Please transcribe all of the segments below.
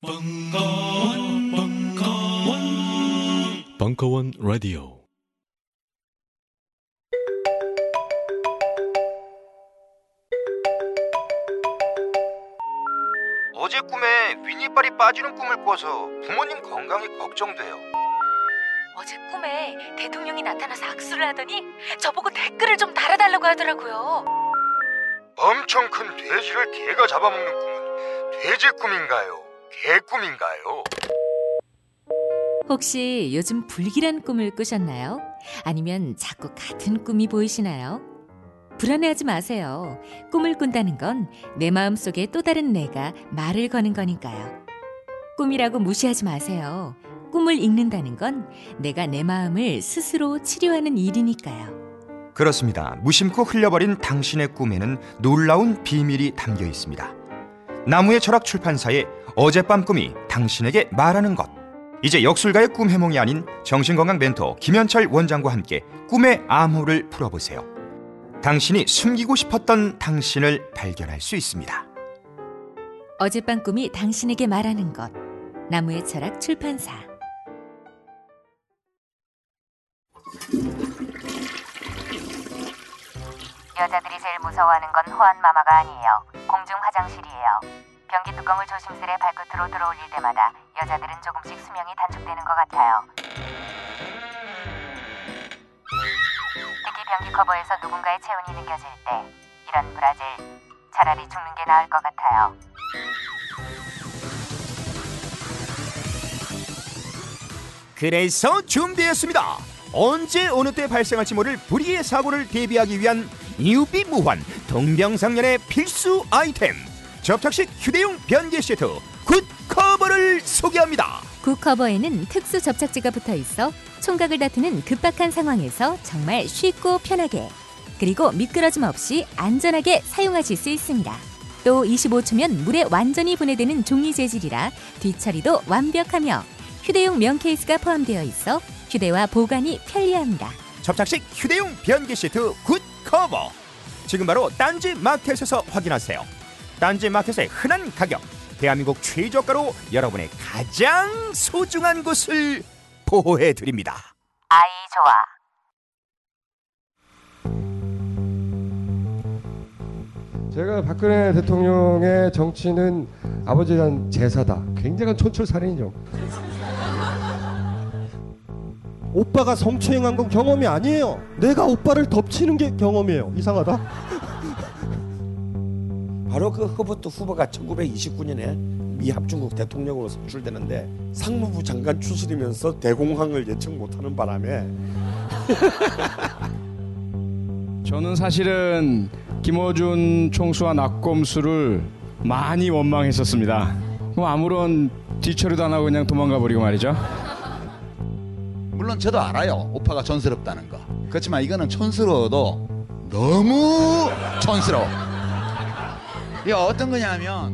벙커원, 벙커원, 벙커원 라디오. 어제 꿈에 윗니빨이 빠지는 꿈을 꿔서 부모님 건강이 걱정돼요. 어제 꿈에 대통령이 나타나서 악수를 하더니 저보고 댓글을 좀 달아달라고 하더라고요. 엄청 큰 돼지를 개가 잡아먹는 꿈은 돼지 꿈인가요? 개 꿈인가요? 혹시 요즘 불길한 꿈을 꾸셨나요? 아니면 자꾸 같은 꿈이 보이시나요? 불안해하지 마세요. 꿈을 꾼다는 건 내 마음속에 또 다른 내가 말을 거는 거니까요. 꿈이라고 무시하지 마세요. 꿈을 읽는다는 건 내가 내 마음을 스스로 치료하는 일이니까요. 그렇습니다. 무심코 흘려버린 당신의 꿈에는 놀라운 비밀이 담겨 있습니다. 나무의 철학 출판사의 어젯밤 꿈이 당신에게 말하는 것. 이제 역술가의 꿈 해몽이 아닌 정신건강 멘토 김현철 원장과 함께 꿈의 암호를 풀어보세요. 당신이 숨기고 싶었던 당신을 발견할 수 있습니다. 어젯밤 꿈이 당신에게 말하는 것. 나무의 철학 출판사. 여자들이 제일 무서워하는 건 호환 마마가 아니에요. 공중 화장실이에요. 변기 뚜껑을 조심스레 발끝으로 들어올릴 때마다 여자들은 조금씩 수명이 단축되는 것 같아요. 특히 변기 커버에서 누군가의 체온이 느껴질 때 이런 브라질 차라리 죽는 게 나을 것 같아요. 그래서 준비했습니다. 언제 어느 때 발생할지 모를 불의의 사고를 대비하기 위한 유비무환 동병상련의 필수 아이템 접착식 휴대용 변기 시트 굿 커버를 소개합니다. 굿커버에는 특수 접착제가 붙어 있어 총각을 다투는 급박한 상황에서 정말 쉽고 편하게 그리고 미끄러짐 없이 안전하게 사용하실 수 있습니다. 또 25초면 물에 완전히 분해되는 종이 재질이라 뒤처리도 완벽하며 휴대용 면 케이스가 포함되어 있어 휴대와 보관이 편리합니다. 접착식 휴대용 변기 시트 굿 커버 지금 바로 딴지 마켓에서 확인하세요. 딴지 마켓의 흔한 가격 대한민국 최저가로 여러분의 가장 소중한 곳을 보호해 드립니다. 아이 좋아. 제가 박근혜 대통령의 정치는 아버지에 대한 제사다. 굉장한 촌철살인이죠. 오빠가 성추행한 건 경험이 아니에요. 내가 오빠를 덮치는 게 경험이에요. 이상하다. 바로 그 허버트 후보가 1929년에 미 합중국 대통령으로 선출되는데 상무부 장관 추슬이면서 대공황을 예측 못하는 바람에 저는 사실은 김어준 총수와 나꼼수를 많이 원망했었습니다. 그럼 아무런 뒤처리도 안 하고 그냥 도망가 버리고 말이죠. 물론 저도 알아요. 오빠가 촌스럽다는 거. 그렇지만 이거는 촌스러워도 너무 촌스러워. 이게 어떤 거냐면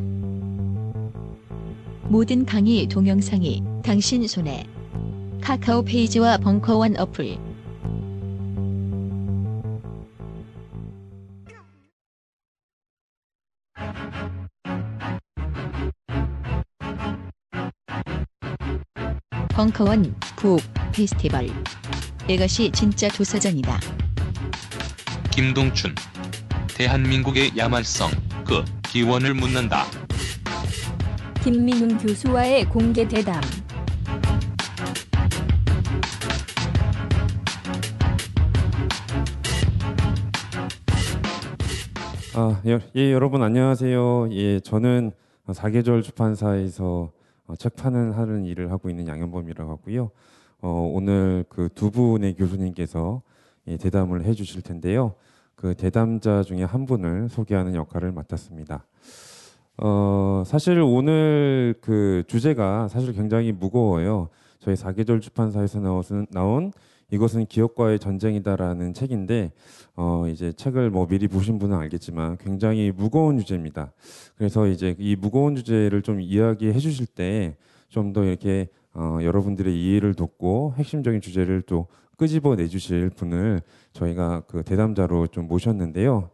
모든 강의 동영상이 당신 손에. 카카오 페이지와 벙커원 어플. 벙커원 북 페스티벌. 이것이 진짜 도서전이다. 김동춘 대한민국의 야말성 그 기원을 묻는다. 김민훈 교수와의 공개 대담. 아, 예, 예, 여러분 안녕하세요. 예, 저는 사계절 출판사에서 어, 책 파는 하는 일을 하고 있는 양현범이라고 하고요. 어, 오늘 그 두 분의 교수님께서 예, 대담을 해주실 텐데요. 그 대담자 중에 한 분을 소개하는 역할을 맡았습니다. 어, 사실 오늘 그 주제가 사실 굉장히 무거워요. 저희 사계절 출판사에서 나온, 나온 이것은 기업과의 전쟁이다라는 책인데 어 이제 책을 뭐 미리 보신 분은 알겠지만 굉장히 무거운 주제입니다. 그래서 이제 이 무거운 주제를 좀 이야기해 주실 때 좀 더 이렇게 어 여러분들의 이해를 돕고 핵심적인 주제를 또 끄집어 내주실 분을 저희가 그 대담자로 좀 모셨는데요.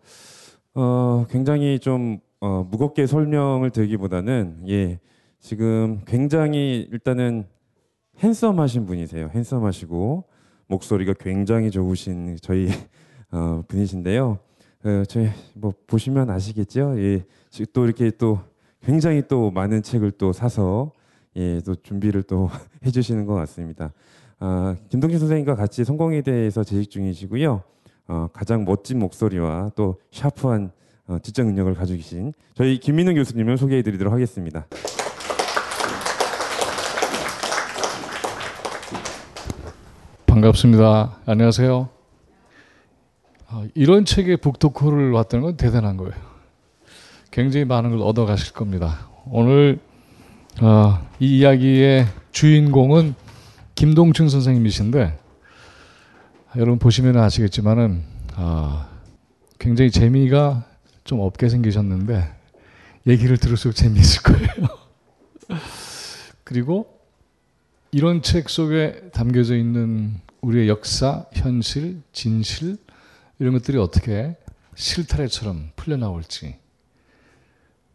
어 굉장히 좀 어, 무겁게 설명을 드리기보다는 예 지금 굉장히 일단은 핸섬하신 분이세요. 핸섬하시고 목소리가 굉장히 좋으신 저희 어, 분이신데요. 어, 저희 뭐 보시면 아시겠죠? 예, 지- 또 이렇게 또 굉장히 또 많은 책을 또 사서 예, 또 준비를 또 해주시는 것 같습니다. 아, 김동진 선생님과 같이 성공에 대해서 재직 중이시고요. 어, 가장 멋진 목소리와 또 샤프한 어, 지적 능력을 가지고 계신 저희 김민우 교수님을 소개해 드리도록 하겠습니다. 반갑습니다. 안녕하세요. 아, 이런 책에 북토크를 왔다는 건 대단한 거예요. 굉장히 많은 걸 얻어 가실 겁니다. 오늘 아, 이 이야기의 주인공은 김동춘 선생님이신데 여러분 보시면 아시겠지만은 아, 굉장히 재미가 좀 없게 생기셨는데 얘기를 들을수록 재미있을 거예요. 그리고 이런 책 속에 담겨져 있는 우리의 역사, 현실, 진실 이런 것들이 어떻게 실타래처럼 풀려나올지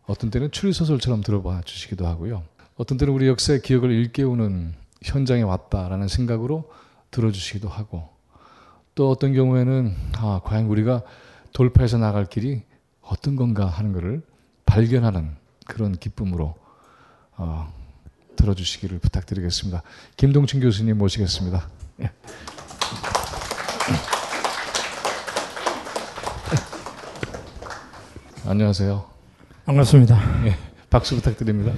어떤 때는 추리소설처럼 들어봐 주시기도 하고요. 어떤 때는 우리 역사의 기억을 일깨우는 현장에 왔다라는 생각으로 들어주시기도 하고 또 어떤 경우에는 아, 과연 우리가 돌파해서 나갈 길이 어떤 건가 하는 것을 발견하는 그런 기쁨으로 어, 들어주시기를 부탁드리겠습니다. 김동춘 교수님 모시겠습니다. 예. 안녕하세요. 반갑습니다. 예, 박수 부탁드립니다.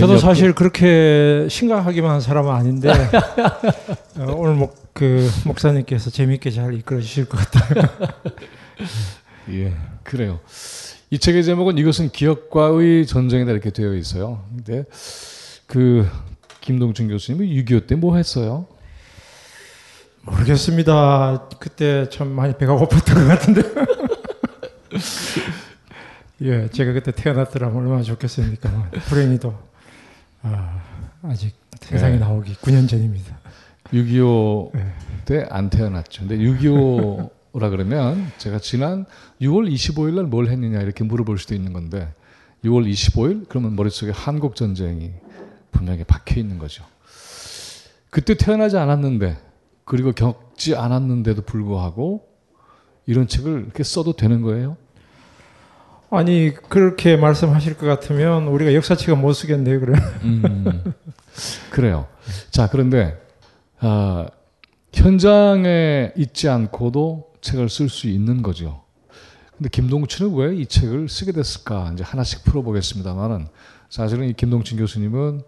저도 사실 그렇게 심각하기만 한 사람은 아닌데 어, 오늘 목, 그 목사님께서 재미있게 잘 이끌어 주실 것 같아요. 예, 그래요. 이 책의 제목은 이것은 기억과의 전쟁이다 이렇게 되어 있어요. 근데 그 김동춘 교수님은 6.25 때 뭐 했어요? 모르겠습니다. 그때 참 많이 배가 고팠던 것 같은데. 예, 제가 그때 태어났더라면 얼마나 좋겠습니까. 불행히도 아, 아직 세상에 네. 나오기 9년 전입니다. 6.25때안 태어났죠. 근데 6.25라 그러면 제가 지난 6월 25일 날 뭘 했느냐 이렇게 물어볼 수도 있는 건데 6월 25일 그러면 머릿속에 한국 전쟁이 분명히 박혀 있는 거죠. 그때 태어나지 않았는데 그리고 겪지 않았는데도 불구하고 이런 책을 이렇게 써도 되는 거예요? 아니 그렇게 말씀하실 것 같으면 우리가 역사책은 못 쓰겠네요, 그래. 음, 그래요. 자, 그런데 아, 현장에 있지 않고도 책을 쓸 수 있는 거죠. 근데 김동춘은 왜 이 책을 쓰게 됐을까? 이제 하나씩 풀어보겠습니다만은 사실은 이 김동춘 교수님은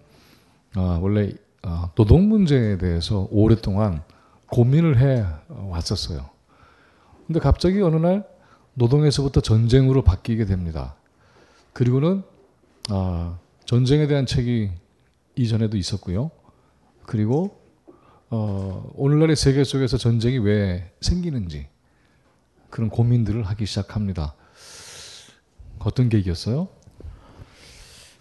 아, 원래 아, 노동 문제에 대해서 오랫동안 고민을 해 왔었어요. 근데 갑자기 어느 날 노동에서부터 전쟁으로 바뀌게 됩니다. 그리고는 아, 전쟁에 대한 책이 이전에도 있었고요. 그리고 어, 오늘날의 세계 속에서 전쟁이 왜 생기는지 그런 고민들을 하기 시작합니다. 어떤 계기였어요?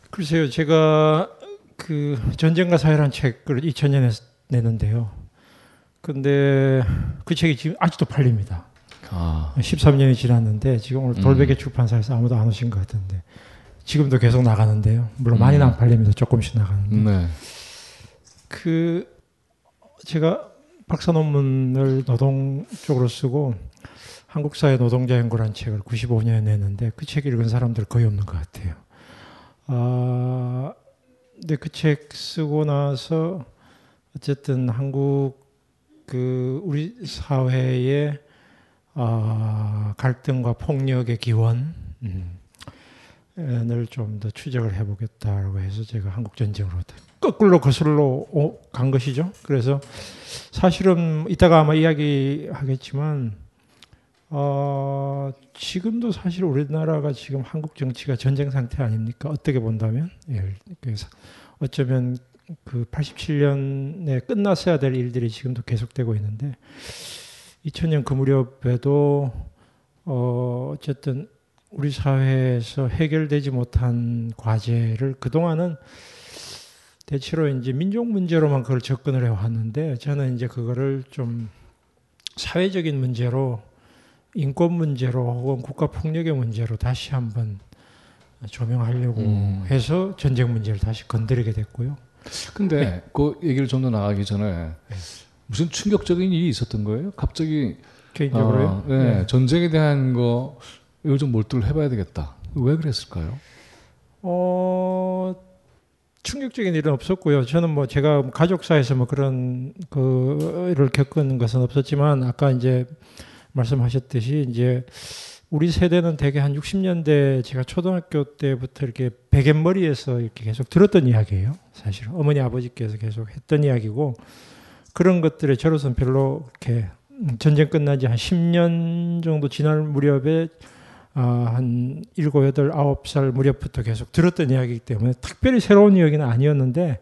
글쎄요, 제가 그 전쟁과 사회라는 책을 2000년에 냈는데요. 근데 그 책이 지금 아직도 팔립니다. 아. 13년이 지났는데 지금 오늘 음. 돌베개 출판사에서 아무도 안 오신 것 같은데 지금도 계속 나가는데요. 물론 많이는 안 팔립니다. 조금씩 나가는데. 네. 그 제가 박사 논문을 노동 쪽으로 쓰고 한국 사회 노동자 연구라는 책을 95년에 냈는데 그 책 읽은 사람들 거의 없는 것 같아요. 아, 근데 그 책 쓰고 나서 어쨌든 한국 그 우리 사회의 아, 갈등과 폭력의 기원 음, 을좀더 추적을 해보겠다라고 해서 제가 한국 전쟁으로 거꾸로 거슬러 오- 간 것이죠. 그래서 사실은 이따가 아마 이야기하겠지만 어, 지금도 사실 우리나라가 지금 한국 정치가 전쟁 상태 아닙니까? 어떻게 본다면 예, 그래서 어쩌면 그 87년에 끝났어야 될 일들이 지금도 계속되고 있는데 2000년 그 무렵에도 어, 어쨌든 우리 사회에서 해결되지 못한 과제를 그동안은 대체로 이제 민족 문제로만 그걸 접근을 해왔는데 저는 이제 그거를 좀 사회적인 문제로 인권 문제로 혹은 국가 폭력의 문제로 다시 한번 조명하려고 음. 해서 전쟁 문제를 다시 건드리게 됐고요. 근데 네. 그 얘기를 좀 더 나가기 전에 무슨 충격적인 일이 있었던 거예요? 갑자기 개인적으로요? 아, 네, 네. 전쟁에 대한 거 이걸 좀 몰두를 해봐야 되겠다. 왜 그랬을까요? 어 충격적인 일은 없었고요. 저는 뭐 제가 가족사에서 뭐 그런 그를 겪은 것은 없었지만 아까 이제 말씀하셨듯이 이제 우리 세대는 대개 한 60년대 제가 초등학교 때부터 이렇게 베갯머리에서 이렇게 계속 들었던 이야기예요. 사실 어머니 아버지께서 계속 했던 이야기고 그런 것들에 저로서는 별로 이렇게 전쟁 끝난 지 한 10년 정도 지날 무렵에 아, 한 일곱, 여덟, 아홉 살 무렵부터 계속 들었던 이야기이기 때문에 특별히 새로운 이야기는 아니었는데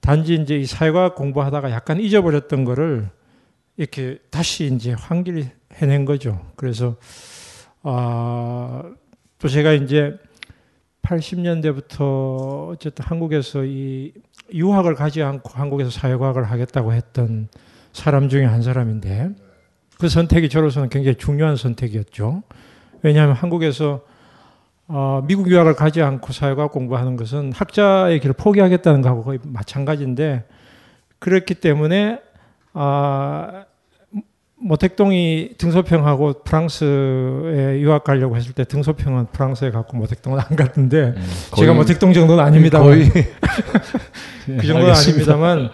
단지 이제 이 사회과학 공부하다가 약간 잊어버렸던 거를 이렇게 다시 이제 환기를 해낸 거죠. 그래서 아, 또 제가 이제 80년대부터 어쨌든 한국에서 이 유학을 가지 않고 한국에서 사회과학을 하겠다고 했던 사람 중에 한 사람인데 그 선택이 저로서는 굉장히 중요한 선택이었죠. 왜냐하면 한국에서 어, 미국 유학을 가지 않고 사회과학 공부하는 것은 학자의 길을 포기하겠다는 거하고 거의 마찬가지인데 그렇기 때문에 아, 모택동이 등소평하고 프랑스에 유학 가려고 했을 때 등소평은 프랑스에 갔고 모택동은 안 갔는데 거의- 제가 모택동 정도는 아닙니다. 거의- 그 정도는 알겠습니다. 아닙니다만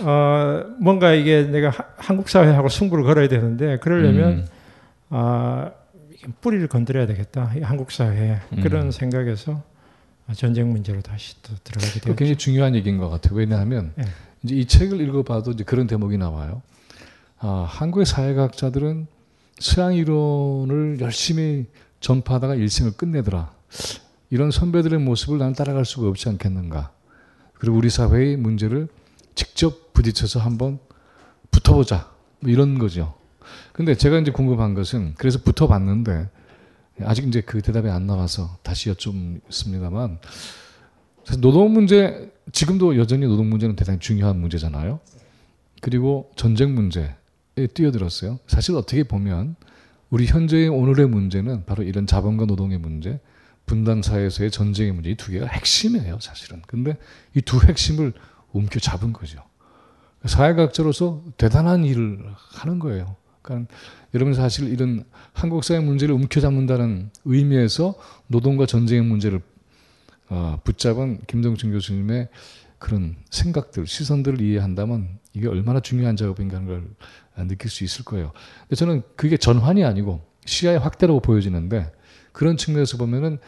어, 뭔가 이게 내가 하- 한국 사회하고 승부를 걸어야 되는데 그러려면 음. 아, 이게 뿌리를 건드려야 되겠다. 이 한국 사회에 음. 그런 생각에서 전쟁 문제로 다시 또 들어가게 그 되었죠. 굉장히 중요한 얘기인 것 같아요. 왜냐하면 네. 이제 이 책을 읽어봐도 이제 그런 대목이 나와요. 아, 한국의 사회학자들은 서양 이론을 열심히 전파하다가 일생을 끝내더라. 이런 선배들의 모습을 나는 따라갈 수가 없지 않겠는가. 그리고 우리 사회의 문제를 직접 부딪혀서 한번 붙어보자. 뭐 이런 거죠. 근데 제가 이제 궁금한 것은 그래서 붙어봤는데 아직 이제 그 대답이 안 나와서 다시 여쭙습니다만 노동 문제 지금도 여전히 노동 문제는 대단히 중요한 문제잖아요. 그리고 전쟁 문제에 뛰어들었어요. 사실 어떻게 보면 우리 현재의 오늘의 문제는 바로 이런 자본과 노동의 문제, 분단 사회에서의 전쟁의 문제 이 두 개가 핵심이에요, 사실은. 근데 이 두 핵심을 움켜 잡은 거죠. 사회학자로서 대단한 일을 하는 거예요. 그러니까 여러분 사실 이런 한국 사회 문제를 움켜잡는다는 의미에서 노동과 전쟁의 문제를 어, 붙잡은 김동춘 교수님의 그런 생각들, 시선들을 이해한다면 이게 얼마나 중요한 작업인가 하는 걸 느낄 수 있을 거예요. 근데 저는 그게 전환이 아니고 시야의 확대라고 보여지는데 그런 측면에서 보면은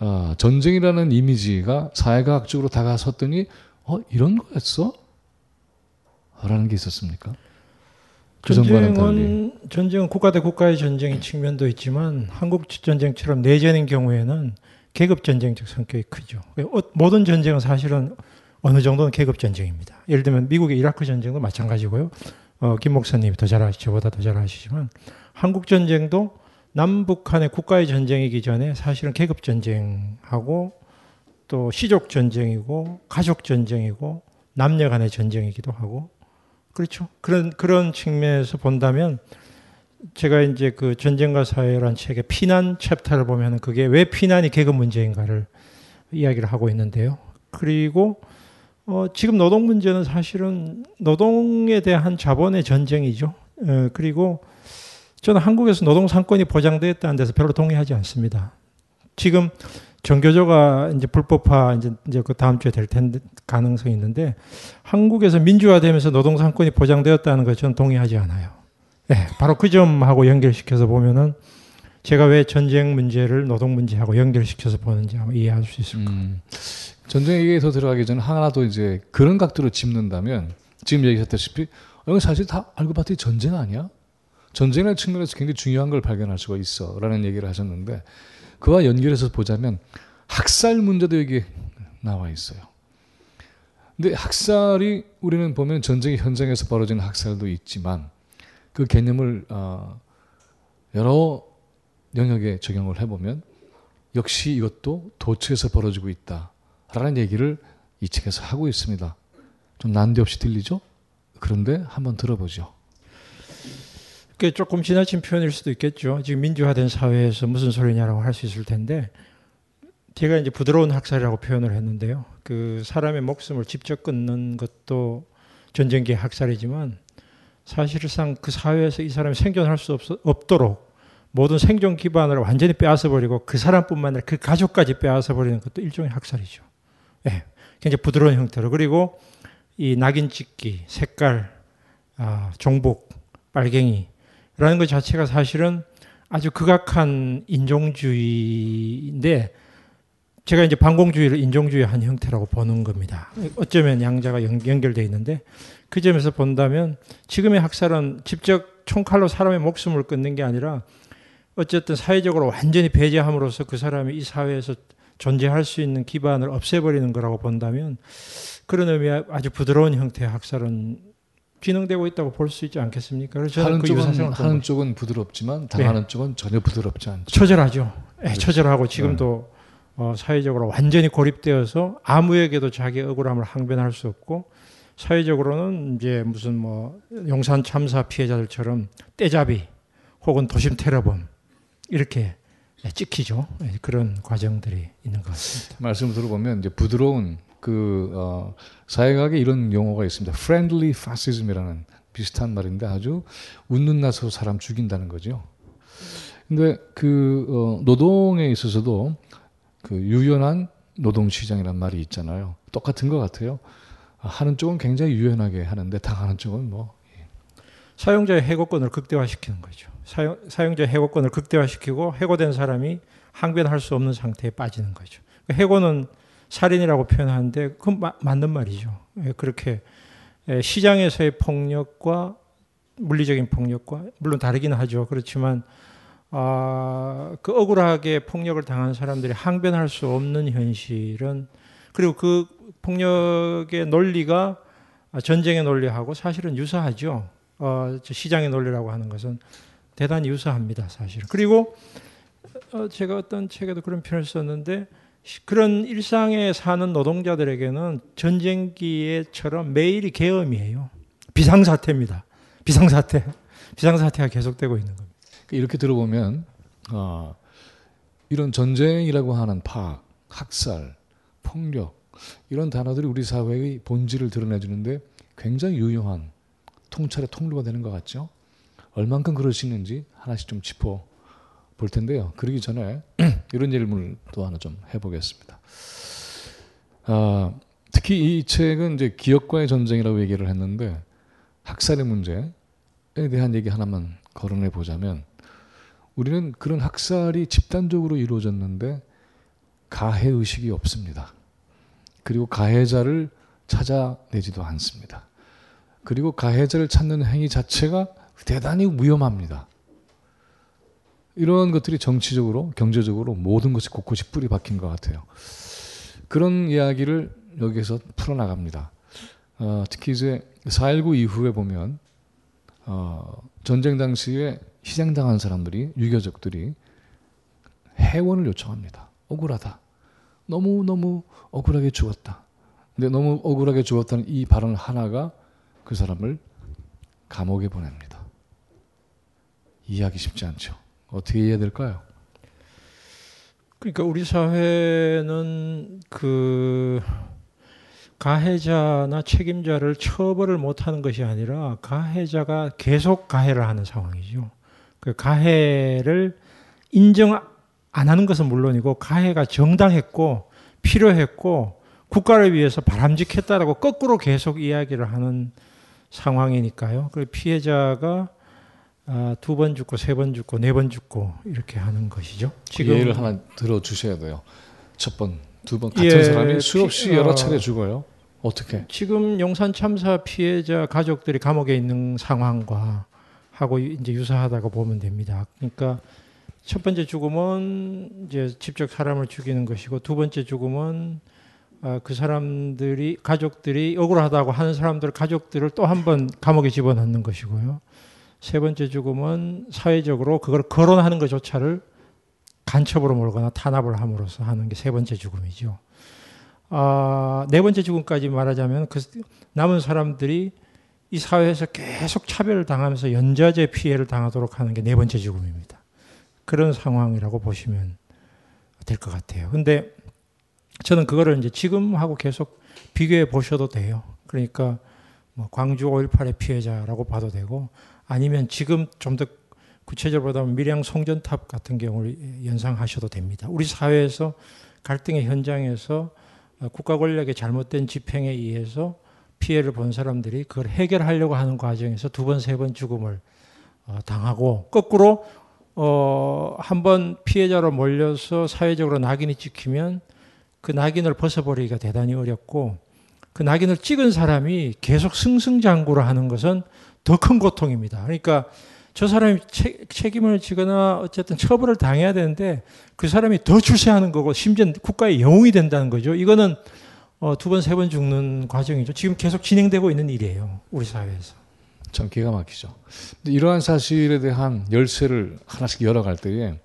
어, 전쟁이라는 이미지가 사회과학적으로 다가섰더니 어 이런 거였어? 라는 게 있었습니까? 그. 전쟁은 전쟁은 국가 대 국가의 전쟁의 측면도 있지만 한국 전쟁처럼 내전인 경우에는 계급 전쟁적 성격이 크죠. 어, 모든 전쟁은 사실은 어느 정도는 계급 전쟁입니다. 예를 들면 미국의 이라크 전쟁도 마찬가지고요. 어, 김 목사님이 더 잘 아시죠. 저보다 더 잘 아시지만 한국 전쟁도 남북한의 국가의 전쟁이기 전에 사실은 계급 전쟁하고 또 시족 전쟁이고 가족 전쟁이고 남녀 간의 전쟁이기도 하고 그렇죠. 그런 그런 측면에서 본다면 제가 이제 그 전쟁과 사회라는 책의 피난 챕터를 보면은 그게 왜 피난이 계급 문제인가를 이야기를 하고 있는데요. 그리고 어, 지금 노동 문제는 사실은 노동에 대한 자본의 전쟁이죠. 에, 그리고 저는 한국에서 노동 상권이 보장되었다는 데서 별로 동의하지 않습니다. 지금 정교조가 이제 불법화 이제 이제 그 다음 주에 될 텐데 가능성이 있는데 한국에서 민주화되면서 노동 상권이 보장되었다는 것 저는 동의하지 않아요. 네, 바로 그 점하고 연결시켜서 보면은 제가 왜 전쟁 문제를 노동 문제하고 연결시켜서 보는지 아마 이해할 수 있을 거예요. 음, 전쟁에 더 들어가기 전에 하나 더 이제 그런 각도로 짚는다면 지금 얘기했다시피 이건 사실 다 알고 봤더니 전쟁 아니야? 전쟁의 측면에서 굉장히 중요한 걸 발견할 수가 있어 라는 얘기를 하셨는데 그와 연결해서 보자면 학살 문제도 여기 나와 있어요. 근데 학살이 우리는 보면 전쟁의 현장에서 벌어지는 학살도 있지만 그 개념을 어, 여러 영역에 적용을 해보면 역시 이것도 도처에서 벌어지고 있다라는 얘기를 이 책에서 하고 있습니다. 좀 난데없이 들리죠? 그런데 한번 들어보죠. 그게 조금 지나친 표현일 수도 있겠죠. 지금 민주화된 사회에서 무슨 소리냐라고 할 수 있을 텐데 제가 이제 부드러운 학살이라고 표현을 했는데요. 그 사람의 목숨을 직접 끊는 것도 전쟁기의 학살이지만 사실상 그 사회에서 이 사람이 생존할 수 없, 없도록 모든 생존 기반을 완전히 빼앗아 버리고 그 사람뿐만 아니라 그 가족까지 빼앗아 버리는 것도 일종의 학살이죠. 예. 굉장히 부드러운 형태로 그리고 이 낙인 찍기, 색깔, 아, 종북, 빨갱이라는 것 자체가 사실은 아주 극악한 인종주의인데 제가 이제 반공주의를 인종주의 한 형태라고 보는 겁니다. 어쩌면 양자가 연, 연결되어 있는데 그 점에서 본다면 지금의 학살은 직접 총칼로 사람의 목숨을 끊는 게 아니라 어쨌든 사회적으로 완전히 배제함으로써 그 사람이 이 사회에서 존재할 수 있는 기반을 없애버리는 거라고 본다면 그런 의미의 아주 부드러운 형태의 학살은 진행되고 있다고 볼 수 있지 않겠습니까? 그래서 하는 그 쪽은 하는. 쪽은 부드럽지만 당하는 네. 쪽은 전혀 부드럽지 않죠. 처절하죠. 예, 그렇죠. 처절하고 지금도 어, 사회적으로 완전히 고립되어서 아무에게도 자기 억울함을 항변할 수 없고 사회적으로는 이제 무슨 뭐 용산 참사 피해자들처럼 떼잡이 혹은 도심 테러범 이렇게 예, 찍히죠. 예, 그런 과정들이 있는 것 같습니다. 말씀을 들어보면 이제 부드러운 그 어, 사회학에 이런 용어가 있습니다. friendly fascism이라는 비슷한 말인데 아주 웃는 낯으로 사람 죽인다는 거죠. 근데 그 어, 노동에 있어서도 그 유연한 노동 시장이란 말이 있잖아요. 똑같은 것 같아요. 하는 쪽은 굉장히 유연하게 하는데 당하는 쪽은 뭐 사용자의 해고권을 극대화시키는 거죠. 사용, 사용자의 해고권을 극대화시키고 해고된 사람이 항변할 수 없는 상태에 빠지는 거죠. 그러니까 해고는 살인이라고 표현하는데 그건 마- 맞는 말이죠. 예, 그렇게 예, 시장에서의 폭력과 물리적인 폭력과 물론 다르긴 하죠. 그렇지만 아, 그 억울하게 폭력을 당한 사람들이 항변할 수 없는 현실은 그리고 그 폭력의 논리가 전쟁의 논리하고 사실은 유사하죠. 어, 저 시장의 논리라고 하는 것은 대단히 유사합니다, 사실. 그리고 어, 제가 어떤 책에도 그런 표현을 썼는데 시- 그런 일상에 사는 노동자들에게는 전쟁기에처럼 매일이 계엄이에요. 비상사태입니다. 비상사태. 비상사태가 계속되고 있는 겁니다. 그 이렇게 들어보면 어, 이런 전쟁이라고 하는 파악, 학살, 폭력 이런 단어들이 우리 사회의 본질을 드러내주는데 굉장히 유용한 통찰의 통로가 되는 것 같죠. 얼만큼 그러시는지 하나씩 좀 짚어 볼 텐데요. 그러기 전에 이런 질문을 또 하나 좀 해보겠습니다. 아, 특히 이 책은 이제 기업과의 전쟁이라고 얘기를 했는데 학살의 문제에 대한 얘기 하나만 거론해 보자면 우리는 그런 학살이 집단적으로 이루어졌는데 가해 의식이 없습니다. 그리고 가해자를 찾아내지도 않습니다. 그리고 가해자를 찾는 행위 자체가 대단히 위험합니다. 이런 것들이 정치적으로, 경제적으로 모든 것이 곳곳이 뿌리 박힌 것 같아요. 그런 이야기를 여기서 풀어나갑니다. 어, 특히 이제 4.19 이후에 보면 어, 전쟁 당시에 희생당한 사람들이 유교적들이 해원을 요청합니다. 억울하다. 너무 너무 억울하게 죽었다. 근데 너무 억울하게 죽었다는 이 발언 하나가 그 사람을 감옥에 보냅니다. 이해하기 쉽지 않죠. 어떻게 이해해야 될까요? 그러니까 우리 사회는 그 가해자나 책임자를 처벌을 못하는 것이 아니라 가해자가 계속 가해를 하는 상황이죠. 그 가해를 인정 안 하는 것은 물론이고 가해가 정당했고 필요했고 국가를 위해서 바람직했다라고 거꾸로 계속 이야기를 하는 상황이니까요. 그 피해자가 아, 두 번 죽고 세 번 죽고 네 번 죽고 이렇게 하는 것이죠. 그 예를 하나 들어 주셔야 돼요. 첫 번, 두 번 같은 예, 사람이 수없이 피- 여러 어, 차례 죽어요. 어떻게? 지금 용산 참사 피해자 가족들이 감옥에 있는 상황과 하고 이제 유사하다고 보면 됩니다. 그러니까 첫 번째 죽음은 이제 직접 사람을 죽이는 것이고 두 번째 죽음은 아, 그 사람들이 가족들이 억울하다고 하는 사람들 가족들을 또 한 번 감옥에 집어넣는 것이고요. 세 번째 죽음은 사회적으로 그걸 거론하는 것조차를 간첩으로 몰거나 탄압을 함으로써 하는 게 세 번째 죽음이죠. 아, 네 번째 죽음까지 말하자면 그 남은 사람들이 이 사회에서 계속 차별을 당하면서 연좌제 피해를 당하도록 하는 게 네 번째 죽음입니다. 그런 상황이라고 보시면 될 것 같아요. 근데 저는 그거를 이제 지금하고 계속 비교해 보셔도 돼요. 그러니까 뭐 광주 5.18의 피해자라고 봐도 되고 아니면 지금 좀 더 구체적으로 보면 밀양 송전탑 같은 경우를 연상하셔도 됩니다. 우리 사회에서 갈등의 현장에서 국가 권력의 잘못된 집행에 의해서 피해를 본 사람들이 그걸 해결하려고 하는 과정에서 두 번, 세 번 죽음을 어, 당하고 거꾸로 어, 한번 피해자로 몰려서 사회적으로 낙인이 찍히면 그 낙인을 벗어버리기가 대단히 어렵고 그 낙인을 찍은 사람이 계속 승승장구를 하는 것은 더 큰 고통입니다. 그러니까 저 사람이 책임을 지거나 어쨌든 처벌을 당해야 되는데 그 사람이 더 출세하는 거고 심지어 국가의 영웅이 된다는 거죠. 이거는 어, 두 번, 세 번 죽는 과정이죠. 지금 계속 진행되고 있는 일이에요. 우리 사회에서. 참 기가 막히죠. 이러한 사실에 대한 열쇠를 하나씩 열어갈 때에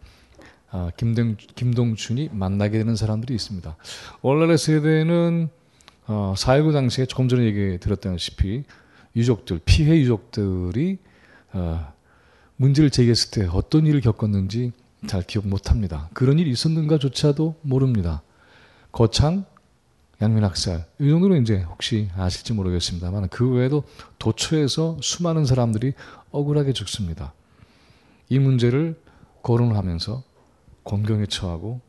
아, 김동, 김동춘이 만나게 되는 사람들이 있습니다. 오늘날의 세대는 어, 4.19 당시에 조금 전에 얘기 드렸다시피 유족들, 피해 유족들이 어, 문제를 제기했을 때 어떤 일을 겪었는지 잘 기억 못합니다. 그런 일이 있었는가조차도 모릅니다. 거창, 양면학살 이 정도는 이제 혹시 아실지 모르겠습니다만 그 외에도 도처에서 수많은 사람들이 억울하게 죽습니다. 이 문제를 거론하면서 공경에 처하고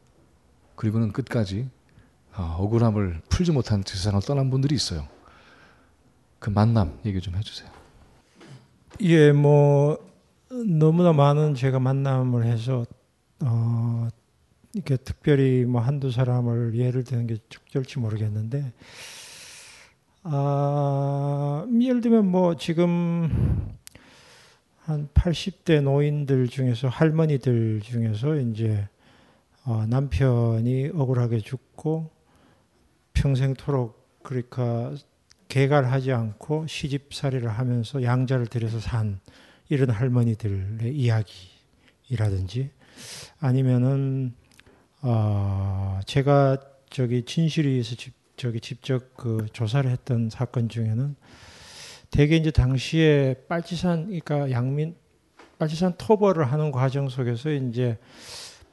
그리고는 끝까지 어, 억울함을 풀지 못한 세상을 떠난 분들이 있어요. 그 만남 얘기 좀 해주세요. 예, 뭐 너무나 많은 제가 만남을 해서 어, 이렇게 특별히 뭐 한두 사람을 예를 드는 게 적절치 모르겠는데 아, 예를 들면 뭐 지금 한 80대 노인들 중에서 할머니들 중에서 이제 어, 남편이 억울하게 죽고 평생토록 그러니까 개갈하지 않고 시집살이를 하면서 양자를 들여서 산 이런 할머니들의 이야기라든지 아니면은 어 제가 저기 진실위에서 집, 저기 직접 그 조사를 했던 사건 중에는 대개 이제 당시에 빨치산 그러니까 양민 빨치산 토벌을 하는 과정 속에서 이제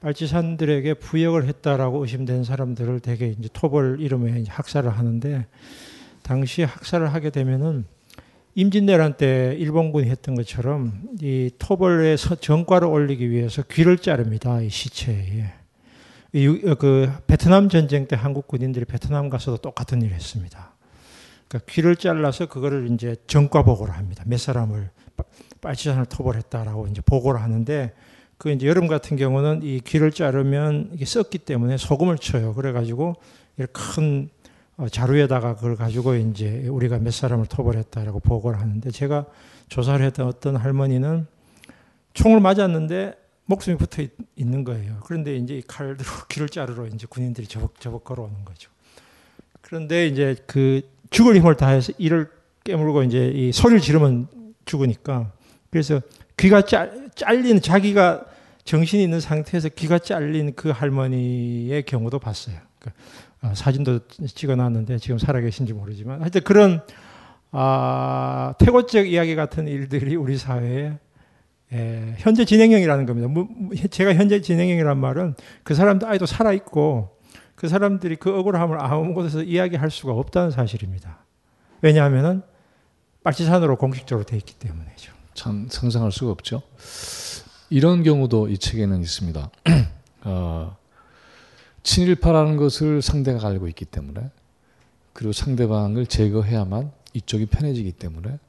빨치산들에게 부역을 했다라고 의심된 사람들을 대개 이제 토벌 이름에 이제 학살을 하는데 당시 학살을 하게 되면은 임진왜란 때 일본군이 했던 것처럼 이 토벌의 전과를 올리기 위해서 귀를 자릅니다. 이 시체에. 그 베트남 전쟁 때 한국 군인들이 베트남 가서도 똑같은 일을 했습니다. 그러니까 귀를 잘라서 그거를 이제 전과 보고를 합니다. 몇 사람을 빨치산을 토벌했다라고 이제 보고를 하는데 그 이제 여름 같은 경우는 이 귀를 자르면 이게 썩기 때문에 소금을 쳐요. 그래가지고 큰 어, 자루에다가 그걸 가지고 이제 우리가 몇 사람을 토벌했다라고 보고를 하는데 제가 조사를 했던 어떤 할머니는 총을 맞았는데 목숨이 붙어 있, 는 거예요. 그런데 이제 이 칼로 귀를 자르러 이제 군인들이 저벅 저벅 걸어오는 거죠. 그런데 이제 그 죽을 힘을 다해서 이를 깨물고 이제 이 소리를 지르면 죽으니까 그래서 귀가 잘, 잘린 자기가 정신이 있는 상태에서 귀가 잘린 그 할머니의 경우도 봤어요. 그러니까 어, 사진도 찍어놨는데 지금 살아계신지 모르지만 하여튼 그런 아, 태고적 이야기 같은 일들이 우리 사회에 에, 현재 진행형이라는 겁니다. 제가 현재 진행형이란 말은 그 사람도 아직도 살아있고 그 사람들이 그 억울함을 아무 곳에서 이야기할 수가 없다는 사실입니다. 왜냐하면 빨치산으로 공식적으로 돼 있기 때문이죠. 참 상상할 수가 없죠. 이런 경우도 이 책에는 있습니다. 어, 친일파라는 것을 상대가 알고 있기 때문에 그리고 상대방을 제거해야만 이쪽이 편해지기 때문에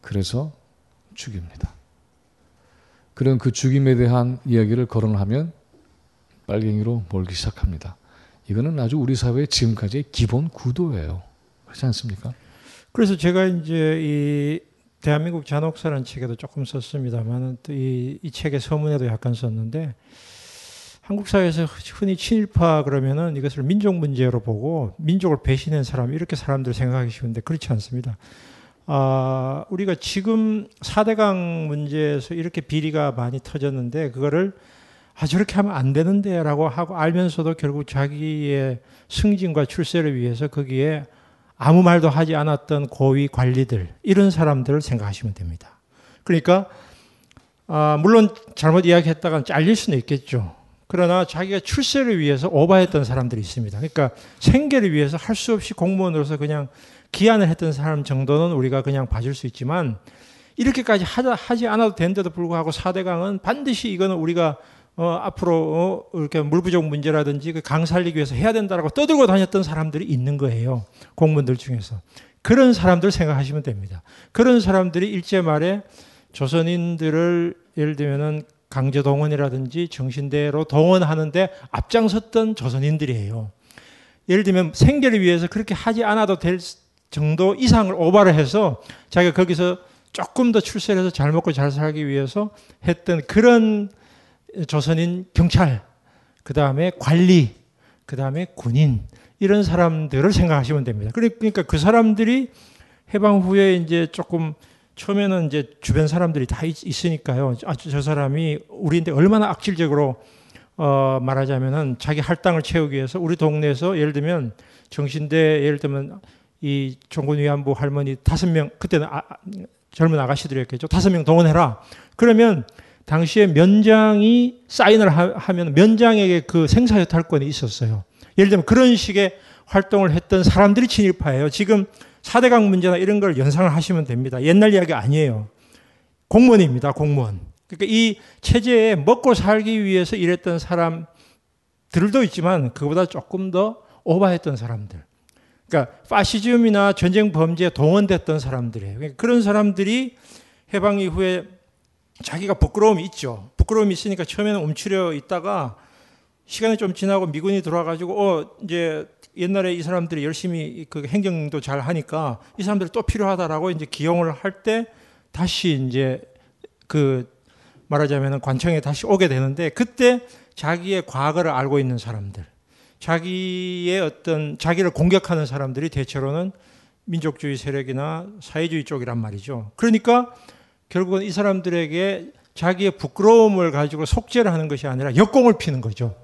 그래서 죽입니다. 그런 그 죽임에 대한 이야기를 거론하면 빨갱이로 몰기 시작합니다. 이거는 아주 우리 사회의 지금까지의 기본 구도예요. 그렇지 않습니까? 그래서 제가 이제 이 대한민국 잔혹사라는 책에도 조금 썼습니다만 이, 이 책의 서문에도 약간 썼는데 한국 사회에서 흔히 친일파 그러면은 이것을 민족 문제로 보고 민족을 배신한 사람 이렇게 사람들 생각하기 쉬운데 그렇지 않습니다. 아, 우리가 지금 4대강 문제에서 이렇게 비리가 많이 터졌는데 그거를 아 저렇게 하면 안 되는데라고 하고 알면서도 결국 자기의 승진과 출세를 위해서 거기에 아무 말도 하지 않았던 고위 관리들 이런 사람들을 생각하시면 됩니다. 그러니까 아, 물론 잘못 이야기했다가 잘릴 수는 있겠죠. 그러나 자기가 출세를 위해서 오바했던 사람들이 있습니다. 그러니까 생계를 위해서 할 수 없이 공무원으로서 그냥 기한을 했던 사람 정도는 우리가 그냥 봐줄 수 있지만 이렇게까지 하지 않아도 되는데도 불구하고 4대강은 반드시 이거는 우리가 어, 앞으로 어, 이렇게 물 부족 문제라든지 그 강 살리기 위해서 해야 된다라고 떠들고 다녔던 사람들이 있는 거예요. 공무원들 중에서. 그런 사람들 생각하시면 됩니다. 그런 사람들이 일제 말에 조선인들을 예를 들면은 강제 동원이라든지 정신대로 동원하는데 앞장섰던 조선인들이에요. 예를 들면 생계를 위해서 그렇게 하지 않아도 될 정도 이상을 오바를 해서 자기가 거기서 조금 더 출세를 해서 잘 먹고 잘 살기 위해서 했던 그런 조선인 경찰, 그 다음에 관리, 그 다음에 군인, 이런 사람들을 생각하시면 됩니다. 그러니까 그 사람들이 해방 후에 이제 조금 처음에는 이제 주변 사람들이 다 있, 으니까요 아, 저 사람이 우리한테 얼마나 악질적으로 어, 말하자면은 자기 할당을 채우기 위해서 우리 동네에서 예를 들면 정신대 예를 들면 이 종군 위안부 할머니 다섯 명 그때는 아, 젊은 아가씨들이었겠죠. 다섯 명 동원해라. 그러면 당시에 면장이 사인을 하, 면 면장에게 그 생사여탈권이 있었어요. 예를 들면 그런 식의 활동을 했던 사람들이 친일파예요. 지금 4대강 문제나 이런 걸 연상을 하시면 됩니다. 옛날 이야기 아니에요. 공무원입니다. 공무원. 그러니까 이 체제에 먹고 살기 위해서 일했던 사람들도 있지만 그보다 조금 더 오바했던 사람들. 그러니까 파시즘이나 전쟁 범죄에 동원됐던 사람들이에요. 그러니까 그런 사람들이 해방 이후에 자기가 부끄러움이 있죠. 부끄러움이 있으니까 처음에는 움츠려 있다가 시간이 좀 지나고 미군이 들어와가지고 어 이제 옛날에 이 사람들이 열심히 그 행정도 잘 하니까 이 사람들이 또 필요하다라고 이제 기용을 할 때 다시 이제 그 말하자면 관청에 다시 오게 되는데 그때 자기의 과거를 알고 있는 사람들, 자기의 어떤 자기를 공격하는 사람들이 대체로는 민족주의 세력이나 사회주의 쪽이란 말이죠. 그러니까 결국은 이 사람들에게 자기의 부끄러움을 가지고 속죄를 하는 것이 아니라 역공을 피는 거죠.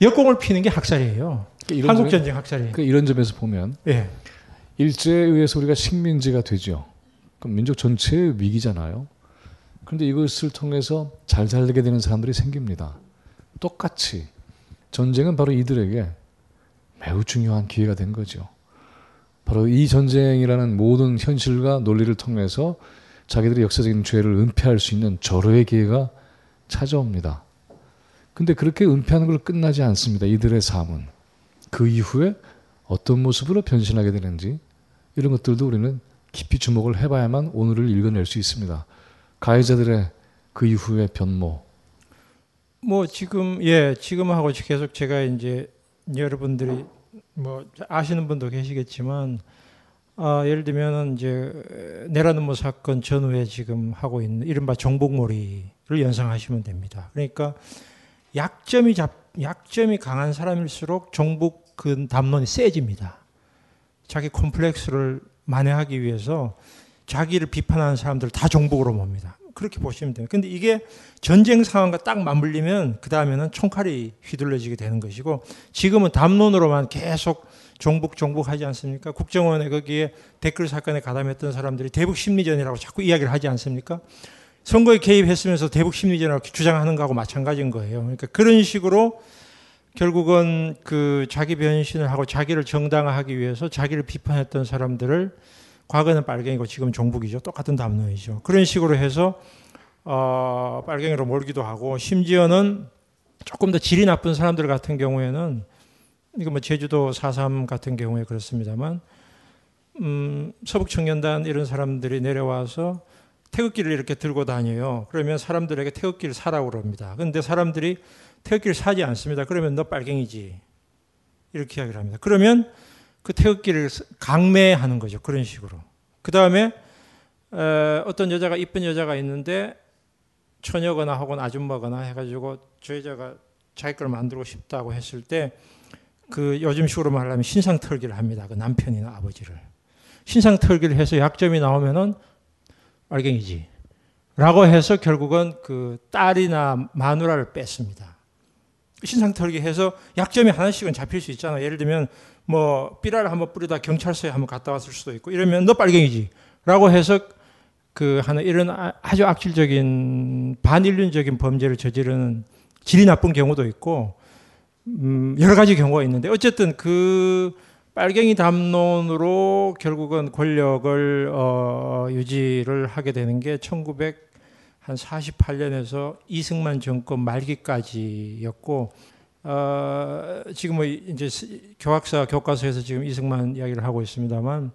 역공을 피는 게 학살이에요. 그러니까 한국 전쟁 학살이에요. 그러니까 이런 점에서 보면 예. 일제에 의해서 우리가 식민지가 되죠. 그럼 민족 전체의 위기잖아요. 그런데 이것을 통해서 잘 살게 되는 사람들이 생깁니다. 똑같이 전쟁은 바로 이들에게 매우 중요한 기회가 된 거죠. 바로 이 전쟁이라는 모든 현실과 논리를 통해서 자기들의 역사적인 죄를 은폐할 수 있는 절호의 기회가 찾아옵니다. 근데 그렇게 은폐하는 걸 끝나지 않습니다. 이들의 삶은. 그 이후에 어떤 모습으로 변신하게 되는지 이런 것들도 우리는 깊이 주목을 해봐야만 오늘을 읽어낼 수 있습니다. 가해자들의 그 이후의 변모. 뭐 지금 예 지금하고 계속 제가 이제 여러분들이 뭐 아시는 분도 계시겠지만 아, 예를 들면 이제 내라는모 사건 전후에 지금 하고 있는 이른바 정복몰이를 연상하시면 됩니다. 그러니까 약점이 잡, 약점이 강한 사람일수록 정복 그 담론이 세집니다. 자기 콤플렉스를 만회하기 위해서 자기를 비판하는 사람들 다 정복으로 봅니다. 그렇게 보시면 돼요. 근데 이게 전쟁 상황과 딱 맞물리면 그 다음에는 총칼이 휘둘러지게 되는 것이고 지금은 담론으로만 계속 종북 종북 하지 않습니까? 국정원에 거기에 댓글 사건에 가담했던 사람들이 대북 심리전이라고 자꾸 이야기를 하지 않습니까? 선거에 개입했으면서 대북 심리전이라고 주장하는 거하고 마찬가지인 거예요. 그러니까 그런 식으로 결국은 그 자기 변신을 하고 자기를 정당화하기 위해서 자기를 비판했던 사람들을 과거는 빨갱이고 지금 종북이죠. 똑같은 담론이죠. 그런 식으로 해서 어, 빨갱이로 몰기도 하고 심지어는 조금 더 질이 나쁜 사람들 같은 경우에는 이거 뭐 제주도 4.3 같은 경우에 그렇습니다만 음, 서북청년단 이런 사람들이 내려와서 태극기를 이렇게 들고 다녀요. 그러면 사람들에게 태극기를 사라고 그럽니다. 그런데 사람들이 태극기를 사지 않습니다. 그러면 너 빨갱이지. 이렇게 이야기를 합니다. 그러면 그 태극기를 강매하는 거죠. 그런 식으로. 그 다음에 어떤 여자가 이쁜 여자가 있는데 처녀거나 혹은 아줌마거나 해가지고 저 여자가 자기 걸 만들고 싶다고 했을 때 그 요즘 식으로 말하면 신상 털기를 합니다. 그 남편이나 아버지를. 신상 털기를 해서 약점이 나오면은 알갱이지. 라고 해서 결국은 그 딸이나 마누라를 뺐습니다. 신상 털기 해서 약점이 하나씩은 잡힐 수 있잖아요. 예를 들면 뭐 삐라를 한번 뿌리다 경찰서에 한번 갔다 왔을 수도 있고 이러면 너 빨갱이지. 라고 해서 그 하는 이런 아주 악질적인 반인륜적인 범죄를 저지르는 질이 나쁜 경우도 있고 음, 여러 가지 경우가 있는데 어쨌든 그 빨갱이 담론으로 결국은 권력을 어, 유지를 하게 되는 게 1948년에서 이승만 정권 말기까지였고 어, 지금 뭐 이제 교학사 교과서에서 지금 이승만 이야기를 하고 있습니다만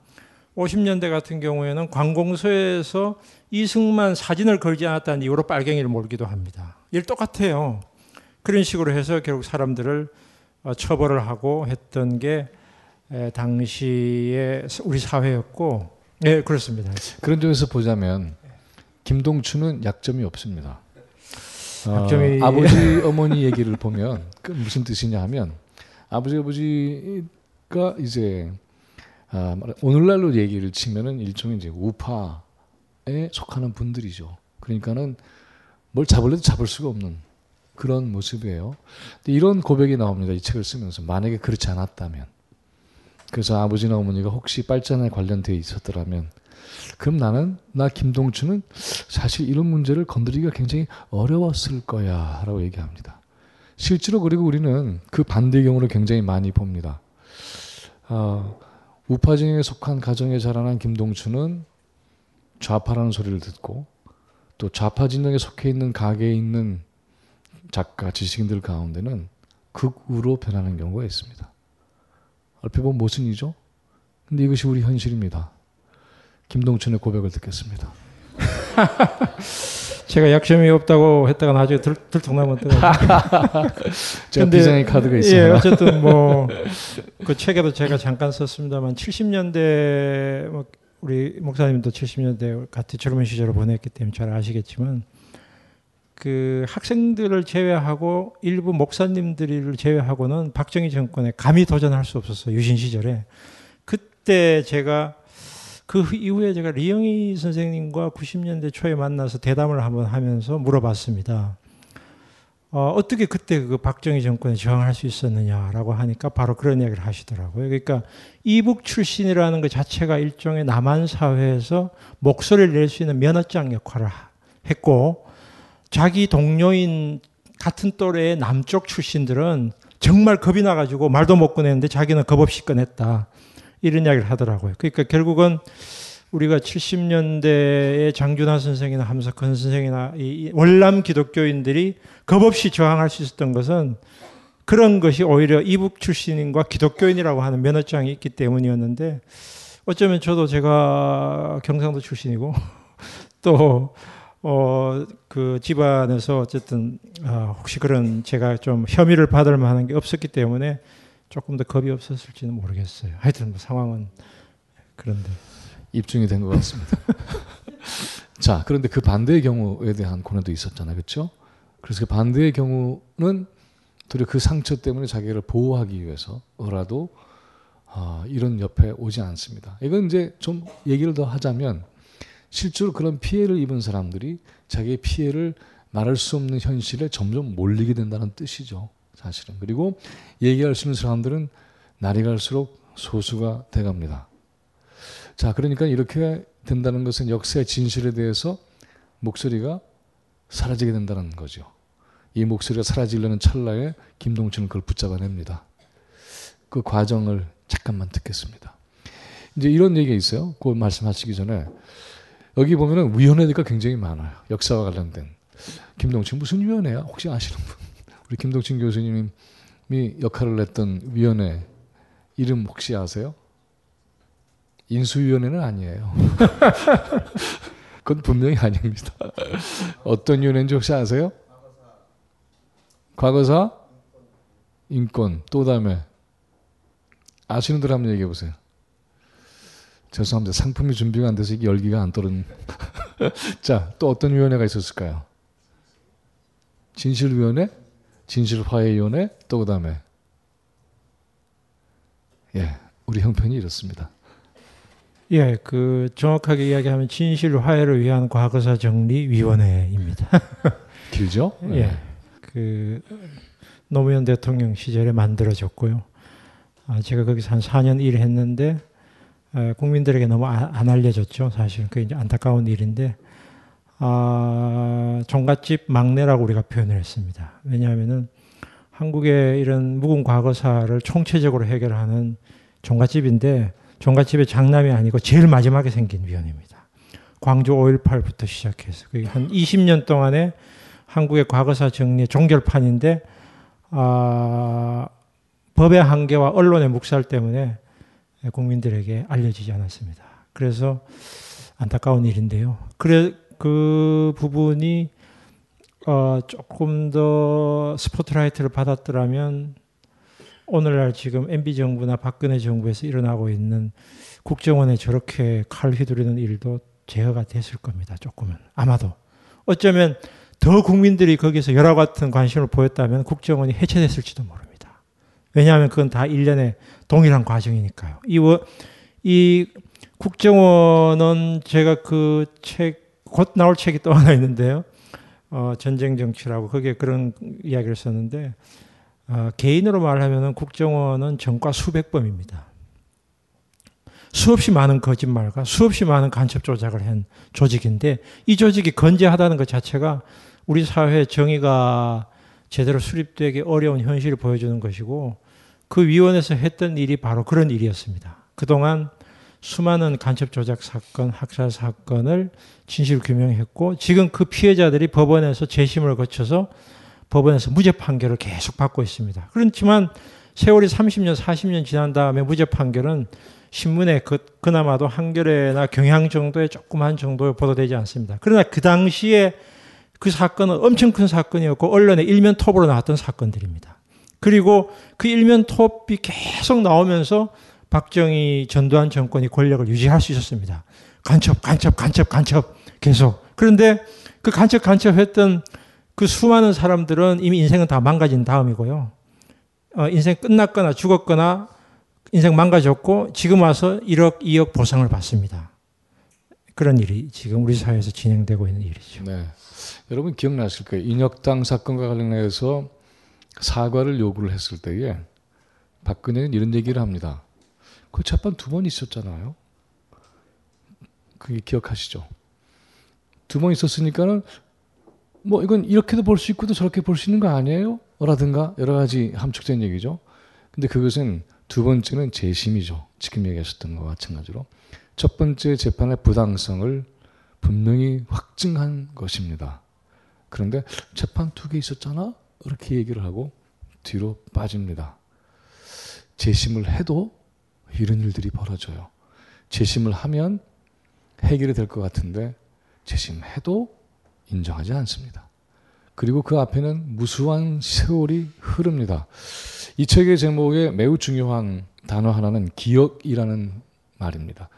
50년대 같은 경우에는 관공서에서 이승만 사진을 걸지 않았다는 이유로 빨갱이를 몰기도 합니다. 일 똑같아요. 그런 식으로 해서 결국 사람들을 어, 처벌을 하고 했던 게 당시에 우리 사회였고, 네 그렇습니다. 그런 점에서 보자면 김동춘은 약점이 없습니다. 약점이 어, 아버지 어머니 얘기를 보면 그 무슨 뜻이냐 하면 아버지 아버지가 이제 아, 오늘날로 얘기를 치면은 일종의 이제 우파에 속하는 분들이죠. 그러니까는 뭘 잡을래도 잡을 수가 없는 그런 모습이에요. 이런 고백이 나옵니다. 이 책을 쓰면서 만약에 그렇지 않았다면 그래서 아버지나 어머니가 혹시 빨잔에 관련되어 있었더라면 그럼 나는 나 김동춘은 사실 이런 문제를 건드리기가 굉장히 어려웠을 거야라고 얘기합니다. 실제로 그리고 우리는 그 반대 경우를 굉장히 많이 봅니다. 어, 우파 진영에 속한 가정에 자라난 김동춘은 좌파라는 소리를 듣고 또 좌파 진영에 속해 있는 가게에 있는 작가 지식인들 가운데는 극우로 변하는 경우가 있습니다. 얼핏 보면 모순이죠. 근데 이것이 우리 현실입니다. 김동춘의 고백을 듣겠습니다. 제가 약점이 없다고 했다가 나중에 들, 들통나면 제가 비장의 카드가 있어요. 예, 어쨌든 뭐 그 책에도 제가 잠깐 썼습니다만 70년대 뭐 우리 목사님도 70년대 같이 젊은 시절을 보냈기 때문에 잘 아시겠지만 그 학생들을 제외하고 일부 목사님들을 제외하고는 박정희 정권에 감히 도전할 수 없었어요. 유신 시절에. 그때 제가 그 이후에 제가 리영희 선생님과 90년대 초에 만나서 대담을 한번 하면서 물어봤습니다. 어, 어떻게 그때 그 박정희 정권에 저항할 수 있었느냐라고 하니까 바로 그런 이야기를 하시더라고요. 그러니까 이북 출신이라는 것 자체가 일종의 남한 사회에서 목소리를 낼 수 있는 면허장 역할을 했고 자기 동료인 같은 또래의 남쪽 출신들은 정말 겁이 나가지고 말도 못 꺼냈는데 자기는 겁 없이 꺼냈다. 이런 이야기를 하더라고요. 그러니까 결국은 우리가 70년대에 장준하 선생이나 함석헌 선생이나 이 월남 기독교인들이 겁없이 저항할 수 있었던 것은 그런 것이 오히려 이북 출신인과 기독교인이라고 하는 면허장이 있기 때문이었는데 어쩌면 저도 제가 경상도 출신이고 또 어, 그 집안에서 어쨌든 어, 혹시 그런 제가 좀 혐의를 받을 만한 게 없었기 때문에 조금 더 겁이 없었을지는 모르겠어요. 하여튼 뭐 상황은 그런데 입증이 된 것 같습니다. 자, 그런데 그 반대의 경우에 대한 고뇌도 있었잖아요, 그렇죠? 그래서 그 반대의 경우는 도리어 그 상처 때문에 자기를 보호하기 위해서라도 아, 이런 옆에 오지 않습니다. 이건 이제 좀 얘기를 더 하자면 실제로 그런 피해를 입은 사람들이 자기의 피해를 말할 수 없는 현실에 점점 몰리게 된다는 뜻이죠. 사실은. 그리고 얘기할 수 있는 사람들은 날이 갈수록 소수가 돼갑니다. 자, 그러니까 이렇게 된다는 것은 역사의 진실에 대해서 목소리가 사라지게 된다는 거죠. 이 목소리가 사라지려는 찰나에 김동춘은 그걸 붙잡아냅니다. 그 과정을 잠깐만 듣겠습니다. 이제 이런 얘기가 있어요. 그 말씀하시기 전에 여기 보면은 위원회가 굉장히 많아요. 역사와 관련된. 김동춘 무슨 위원회야? 혹시 아시는 분? 우리 김동춘 교수님이 역할을 했던 위원회 이름 혹시 아세요? 인수위원회는 아니에요. 그건 분명히 아닙니다. 어떤 위원회인지 혹시 아세요? 과거사, 인권, 또 다음에 아시는 분 한번 얘기해 보세요. 죄송합니다. 상품이 준비가 안 돼서 열기가 안 떨어는. 자, 또 어떤 위원회가 있었을까요? 진실위원회? 진실화해위원회? 또 그다음에 예, 우리 형편이 이렇습니다. 예, 그 정확하게 이야기하면 진실 화해를 위한 과거사 정리 위원회입니다. 길죠? 예. 네. 그 노무현 대통령 시절에 만들어졌고요. 아, 제가 거기서 한 4년 일했는데 에, 국민들에게 너무 아, 안 알려졌죠. 사실 그 이제 안타까운 일인데 아, 종갓집 막내라고 우리가 표현을 했습니다. 왜냐하면은 한국의 이런 묵은 과거사를 총체적으로 해결하는 종갓집인데 종갓집의 장남이 아니고 제일 마지막에 생긴 위원회입니다. 광주 5.18부터 시작해서 한 20년 동안에 한국의 과거사 정리 종결판인데 아, 법의 한계와 언론의 묵살 때문에 국민들에게 알려지지 않았습니다. 그래서 안타까운 일인데요. 그래 그 부분이 어, 조금 더 스포트라이트를 받았더라면 오늘날 지금 MB 정부나 박근혜 정부에서 일어나고 있는 국정원에 저렇게 칼 휘두르는 일도 제어가 됐을 겁니다. 조금은 아마도 어쩌면 더 국민들이 거기서 여러 같은 관심을 보였다면 국정원이 해체됐을지도 모릅니다. 왜냐하면 그건 다 일련의 동일한 과정이니까요. 이, 이 국정원은 제가 그 책, 곧 나올 책이 또 하나 있는데요. 어, 전쟁 정치라고 거기에 그런 이야기를 썼는데 어, 개인으로 말하면 국정원은 전과 수백범입니다. 수없이 많은 거짓말과 수없이 많은 간첩 조작을 한 조직인데 이 조직이 건재하다는 것 자체가 우리 사회 정의가 제대로 수립되기 어려운 현실을 보여주는 것이고 그 위원회에서 했던 일이 바로 그런 일이었습니다. 그동안 수많은 간첩 조작 사건, 학살 사건을 진실 규명했고 지금 그 피해자들이 법원에서 재심을 거쳐서 법원에서 무죄 판결을 계속 받고 있습니다. 그렇지만 세월이 30년, 40년 지난 다음에 무죄 판결은 신문에 그, 그나마도 한겨레나 경향 정도의 조그만 정도에 보도되지 않습니다. 그러나 그 당시에 그 사건은 엄청 큰 사건이었고 언론에 일면 톱으로 나왔던 사건들입니다. 그리고 그 일면 톱이 계속 나오면서 박정희 전두환 정권이 권력을 유지할 수 있었습니다. 간첩, 간첩, 간첩, 간첩 계속. 그런데 그 간첩, 간첩했던 그 수많은 사람들은 이미 인생은 다 망가진 다음이고요. 어, 인생 끝났거나 죽었거나 인생 망가졌고 지금 와서 1억, 2억 보상을 받습니다. 그런 일이 지금 우리 사회에서 진행되고 있는 일이죠. 네. 여러분 기억나실 거예요. 인혁당 사건과 관련해서 사과를 요구를 했을 때에 박근혜는 이런 얘기를 합니다. 그 재판 두번 있었잖아요. 그게 기억하시죠? 두 번 있었으니까는 뭐 이건 이렇게도 볼 수 있고 저렇게 볼 수 있는 거 아니에요? 라든가 여러 가지 함축된 얘기죠. 근데 그것은 두 번째는 재심이죠. 지금 얘기하셨던 것과 마찬가지로. 첫 번째 재판의 부당성을 분명히 확증한 것입니다. 그런데 재판 두 개 있었잖아? 이렇게 얘기를 하고 뒤로 빠집니다. 재심을 해도 이런 일들이 벌어져요. 재심을 하면 해결이 될 것 같은데 재심해도 인정하지 않습니다. 그리고 그 앞에는 무수한 세월이 흐릅니다. 이 책의 제목에 매우 중요한 단어 하나는 기억이라는 말입니다.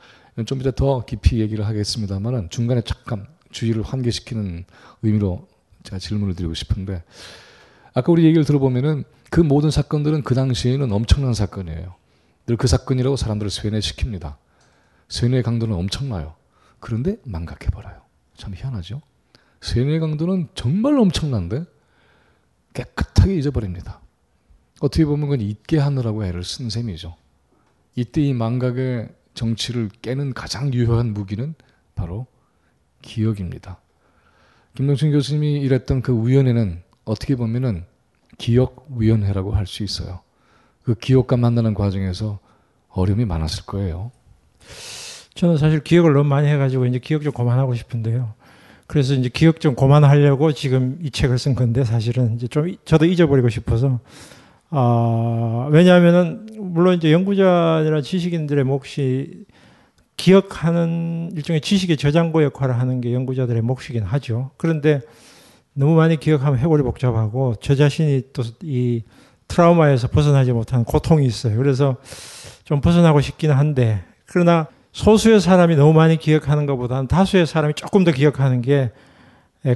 좀 이따 더 깊이 얘기를 하겠습니다만 중간에 잠깐 주의를 환기시키는 의미로 제가 질문을 드리고 싶은데 아까 우리 얘기를 들어보면은 그 모든 사건들은 그 당시에는 엄청난 사건이에요. 늘 그 사건이라고 사람들을 쇠뇌시킵니다. 쇠뇌 강도는 엄청나요. 그런데 망각해버려요. 참 희한하죠? 쇠뇌 강도는 정말 엄청난데 깨끗하게 잊어버립니다. 어떻게 보면 그건 잊게 하느라고 애를 쓴 셈이죠. 이때 이 망각의 정치를 깨는 가장 유효한 무기는 바로 기억입니다. 김동춘 교수님이 일했던 그 위원회는 어떻게 보면은 기억위원회라고 할 수 있어요. 그 기억과 만나는 과정에서 어려움이 많았을 거예요. 저는 사실 기억을 너무 많이 해가지고 이제 기억 좀 그만하고 싶은데요. 그래서 이제 기억 좀 그만하려고 지금 이 책을 쓴 건데 사실은 이제 좀 저도 잊어버리고 싶어서 아, 왜냐하면은 물론 이제 연구자나 지식인들의 몫이 기억하는 일종의 지식의 저장고 역할을 하는 게 연구자들의 몫이긴 하죠. 그런데 너무 많이 기억하면 해골이 복잡하고 저 자신이 또 이 트라우마에서 벗어나지 못하는 고통이 있어요. 그래서 좀 벗어나고 싶기는 한데 그러나 소수의 사람이 너무 많이 기억하는 것보다는 다수의 사람이 조금 더 기억하는 게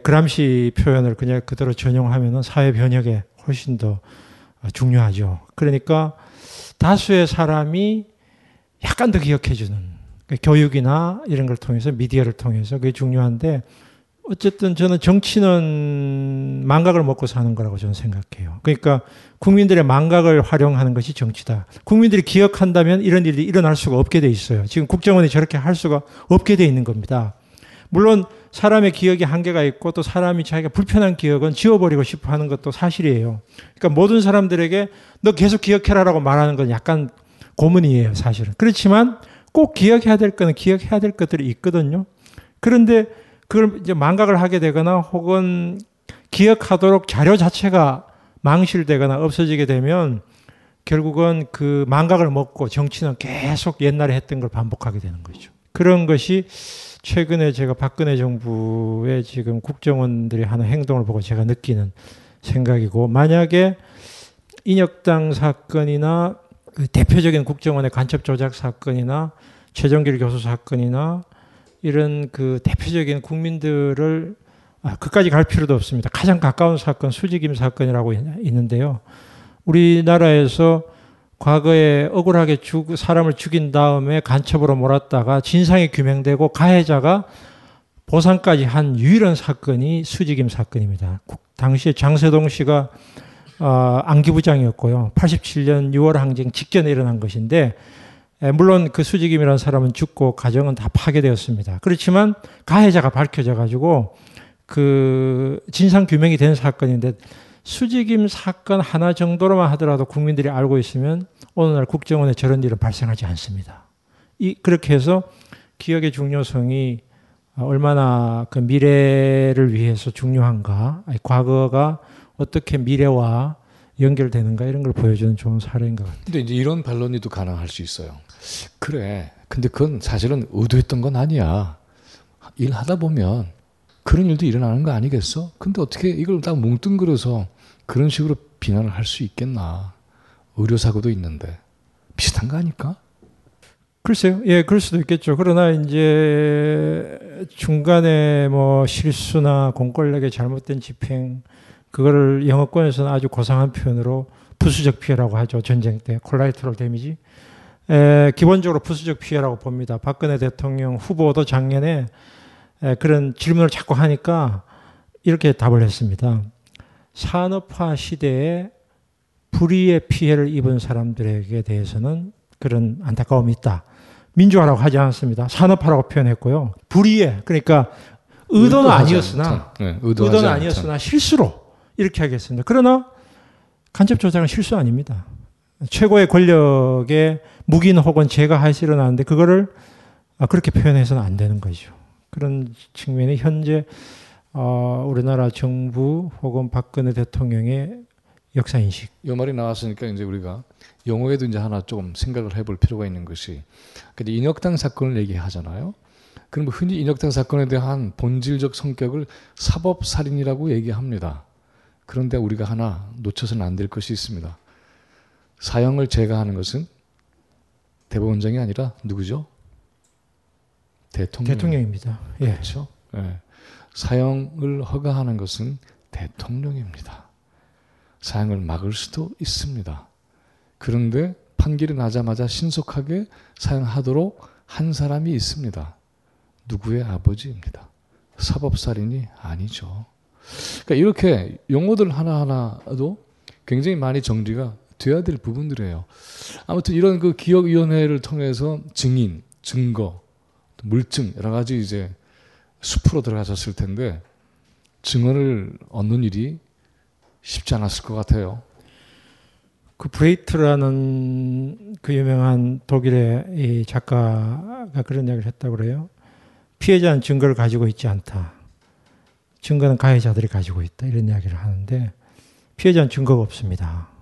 그람시 표현을 그냥 그대로 전용하면 사회 변혁에 훨씬 더 중요하죠. 그러니까 다수의 사람이 약간 더 기억해주는 교육이나 이런 걸 통해서 미디어를 통해서 그게 중요한데 어쨌든 저는 정치는 망각을 먹고 사는 거라고 저는 생각해요. 그러니까 국민들의 망각을 활용하는 것이 정치다. 국민들이 기억한다면 이런 일이 일어날 수가 없게 돼 있어요. 지금 국정원이 저렇게 할 수가 없게 돼 있는 겁니다. 물론 사람의 기억이 한계가 있고 또 사람이 자기가 불편한 기억은 지워버리고 싶어 하는 것도 사실이에요. 그러니까 모든 사람들에게 너 계속 기억해라라고 말하는 건 약간 고문이에요, 사실은. 그렇지만 꼭 기억해야 될 거는 기억해야 될 것들이 있거든요. 그런데 그걸 이제 망각을 하게 되거나 혹은 기억하도록 자료 자체가 망실되거나 없어지게 되면 결국은 그 망각을 먹고 정치는 계속 옛날에 했던 걸 반복하게 되는 거죠. 그런 것이 최근에 제가 박근혜 정부의 지금 국정원들이 하는 행동을 보고 제가 느끼는 생각이고 만약에 인혁당 사건이나 그 대표적인 국정원의 간첩 조작 사건이나 최정길 교수 사건이나 이런 그 대표적인 국민들을 아, 그까지 갈 필요도 없습니다. 가장 가까운 사건 수직임 사건이라고 있는데요. 우리나라에서 과거에 억울하게 죽, 사람을 죽인 다음에 간첩으로 몰았다가 진상이 규명되고 가해자가 보상까지 한 유일한 사건이 수직임 사건입니다. 당시에 장세동 씨가 어, 안기부장이었고요. 87년 6월 항쟁 직전에 일어난 것인데 물론 그 수직임이라는 사람은 죽고 가정은 다 파괴되었습니다. 그렇지만 가해자가 밝혀져 가지고 그 진상 규명이 된 사건인데 수직임 사건 하나 정도로만 하더라도 국민들이 알고 있으면 오늘날 국정원에 저런 일은 발생하지 않습니다. 이 그렇게 해서 기억의 중요성이 얼마나 그 미래를 위해서 중요한가, 과거가 어떻게 미래와 연결되는가 이런 걸 보여주는 좋은 사례인 것 같아요. 근데 이제 이런 반론이 또 가능할 수 있어요. 그래. 근데 그건 사실은 의도했던 건 아니야. 일하다 보면 그런 일도 일어나는 거 아니겠어? 근데 어떻게 이걸 딱 뭉뚱그려서 그런 식으로 비난을 할 수 있겠나? 의료사고도 있는데 비슷한 거 아닐까? 글쎄요. 예, 그럴 수도 있겠죠. 그러나 이제 중간에 뭐 실수나 공권력의 잘못된 집행 그거를 영어권에서는 아주 고상한 표현으로 부수적 피해라고 하죠. 전쟁 때 콜라이트럴 데미지. 에, 기본적으로 부수적 피해라고 봅니다. 박근혜 대통령 후보도 작년에 에, 그런 질문을 자꾸 하니까 이렇게 답을 했습니다. 산업화 시대에 불의의 피해를 입은 사람들에게 대해서는 그런 안타까움이 있다. 민주화라고 하지 않았습니다. 산업화라고 표현했고요. 불의의 그러니까 의도는 아니었으나 네, 의도는 아니었으나 실수로 이렇게 하겠습니다. 그러나 간첩 조작은 실수 아닙니다. 최고의 권력의 묵인 혹은 제가 할수 일어나는데 그거를 그렇게 표현해서는 안 되는 거죠. 그런 측면이 현재 어, 우리나라 정부 혹은 박근혜 대통령의 역사 인식. 이 말이 나왔으니까 이제 우리가 용어에도 이제 하나 조금 생각을 해볼 필요가 있는 것이 근데 인혁당 사건을 얘기하잖아요. 그럼 흔히 인혁당 사건에 대한 본질적 성격을 사법 살인이라고 얘기합니다. 그런데 우리가 하나 놓쳐서는 안 될 것이 있습니다. 사형을 제거하는 것은 대법원장이 아니라 누구죠? 대통령. 대통령입니다. 예. 그렇죠. 예. 사형을 허가하는 것은 대통령입니다. 사형을 막을 수도 있습니다. 그런데 판결이 나자마자 신속하게 사형하도록 한 사람이 있습니다. 누구의 아버지입니다. 사법살인이 아니죠. 그러니까 이렇게 용어들 하나하나도 굉장히 많이 정리가 돼야 될 부분들이에요. 아무튼 이런 그 기억위원회를 통해서 증인, 증거, 물증 여러 가지 이제 숲으로 들어가셨을 텐데 증언을 얻는 일이 쉽지 않았을 것 같아요. 그 브레히트라는 그 유명한 독일의 이 작가가 그런 이야기를 했다고 그래요. 피해자는 증거를 가지고 있지 않다. 증거는 가해자들이 가지고 있다. 이런 이야기를 하는데 피해자는 증거가 없습니다.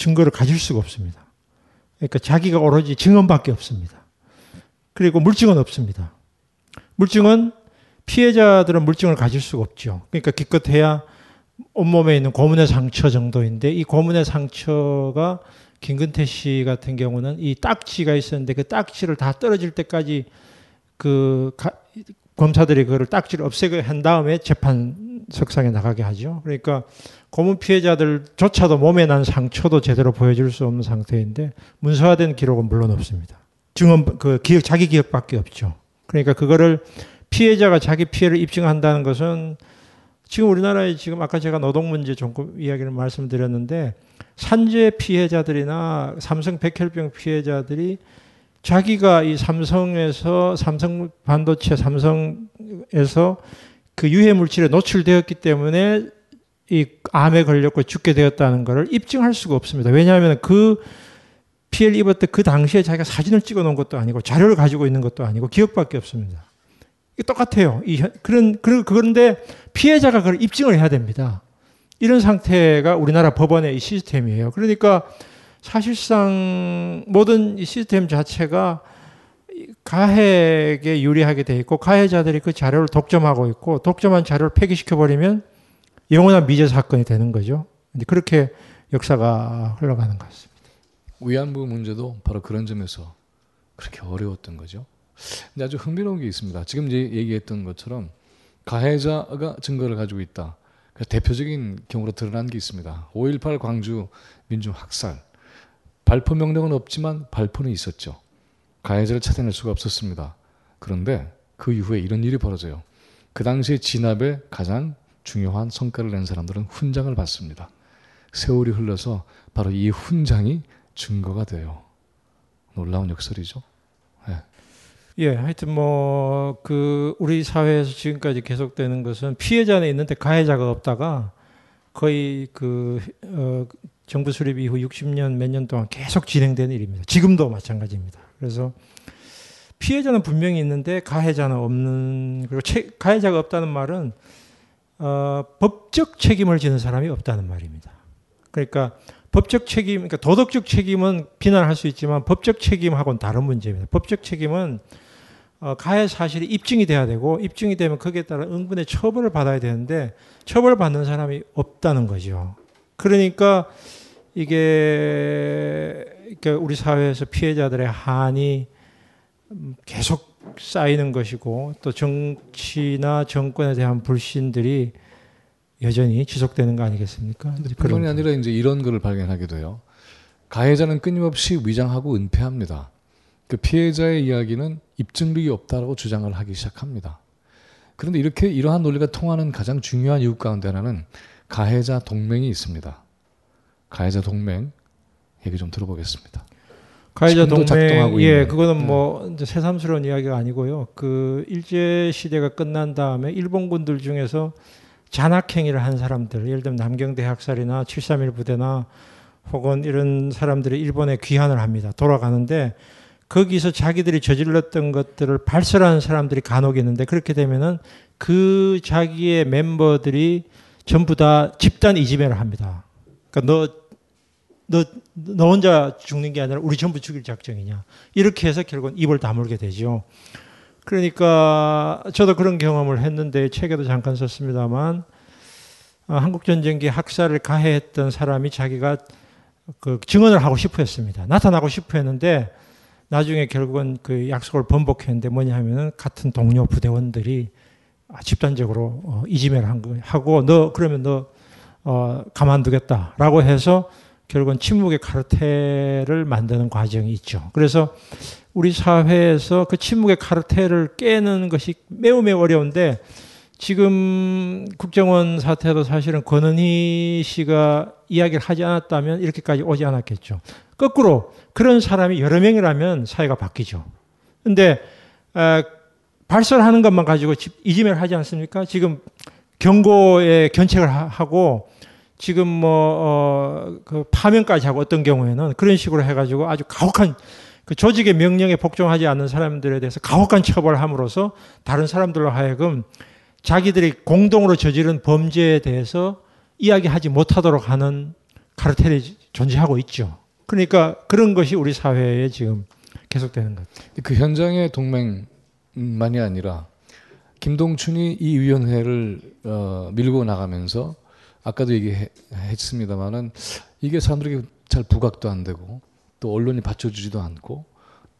증거를 가질 수가 없습니다. 그러니까 자기가 오로지 증언밖에 없습니다. 그리고 물증은 없습니다. 물증은 피해자들은 물증을 가질 수가 없죠. 그러니까 기껏해야 온몸에 있는 고문의 상처 정도인데 이 고문의 상처가 김근태 씨 같은 경우는 이 딱지가 있었는데 그 딱지를 다 떨어질 때까지 그 가, 검사들이 그거를 딱지를 없애게 한 다음에 재판 석상에 나가게 하죠. 그러니까 고문 피해자들조차도 몸에 난 상처도 제대로 보여줄 수 없는 상태인데 문서화된 기록은 물론 없습니다. 증언 그 기억 자기 기억밖에 없죠. 그러니까 그거를 피해자가 자기 피해를 입증한다는 것은 지금 우리나라에 지금 아까 제가 노동 문제 조금 이야기를 말씀드렸는데 산재 피해자들이나 삼성 백혈병 피해자들이 자기가 이 삼성에서 삼성 반도체 삼성에서 그 유해 물질에 노출되었기 때문에 이 암에 걸렸고 죽게 되었다는 것을 입증할 수가 없습니다. 왜냐하면 그 피해를 입었던 그 당시에 자기가 사진을 찍어 놓은 것도 아니고 자료를 가지고 있는 것도 아니고 기억밖에 없습니다. 똑같아요. 이 그런 그런 그런데 피해자가 그걸 입증을 해야 됩니다. 이런 상태가 우리나라 법원의 이 시스템이에요. 그러니까 사실상 모든 이 시스템 자체가 가해에게 유리하게 돼 있고 가해자들이 그 자료를 독점하고 있고 독점한 자료를 폐기시켜 버리면 영원한 미제 사건이 되는 거죠. 그렇게 역사가 흘러가는 것 같습니다. 위안부 문제도 바로 그런 점에서 그렇게 어려웠던 거죠. 근데 아주 흥미로운 게 있습니다. 지금 이제 얘기했던 것처럼 가해자가 증거를 가지고 있다. 그 대표적인 경우로 드러난 게 있습니다. 5.18 광주 민중 학살. 발포 명령은 없지만 발포는 있었죠. 가해자를 찾아낼 수가 없었습니다. 그런데 그 이후에 이런 일이 벌어져요. 그 당시에 진압에 가장 중요한 성과를 낸 사람들은 훈장을 받습니다. 세월이 흘러서 바로 이 훈장이 증거가 돼요. 놀라운 역설이죠. 네. 예, 하여튼 뭐 그 우리 사회에서 지금까지 계속되는 것은 피해자는 있는데 가해자가 없다가 거의 그 어, 정부 수립 이후 60년 몇 년 동안 계속 진행되는 일입니다. 지금도 마찬가지입니다. 그래서 피해자는 분명히 있는데 가해자는 없는 그리고 채, 가해자가 없다는 말은 어, 법적 책임을 지는 사람이 없다는 말입니다. 그러니까 법적 책임, 그러니까 도덕적 책임은 비난할 수 있지만 법적 책임하고는 다른 문제입니다. 법적 책임은 어, 가해 사실이 입증이 돼야 되고 입증이 되면 거기에 따라 응분의 처벌을 받아야 되는데 처벌을 받는 사람이 없다는 거죠. 그러니까 이게 그러니까 우리 사회에서 피해자들의 한이 계속 쌓이는 것이고 또 정치나 정권에 대한 불신들이 여전히 지속되는 거 아니겠습니까? 뿐만이 아니라 이제 이런 것을 발견하게 돼요. 가해자는 끊임없이 위장하고 은폐합니다. 그 피해자의 이야기는 입증력이 없다고 주장을 하기 시작합니다. 그런데 이렇게 이러한 논리가 통하는 가장 중요한 이유 가운데 하나는 가해자 동맹이 있습니다. 가해자 동맹 얘기 좀 들어보겠습니다. 가해자 동맹 예, 그거는 네. 뭐 새삼스러운 이야기가 아니고요. 그 일제 시대가 끝난 다음에 일본군들 중에서 잔악행위를 한 사람들, 예를 들면 남경대 학살이나 731 부대나 혹은 이런 사람들이 일본에 귀환을 합니다. 돌아가는데 거기서 자기들이 저질렀던 것들을 발설하는 사람들이 간혹 있는데 그렇게 되면은 그 자기의 멤버들이 전부 다 집단 이지매를 합니다. 그러니까 너, 너, 너 혼자 죽는 게 아니라 우리 전부 죽일 작정이냐. 이렇게 해서 결국은 입을 다물게 되죠. 그러니까 저도 그런 경험을 했는데 책에도 잠깐 썼습니다만 어, 한국전쟁기 학살을 가해했던 사람이 자기가 그 증언을 하고 싶어 했습니다. 나타나고 싶어 했는데 나중에 결국은 그 약속을 번복했는데 뭐냐 하면은 같은 동료 부대원들이 집단적으로 어, 이지매를 한 거, 하고 너 그러면 너 어, 가만두겠다라고 해서 결국은 침묵의 카르텔을 만드는 과정이 있죠. 그래서 우리 사회에서 그 침묵의 카르텔을 깨는 것이 매우 매우 어려운데 지금 국정원 사태도 사실은 권은희 씨가 이야기를 하지 않았다면 이렇게까지 오지 않았겠죠. 거꾸로 그런 사람이 여러 명이라면 사회가 바뀌죠. 근데 어, 발설하는 것만 가지고 이지매를 하지 않습니까? 지금 경고에 견책을 하고 지금 뭐, 어, 그 파면까지 하고 어떤 경우에는 그런 식으로 해가지고 아주 가혹한 그 조직의 명령에 복종하지 않는 사람들에 대해서 가혹한 처벌함으로써 다른 사람들로 하여금 자기들이 공동으로 저지른 범죄에 대해서 이야기하지 못하도록 하는 카르텔이 존재하고 있죠. 그러니까 그런 것이 우리 사회에 지금 계속되는 것. 그 현장의 동맹만이 아니라 김동춘이 이 위원회를 어, 밀고 나가면서 아까도 얘기했습니다만은 이게 사람들에게 잘 부각도 안 되고 또 언론이 받쳐주지도 않고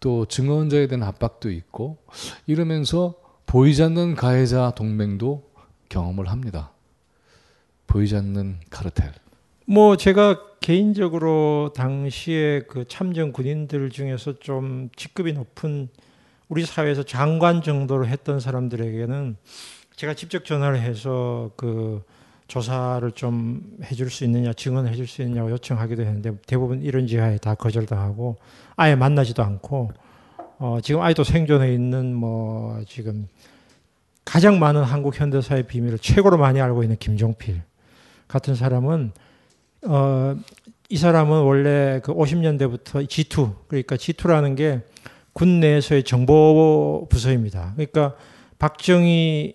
또 증언자에 대한 압박도 있고 이러면서 보이지 않는 가해자 동맹도 경험을 합니다. 보이지 않는 카르텔. 뭐 제가 개인적으로 당시에 그 참전 군인들 중에서 좀 직급이 높은 우리 사회에서 장관 정도로 했던 사람들에게는 제가 직접 전화를 해서 그 조사를 좀 해줄 수 있느냐, 증언을 해줄 수 있느냐고 요청하기도 했는데 대부분 이런 지하에 다 거절당하고 아예 만나지도 않고 어, 지금 아직도 생존해 있는 뭐 지금 가장 많은 한국 현대사의 비밀을 최고로 많이 알고 있는 김종필 같은 사람은 어, 이 사람은 원래 그 50년대부터 G2 그러니까 G2라는 게 군 내에서의 정보 부서입니다. 그러니까 박정희,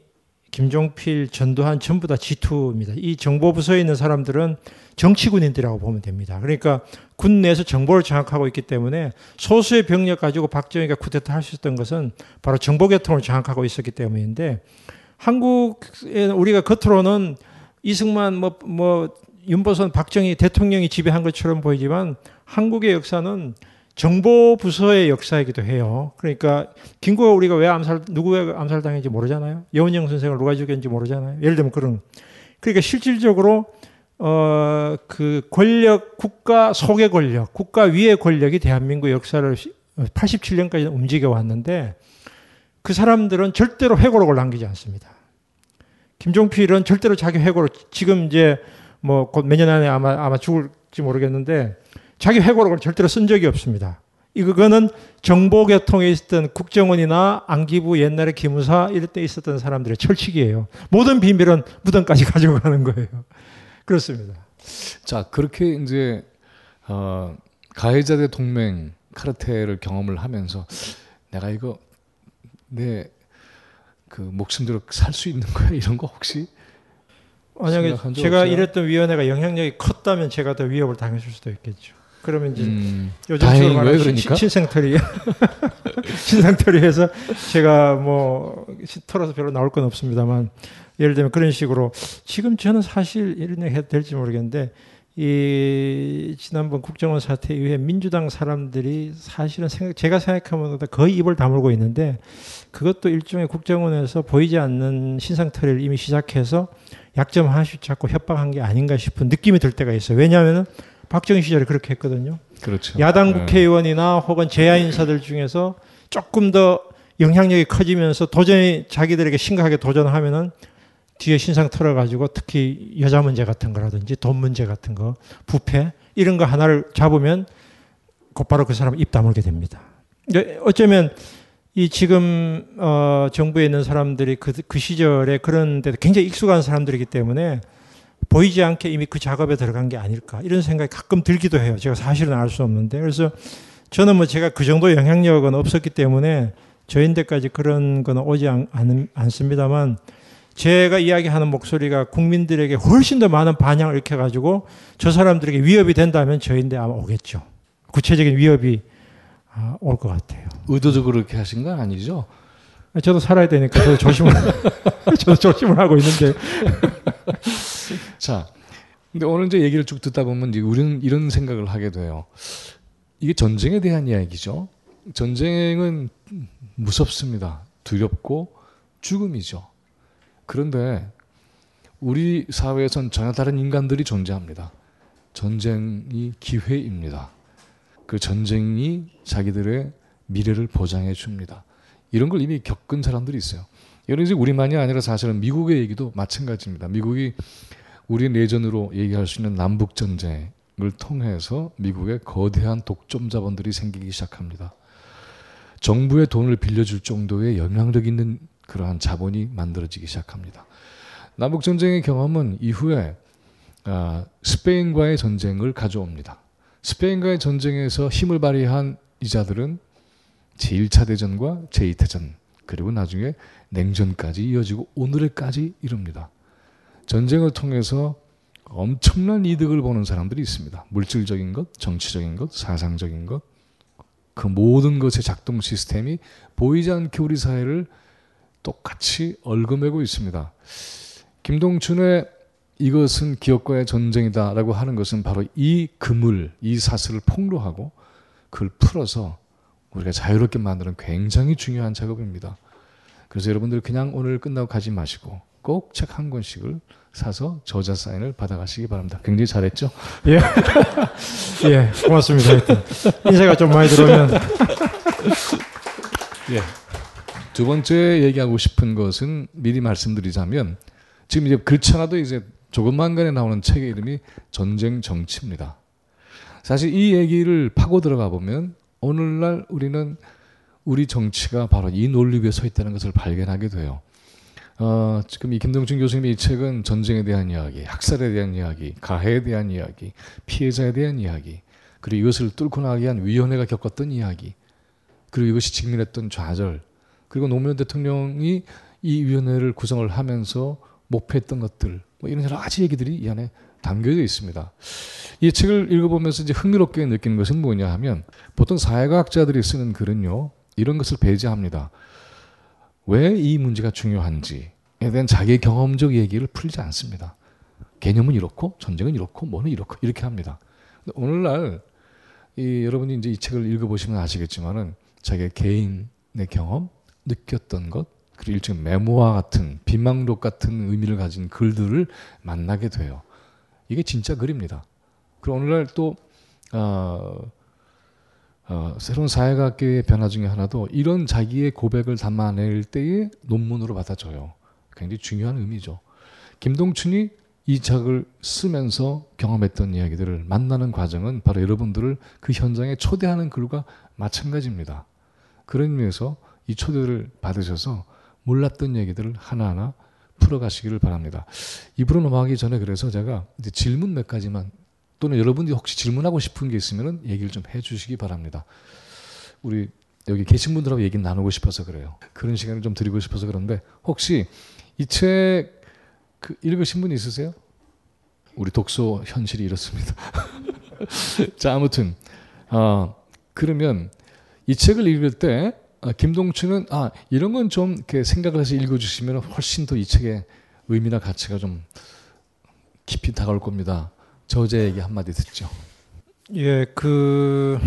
김종필, 전두환 전부 다 G2입니다. 이 정보 부서에 있는 사람들은 정치군인들이라고 보면 됩니다. 그러니까 군 내에서 정보를 장악하고 있기 때문에 소수의 병력 가지고 박정희가 쿠데타 할 수 있었던 것은 바로 정보 계통을 장악하고 있었기 때문인데 한국에 우리가 겉으로는 이승만 뭐, 뭐 윤보선 박정희 대통령이 지배한 것처럼 보이지만 한국의 역사는 정보 부서의 역사이기도 해요. 그러니까 김구가 우리가 왜 암살 누구의 암살당했는지 모르잖아요. 여운영 선생을 누가 죽였는지 모르잖아요. 예를 들면 그런 그러니까 실질적으로 어 그 권력 국가 속의 권력, 국가 위의 권력이 대한민국 역사를 87년까지 움직여 왔는데 그 사람들은 절대로 회고록을 남기지 않습니다. 김종필은 절대로 자기 회고록 지금 이제 뭐 곧 몇 년 안에 아마 아마 죽을지 모르겠는데 자기 회고록을 절대로 쓴 적이 없습니다. 이거는 정보계통에 있었던 국정원이나 안기부 옛날에 기무사 이럴 때 있었던 사람들의 철칙이에요. 모든 비밀은 무덤까지 가지고 가는 거예요. 그렇습니다. 자 그렇게 이제 어, 가해자대 동맹 카르텔을 경험을 하면서 내가 이거 내 그 목숨대로 살 수 있는 거야 이런 거 혹시 만약에 제가 없어요? 이랬던 위원회가 영향력이 컸다면 제가 더 위협을 당했을 수도 있겠죠. 그러면 이제 음, 요즘 식으로 말하면 그러니까? 신생털이 신상털이해서 제가 뭐 털어서 별로 나올 건 없습니다만 예를 들면 그런 식으로 지금 저는 사실 이런 얘기 해도 될지 모르겠는데 이 지난번 국정원 사태 이후에 민주당 사람들이 사실은 생각, 제가 것보다 거의 입을 다물고 있는데 그것도 일종의 국정원에서 보이지 않는 신상털이를 이미 시작해서 약점 하나씩 잡고 협박한 게 아닌가 싶은 느낌이 들 때가 있어요. 왜냐하면 박정희 시절에 그렇게 했거든요. 그렇죠. 야당 국회의원이나 혹은 제야 인사들 중에서 조금 더 영향력이 커지면서 도전이 자기들에게 심각하게 도전하면은 뒤에 신상 털어가지고 특히 여자 문제 같은 거라든지 돈 문제 같은 거, 부패 이런 거 하나를 잡으면 곧바로 그 사람 입 다물게 됩니다. 어쩌면 이 지금 어 정부에 있는 사람들이 그, 그 시절에 그런 데 굉장히 익숙한 사람들이기 때문에 보이지 않게 이미 그 작업에 들어간 게 아닐까 이런 생각이 가끔 들기도 해요. 제가 사실은 알 수 없는데 그래서 저는 뭐 제가 그 정도 영향력은 없었기 때문에 저인데까지 그런 건 오지 않, 않, 않습니다만 제가 이야기하는 목소리가 국민들에게 훨씬 더 많은 반향을 일으켜가지고 저 사람들에게 위협이 된다면 저인데 아마 오겠죠. 구체적인 위협이 아, 올것 같아요. 의도적으로 그렇게 하신 건 아니죠? 저도 살아야 되니까 저도 조심을 저도 조심을 하고 있는데. 자, 근데 오늘 이제 얘기를 쭉 듣다 보면 이제 우리는 이런 생각을 하게 돼요. 이게 전쟁에 대한 이야기죠. 전쟁은 무섭습니다. 두렵고 죽음이죠. 그런데 우리 사회에선 전혀 다른 인간들이 존재합니다. 전쟁이 기회입니다. 그 전쟁이 자기들의 미래를 보장해 줍니다. 이런 걸 이미 겪은 사람들이 있어요. 이런 우리만이 아니라 사실은 미국의 얘기도 마찬가지입니다. 미국이 우리 내전으로 얘기할 수 있는 남북 전쟁을 통해서 미국의 거대한 독점 자본들이 생기기 시작합니다. 정부의 돈을 빌려줄 정도의 영향력 있는 그러한 자본이 만들어지기 시작합니다. 남북 전쟁의 경험은 이후에 아, 스페인과의 전쟁을 가져옵니다. 스페인과의 전쟁에서 힘을 발휘한 이자들은 제1차 대전과 제2대전 그리고 나중에 냉전까지 이어지고 오늘에까지 이릅니다. 전쟁을 통해서 엄청난 이득을 보는 사람들이 있습니다. 물질적인 것, 정치적인 것, 사상적인 것, 그 모든 것의 작동 시스템이 보이지 않게 우리 사회를 똑같이 얽어매고 있습니다. 김동춘의 이것은 기업과의 전쟁이다라고 하는 것은 바로 이 그물, 이 사슬을 폭로하고 그걸 풀어서 우리가 자유롭게 만드는 굉장히 중요한 작업입니다. 그래서 여러분들 그냥 오늘 끝나고 가지 마시고 꼭 책 한 권씩을 사서 저자 사인을 받아가시기 바랍니다. 굉장히 잘했죠? 예. 예, 고맙습니다. 하여튼. 인쇄가 좀 많이 들어오면. 예. 두 번째 얘기하고 싶은 것은 미리 말씀드리자면 지금 이제 않아도 이제 조금만 간에 나오는 책의 이름이 전쟁 정치입니다. 사실 이 얘기를 파고 들어가 보면 오늘날 우리는 우리 정치가 바로 이 논리 위에 서 있다는 것을 발견하게 돼요. 어, 지금 이 김동준 교수님의 이 책은 전쟁에 대한 이야기, 학살에 대한 이야기, 가해에 대한 이야기, 피해자에 대한 이야기, 그리고 이것을 뚫고 나가기 위한 위원회가 겪었던 이야기, 그리고 이것이 직면했던 좌절, 그리고 노무현 대통령이 이 위원회를 구성을 하면서 목표했던 것들, 뭐 이런 여러 가지 얘기들이 이 안에 담겨져 있습니다. 이 책을 읽어보면서 이제 흥미롭게 느끼는 것은 뭐냐 하면 보통 사회과학자들이 쓰는 글은요, 이런 것을 배제합니다. 왜 이 문제가 중요한지에 대한 자기의 경험적 얘기를 풀지 않습니다. 개념은 이렇고 전쟁은 이렇고 뭐는 이렇고 이렇게 합니다. 오늘날 이 여러분이 이제 이 책을 읽어보시면 아시겠지만은 자기의 개인의 경험, 느꼈던 것, 그리고 일종의 메모와 같은 비망록 같은 의미를 가진 글들을 만나게 돼요. 이게 진짜 글입니다. 그리고 오늘날 또 어, 어, 새로운 사회과학계의 변화 중에 하나도 이런 자기의 고백을 담아낼 때의 논문으로 받아줘요. 굉장히 중요한 의미죠. 김동춘이 이 책을 쓰면서 경험했던 이야기들을 만나는 과정은 바로 여러분들을 그 현장에 초대하는 글과 마찬가지입니다. 그런 의미에서 이 초대를 받으셔서 몰랐던 얘기들을 하나하나 풀어가시기를 바랍니다. 입으로 넘어가기 전에 그래서 제가 질문 몇 가지만 또는 여러분들이 혹시 질문하고 싶은 게 있으면 얘기를 좀 해주시기 바랍니다. 우리 여기 계신 분들하고 얘기 나누고 싶어서 그래요. 그런 시간을 좀 드리고 싶어서 그런데 혹시 이 책 그 읽으신 분 있으세요? 우리 독서 현실이 이렇습니다. 자 아무튼 어, 그러면 이 책을 읽을 때 아, 김동춘은 아 이런 건 좀 생각을 해서 읽어주시면 훨씬 더 이 책의 의미나 가치가 좀 깊이 다가올 겁니다. 저자에게 한마디 듣죠. 예, 그,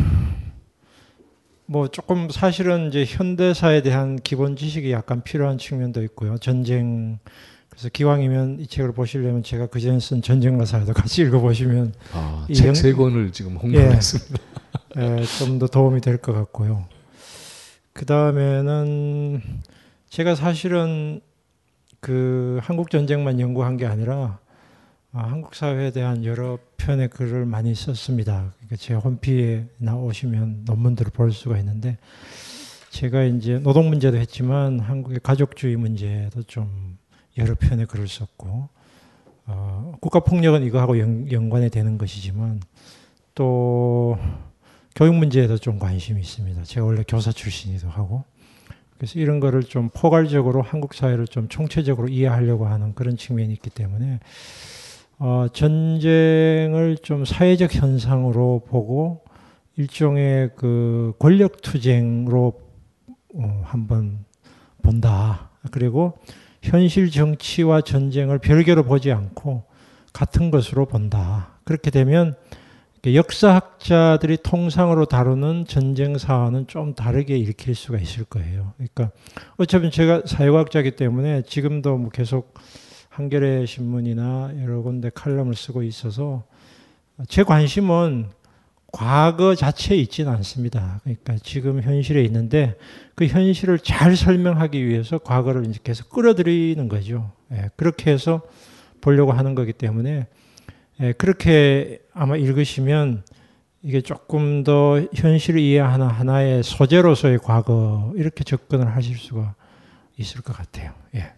뭐 조금 사실은 이제 현대사에 대한 기본 지식이 약간 필요한 측면도 있고요. 전쟁, 그래서 기왕이면 이 책을 보시려면 제가 그 전에 쓴 전쟁가사도 같이 읽어보시면. 아, 책세 권을 지금 홍보했습니다. 예, 예, 좀더 도움이 될 것 같고요. 그 다음에는 제가 사실은 그 한국 전쟁만 연구한 게 아니라 아, 한국 사회에 대한 여러 편의 글을 많이 썼습니다. 그러니까 제 홈피에 나오시면 논문들을 볼 수가 있는데 제가 이제 노동 문제도 했지만 한국의 가족주의 문제도 좀 여러 편의 글을 썼고 어, 국가 폭력은 이거하고 연, 연관이 되는 것이지만 또 교육 문제에도 좀 관심이 있습니다. 제가 원래 교사 출신이기도 하고 그래서 이런 거를 좀 포괄적으로 한국 사회를 좀 총체적으로 이해하려고 하는 그런 측면이 있기 때문에 어, 전쟁을 좀 사회적 현상으로 보고 일종의 그 권력 투쟁으로 어, 한번 본다. 그리고 현실 정치와 전쟁을 별개로 보지 않고 같은 것으로 본다. 그렇게 되면 역사학자들이 통상으로 다루는 전쟁 사화는 좀 다르게 읽힐 수가 있을 거예요. 그러니까 어차피 제가 사회과학자이기 때문에 지금도 뭐 계속 한겨레 신문이나 여러 군데 칼럼을 쓰고 있어서 제 관심은 과거 자체에 있지는 않습니다. 그러니까 지금 현실에 있는데 그 현실을 잘 설명하기 위해서 과거를 이제 계속 끌어들이는 거죠. 예, 그렇게 해서 보려고 하는 거기 때문에 예, 그렇게 아마 읽으시면 이게 조금 더 현실을 이해하는 하나의 소재로서의 과거 이렇게 접근을 하실 수가 있을 것 같아요. 예.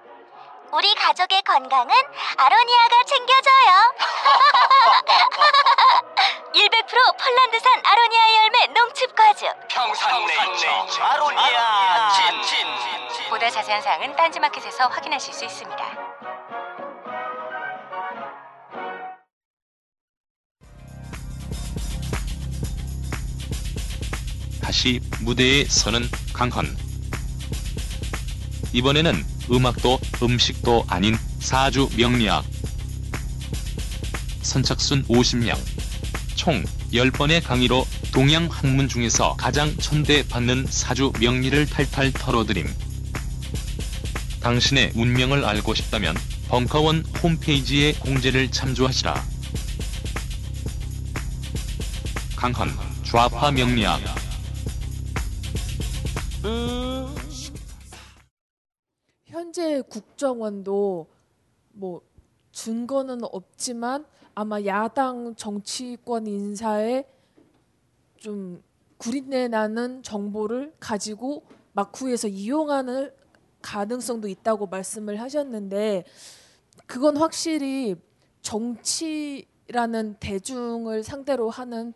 우리 가족의 건강은 아로니아가 챙겨줘요. 100% 폴란드산 아로니아 열매 농축 과즙. 평산네이처 아로니아 진. 보다 자세한 사항은 딴지마켓에서 확인하실 수 있습니다. 다시 무대에 서는 강헌. 이번에는 음악도 음식도 아닌 사주 명리학. 선착순 50명. 총 10번의 강의로 동양 학문 중에서 가장 천대받는 사주 명리를 탈탈 털어드림. 당신의 운명을 알고 싶다면 벙커원 홈페이지의 공지를 참조하시라. 강헌 좌파 명리학 현재 국정원도 뭐 증거는 없지만 아마 야당 정치권 인사에 좀 구린내 나는 정보를 가지고 막후에서 이용하는 가능성도 있다고 말씀을 하셨는데 그건 확실히 정치라는 대중을 상대로 하는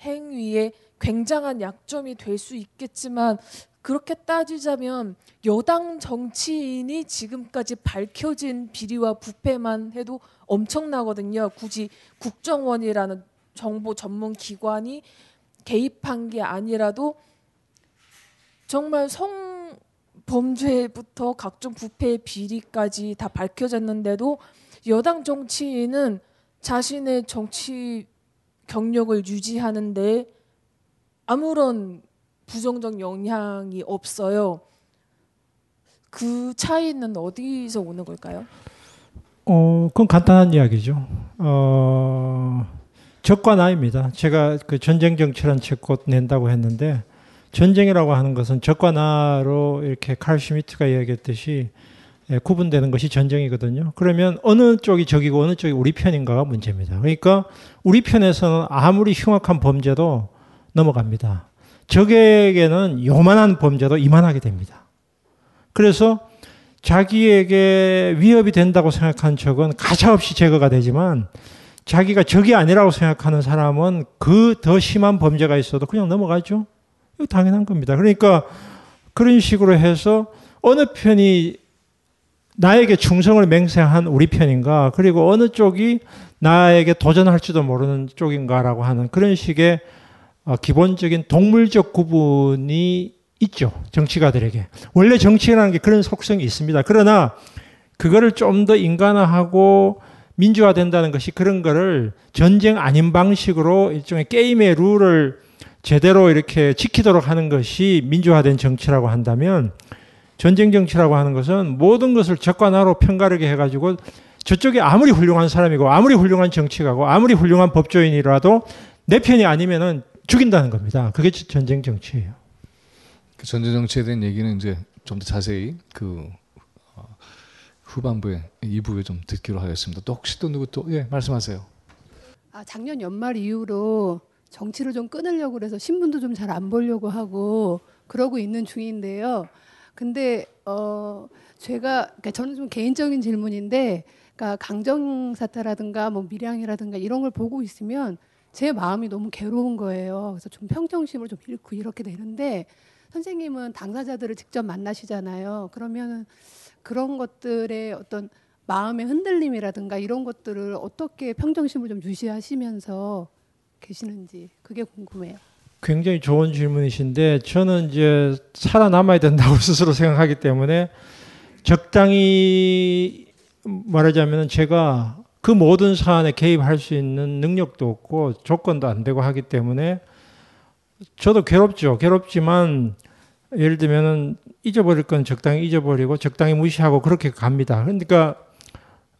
행위에 굉장한 약점이 될 수 있겠지만 그렇게 따지자면 여당 정치인이 지금까지 밝혀진 비리와 부패만 해도 엄청나거든요. 굳이 국정원이라는 정보 전문 기관이 개입한 게 아니라도 정말 성범죄부터 각종 부패 비리까지 다 밝혀졌는데도 여당 정치인은 자신의 정치 경력을 유지하는데 아무런 부정적 영향이 없어요. 그 차이는 어디서 오는 걸까요? 어, 그건 간단한 이야기죠. 어, 적과 나입니다. 제가 그 전쟁 정치란 책 곧 낸다고 했는데 전쟁이라고 하는 것은 적과 나로 이렇게 칼 슈미트가 이야기했듯이 예, 구분되는 것이 전쟁이거든요. 그러면 어느 쪽이 적이고 어느 쪽이 우리 편인가가 문제입니다. 그러니까 우리 편에서는 아무리 흉악한 범죄도 넘어갑니다. 적에게는 요만한 범죄도 이만하게 됩니다. 그래서 자기에게 위협이 된다고 생각한 적은 가차없이 제거가 되지만 자기가 적이 아니라고 생각하는 사람은 그 더 심한 범죄가 있어도 그냥 넘어가죠. 이거 당연한 겁니다. 그러니까 그런 식으로 해서 어느 편이 나에게 충성을 맹세한 우리 편인가, 그리고 어느 쪽이 나에게 도전할지도 모르는 쪽인가라고 하는 그런 식의 어, 기본적인 동물적 구분이 있죠. 정치가들에게. 원래 정치라는 게 그런 속성이 있습니다. 그러나 그거를 좀 더 인간화하고 민주화된다는 것이 그런 거를 전쟁 아닌 방식으로 일종의 게임의 룰을 제대로 이렇게 지키도록 하는 것이 민주화된 정치라고 한다면 전쟁 정치라고 하는 것은 모든 것을 적과 나로 편가르게 해가지고 저쪽에 아무리 훌륭한 사람이고 아무리 훌륭한 정치가고 아무리 훌륭한 법조인이라도 내 편이 아니면은 죽인다는 겁니다. 그게 전쟁 정치예요. 그 전쟁 정치에 대한 얘기는 이제 좀 더 자세히 그 어, 후반부에 2부에 좀 듣기로 하겠습니다. 또 혹시 또 누구 또 예, 말씀하세요. 아, 작년 연말 이후로 정치를 좀 끊으려고 그래서 신문도 좀 잘 안 보려고 하고 그러고 있는 중인데요. 근데 어 제가 그러니까 저는 좀 개인적인 질문인데 그러니까 강정 사태라든가 뭐 밀양이라든가 이런 걸 보고 있으면 제 마음이 너무 괴로운 거예요. 그래서 좀 평정심을 좀 잃고 이렇게 되는데 선생님은 당사자들을 직접 만나시잖아요. 그러면 그런 것들의 어떤 마음의 흔들림이라든가 이런 것들을 어떻게 평정심을 좀 유지하시면서 계시는지 그게 궁금해요. 굉장히 좋은 질문이신데 저는 이제 살아남아야 된다고 스스로 생각하기 때문에 적당히 말하자면 제가 그 모든 사안에 개입할 수 있는 능력도 없고 조건도 안 되고 하기 때문에 저도 괴롭죠. 괴롭지만 예를 들면은 잊어버릴 건 적당히 잊어버리고 적당히 무시하고 그렇게 갑니다. 그러니까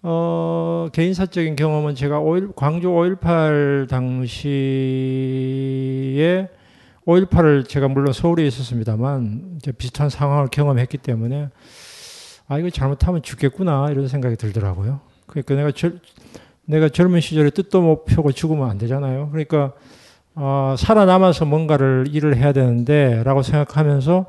어, 개인사적인 경험은 제가 5 광주 5.18 당시에 5.18을 제가 물론 서울에 있었습니다만 비슷한 상황을 경험했기 때문에 아 이거 잘못하면 죽겠구나 이런 생각이 들더라고요. 그러니까 내가 절, 내가 젊은 시절에 뜻도 못 펴고 죽으면 안 되잖아요. 그러니까 어, 살아남아서 뭔가를 일을 해야 되는데라고 생각하면서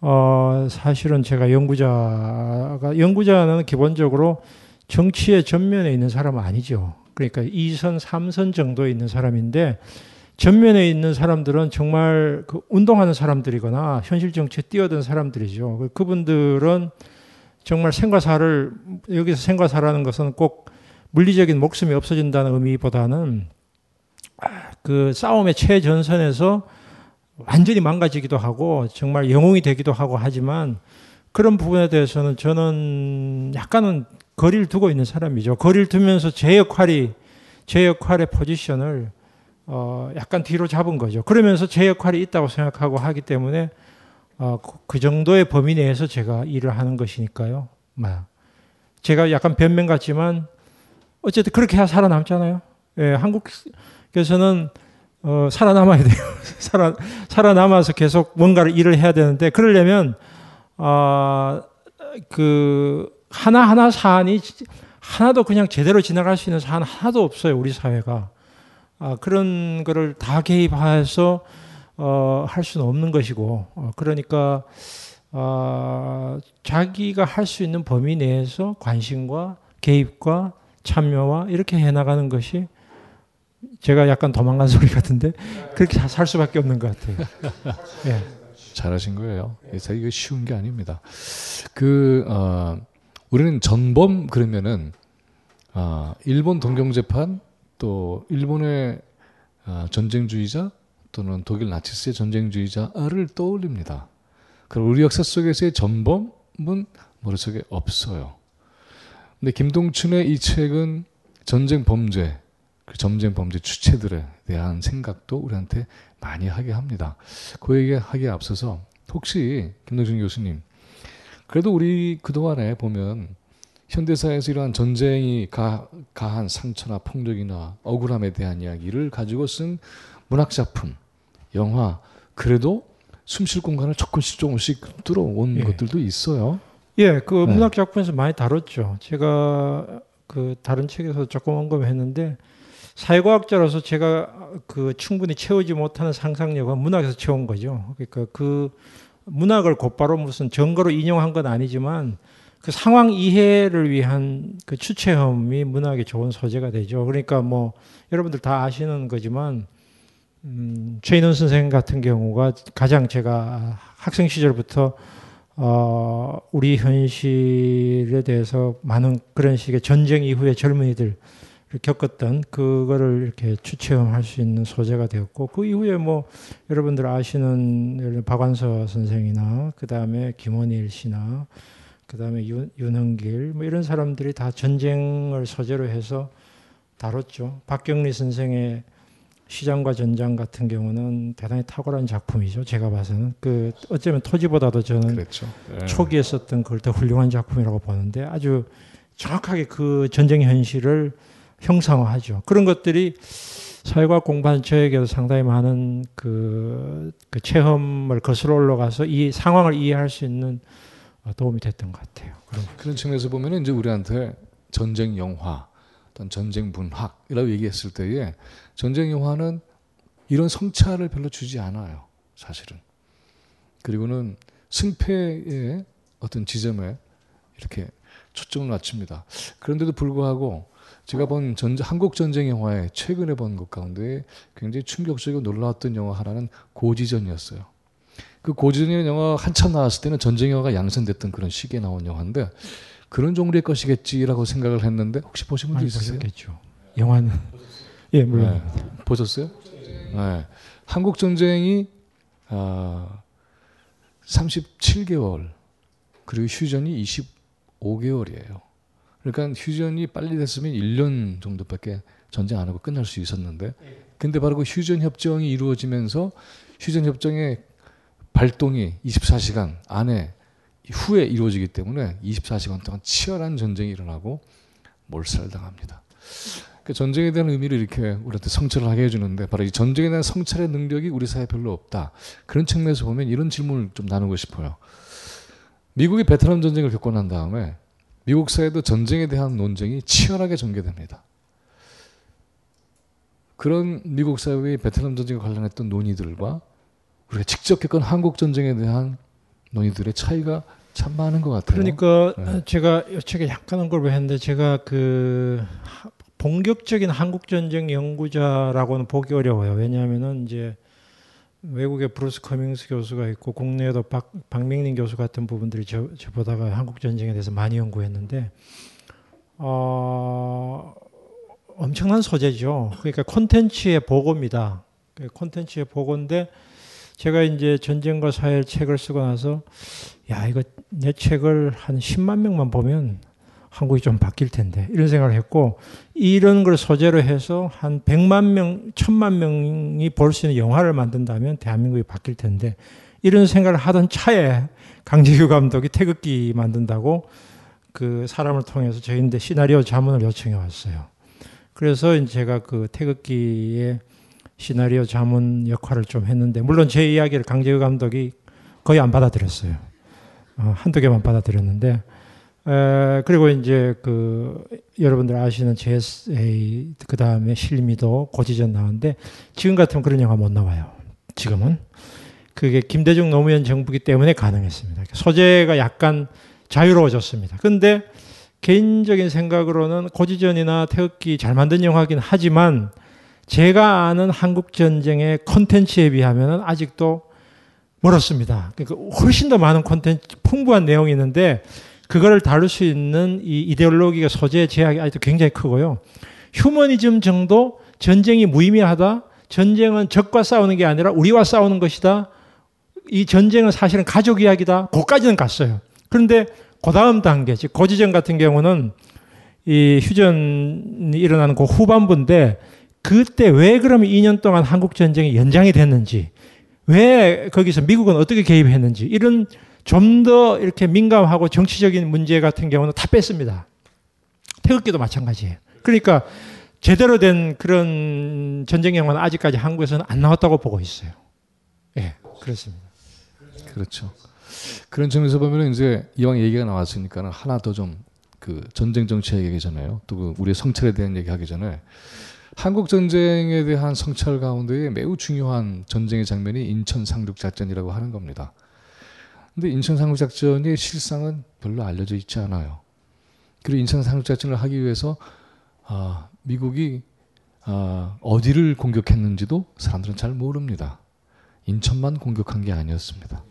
어, 사실은 제가 연구자가 연구자는 기본적으로 정치의 전면에 있는 사람은 아니죠. 그러니까 2선, 3선 정도에 있는 사람인데 전면에 있는 사람들은 정말 그 운동하는 사람들이거나 현실 정치에 뛰어든 사람들이죠. 그분들은 정말 생과 사를 여기서 생과 사라는 것은 꼭 물리적인 목숨이 없어진다는 의미보다는 그 싸움의 최전선에서 완전히 망가지기도 하고 정말 영웅이 되기도 하고 하지만 그런 부분에 대해서는 저는 약간은 거리를 두고 있는 사람이죠. 거리를 두면서 제 역할이 제 역할의 포지션을 어 약간 뒤로 잡은 거죠. 그러면서 제 역할이 있다고 생각하고 하기 때문에 어, 그- 그 정도의 범위 내에서 제가 일을 하는 것이니까요. 뭐, 제가 약간 변명 같지만 어쨌든 그렇게 살아남잖아요. 예, 한국에서는 어, 살아남아야 돼요. 살아 살아남아서 계속 뭔가를 일을 해야 되는데 그러려면 아, 그 하나하나 사안이 지- 하나도 그냥 제대로 지나갈 수 있는 사안 하나도 없어요. 우리 사회가. 아, 그런 거를 다 개입해서 어, 할 수는 없는 것이고 어, 그러니까 어, 자기가 할 수 있는 범위 내에서 관심과 개입과 참여와 이렇게 해나가는 것이 제가 약간 도망간 소리 같은데 그렇게 살 수밖에 없는 것 같아요. 예. 잘하신 거예요. 이거 쉬운 게 아닙니다. 그 어, 우리는 전범 그러면은 아, 일본 동경재판 또 일본의 아, 전쟁주의자 또는 독일 나치스의 전쟁주의자를 떠올립니다. 그럼 우리 역사 속에서의 전범은 머릿속에 없어요. 근데 김동춘의 이 책은 전쟁 범죄, 그 전쟁 범죄 주체들에 대한 생각도 우리한테 많이 하게 합니다. 그 얘기 하기에 앞서서 혹시 김동준 교수님, 그래도 우리 그동안에 보면 현대사에서 이러한 전쟁이 가, 가한 상처나 폭력이나 억울함에 대한 이야기를 가지고 쓴 문학 작품, 영화, 그래도 숨 쉴 공간을 조금씩 조금씩 뚫어온 예. 것들도 있어요. 예, 그 네. 문학 작품에서 많이 다뤘죠. 제가 그 다른 책에서 조금 언급했는데 사회과학자로서 제가 그 충분히 채우지 못하는 상상력은 문학에서 채운 거죠. 그러니까 그 문학을 곧바로 무슨 증거로 인용한 건 아니지만 그 상황 이해를 위한 그 추체험이 문학의 좋은 소재가 되죠. 그러니까 뭐 여러분들 다 아시는 거지만 음, 최인원 선생 같은 경우가 가장 제가 학생 시절부터 어, 우리 현실에 대해서 많은 그런 식의 전쟁 이후의 젊은이들 겪었던 그거를 이렇게 추체험할 수 있는 소재가 되었고 그 이후에 뭐 여러분들 아시는 박완서 선생이나 그 다음에 김원일 씨나 그 다음에 윤흥길 뭐 이런 사람들이 다 전쟁을 소재로 해서 다뤘죠. 박경리 선생의 시장과 전장 같은 경우는 대단히 탁월한 작품이죠. 제가 봐서는 그 어쩌면 토지보다도 저는 그렇죠. 예. 초기에 썼던 그걸 더 훌륭한 작품이라고 보는데 아주 정확하게 그 전쟁 현실을 형상화하죠. 그런 것들이 사회과학 공부하는 저에게도 상당히 많은 그, 그 체험을 거슬러 올라가서 이 상황을 이해할 수 있는 어, 도움이 됐던 것 같아요. 그런 그런 측면에서 보면 이제 우리한테 전쟁 영화, 어떤 전쟁 문학이라고 얘기했을 때에 전쟁 영화는 이런 성찰을 별로 주지 않아요, 사실은. 그리고는 승패의 어떤 지점에 이렇게 초점을 맞춥니다. 그런데도 불구하고 제가 본 전, 한국 전쟁 영화에 최근에 본 것 가운데 굉장히 충격적이고 놀라웠던 영화 하나는 고지전이었어요. 그 고지전이라는 영화 한참 나왔을 때는 전쟁 영화가 양산됐던 그런 시기에 나온 영화인데 그런 종류의 것이겠지라고 생각을 했는데 혹시 보신 분 많이 있으세요? 보셨겠죠. 영화는 예 물론 네. 보셨어요? 네. 한국 전쟁이 아, 37개월 그리고 휴전이 25개월이에요. 그러니까 휴전이 빨리 됐으면 1년 정도밖에 전쟁 안 하고 끝날 수 있었는데 근데 바로 그 휴전 협정이 이루어지면서 휴전 협정의 발동이 24시간 안에 후에 이루어지기 때문에 24시간 동안 치열한 전쟁이 일어나고 몰살당합니다. 그 전쟁에 대한 의미를 이렇게 우리한테 성찰을 하게 해주는데 바로 이 전쟁에 대한 성찰의 능력이 우리 사회에 별로 없다. 그런 측면에서 보면 이런 질문을 좀 나누고 싶어요. 미국이 베트남 전쟁을 겪고 난 다음에 미국 사회도 전쟁에 대한 논쟁이 치열하게 전개됩니다. 그런 미국 사회의 베트남 전쟁에 관련했던 논의들과 우리가 직접 겪은 한국 전쟁에 대한 논의들의 차이가 참 많은 것 같아요. 그러니까 네. 제가 이 책에 약간 언급을 했는데 제가 그 하- 본격적인 한국 전쟁 연구자라고는 보기 어려워요. 왜냐하면은 이제 외국에 브루스 커밍스 교수가 있고 국내에도 박, 박명림 교수 같은 부분들이 저, 저보다가 한국 전쟁에 대해서 많이 연구했는데 어, 엄청난 소재죠. 그러니까 콘텐츠의 보고입니다. 그 콘텐츠의 보고인데 제가 이제 전쟁과 사회 책을 쓰고 나서 야 이거 내 책을 한 10만 명만 보면 한국이 좀 바뀔 텐데 이런 생각을 했고 이런 걸 소재로 해서 한 100만 명, 1000만 명이 볼 수 있는 영화를 만든다면 대한민국이 바뀔 텐데 이런 생각을 하던 차에 강재규 감독이 태극기 만든다고 그 사람을 통해서 저희한테 시나리오 자문을 요청해 왔어요. 그래서 제가 그 태극기의 시나리오 자문 역할을 좀 했는데 물론 제 이야기를 강재규 감독이 거의 안 받아들였어요. 어, 한두 개만 받아들였는데 에, 그리고 이제 그 여러분들 아시는 JSA 그 다음에 실미도 고지전 나왔는데 지금 같으면 그런 영화 못 나와요. 지금은 그게 김대중 노무현 정부기 때문에 가능했습니다. 소재가 약간 자유로워졌습니다. 근데 개인적인 생각으로는 고지전이나 태극기 잘 만든 영화긴 하지만 제가 아는 한국 전쟁의 콘텐츠에 비하면 아직도 멀었습니다. 그러니까 훨씬 더 많은 콘텐츠, 풍부한 내용이 있는데 그거를 다룰 수 있는 이 이데올로기가 소재의 제약이 아직도 굉장히 크고요. 휴머니즘 정도 전쟁이 무의미하다. 전쟁은 적과 싸우는 게 아니라 우리와 싸우는 것이다. 이 전쟁은 사실은 가족 이야기다. 거까지는 갔어요. 그런데 그 다음 단계, 즉 고지전 같은 경우는 이 휴전이 일어나는 그 후반부인데 그때 왜 그러면 2년 동안 한국 전쟁이 연장이 됐는지, 왜 거기서 미국은 어떻게 개입했는지 이런 좀 더 이렇게 민감하고 정치적인 문제 같은 경우는 다 뺐습니다. 태극기도 마찬가지예요. 그러니까 제대로 된 그런 전쟁 영화는 아직까지 한국에서는 안 나왔다고 보고 있어요. 예, 그렇습니다. 그렇죠. 그런 점에서 보면 이제 이왕 얘기가 나왔으니까는 하나 더 좀 그 전쟁 정치 얘기잖아요. 또 그 우리의 성찰에 대한 얘기하기 전에 한국 전쟁에 대한 성찰 가운데 매우 중요한 전쟁의 장면이 인천 상륙 작전이라고 하는 겁니다. 근데 인천 상륙 작전의 실상은 별로 알려져 있지 않아요. 그리고 인천 상륙 작전을 하기 위해서 아, 미국이 아, 어디를 공격했는지도 사람들은 잘 모릅니다. 인천만 공격한 게 아니었습니다.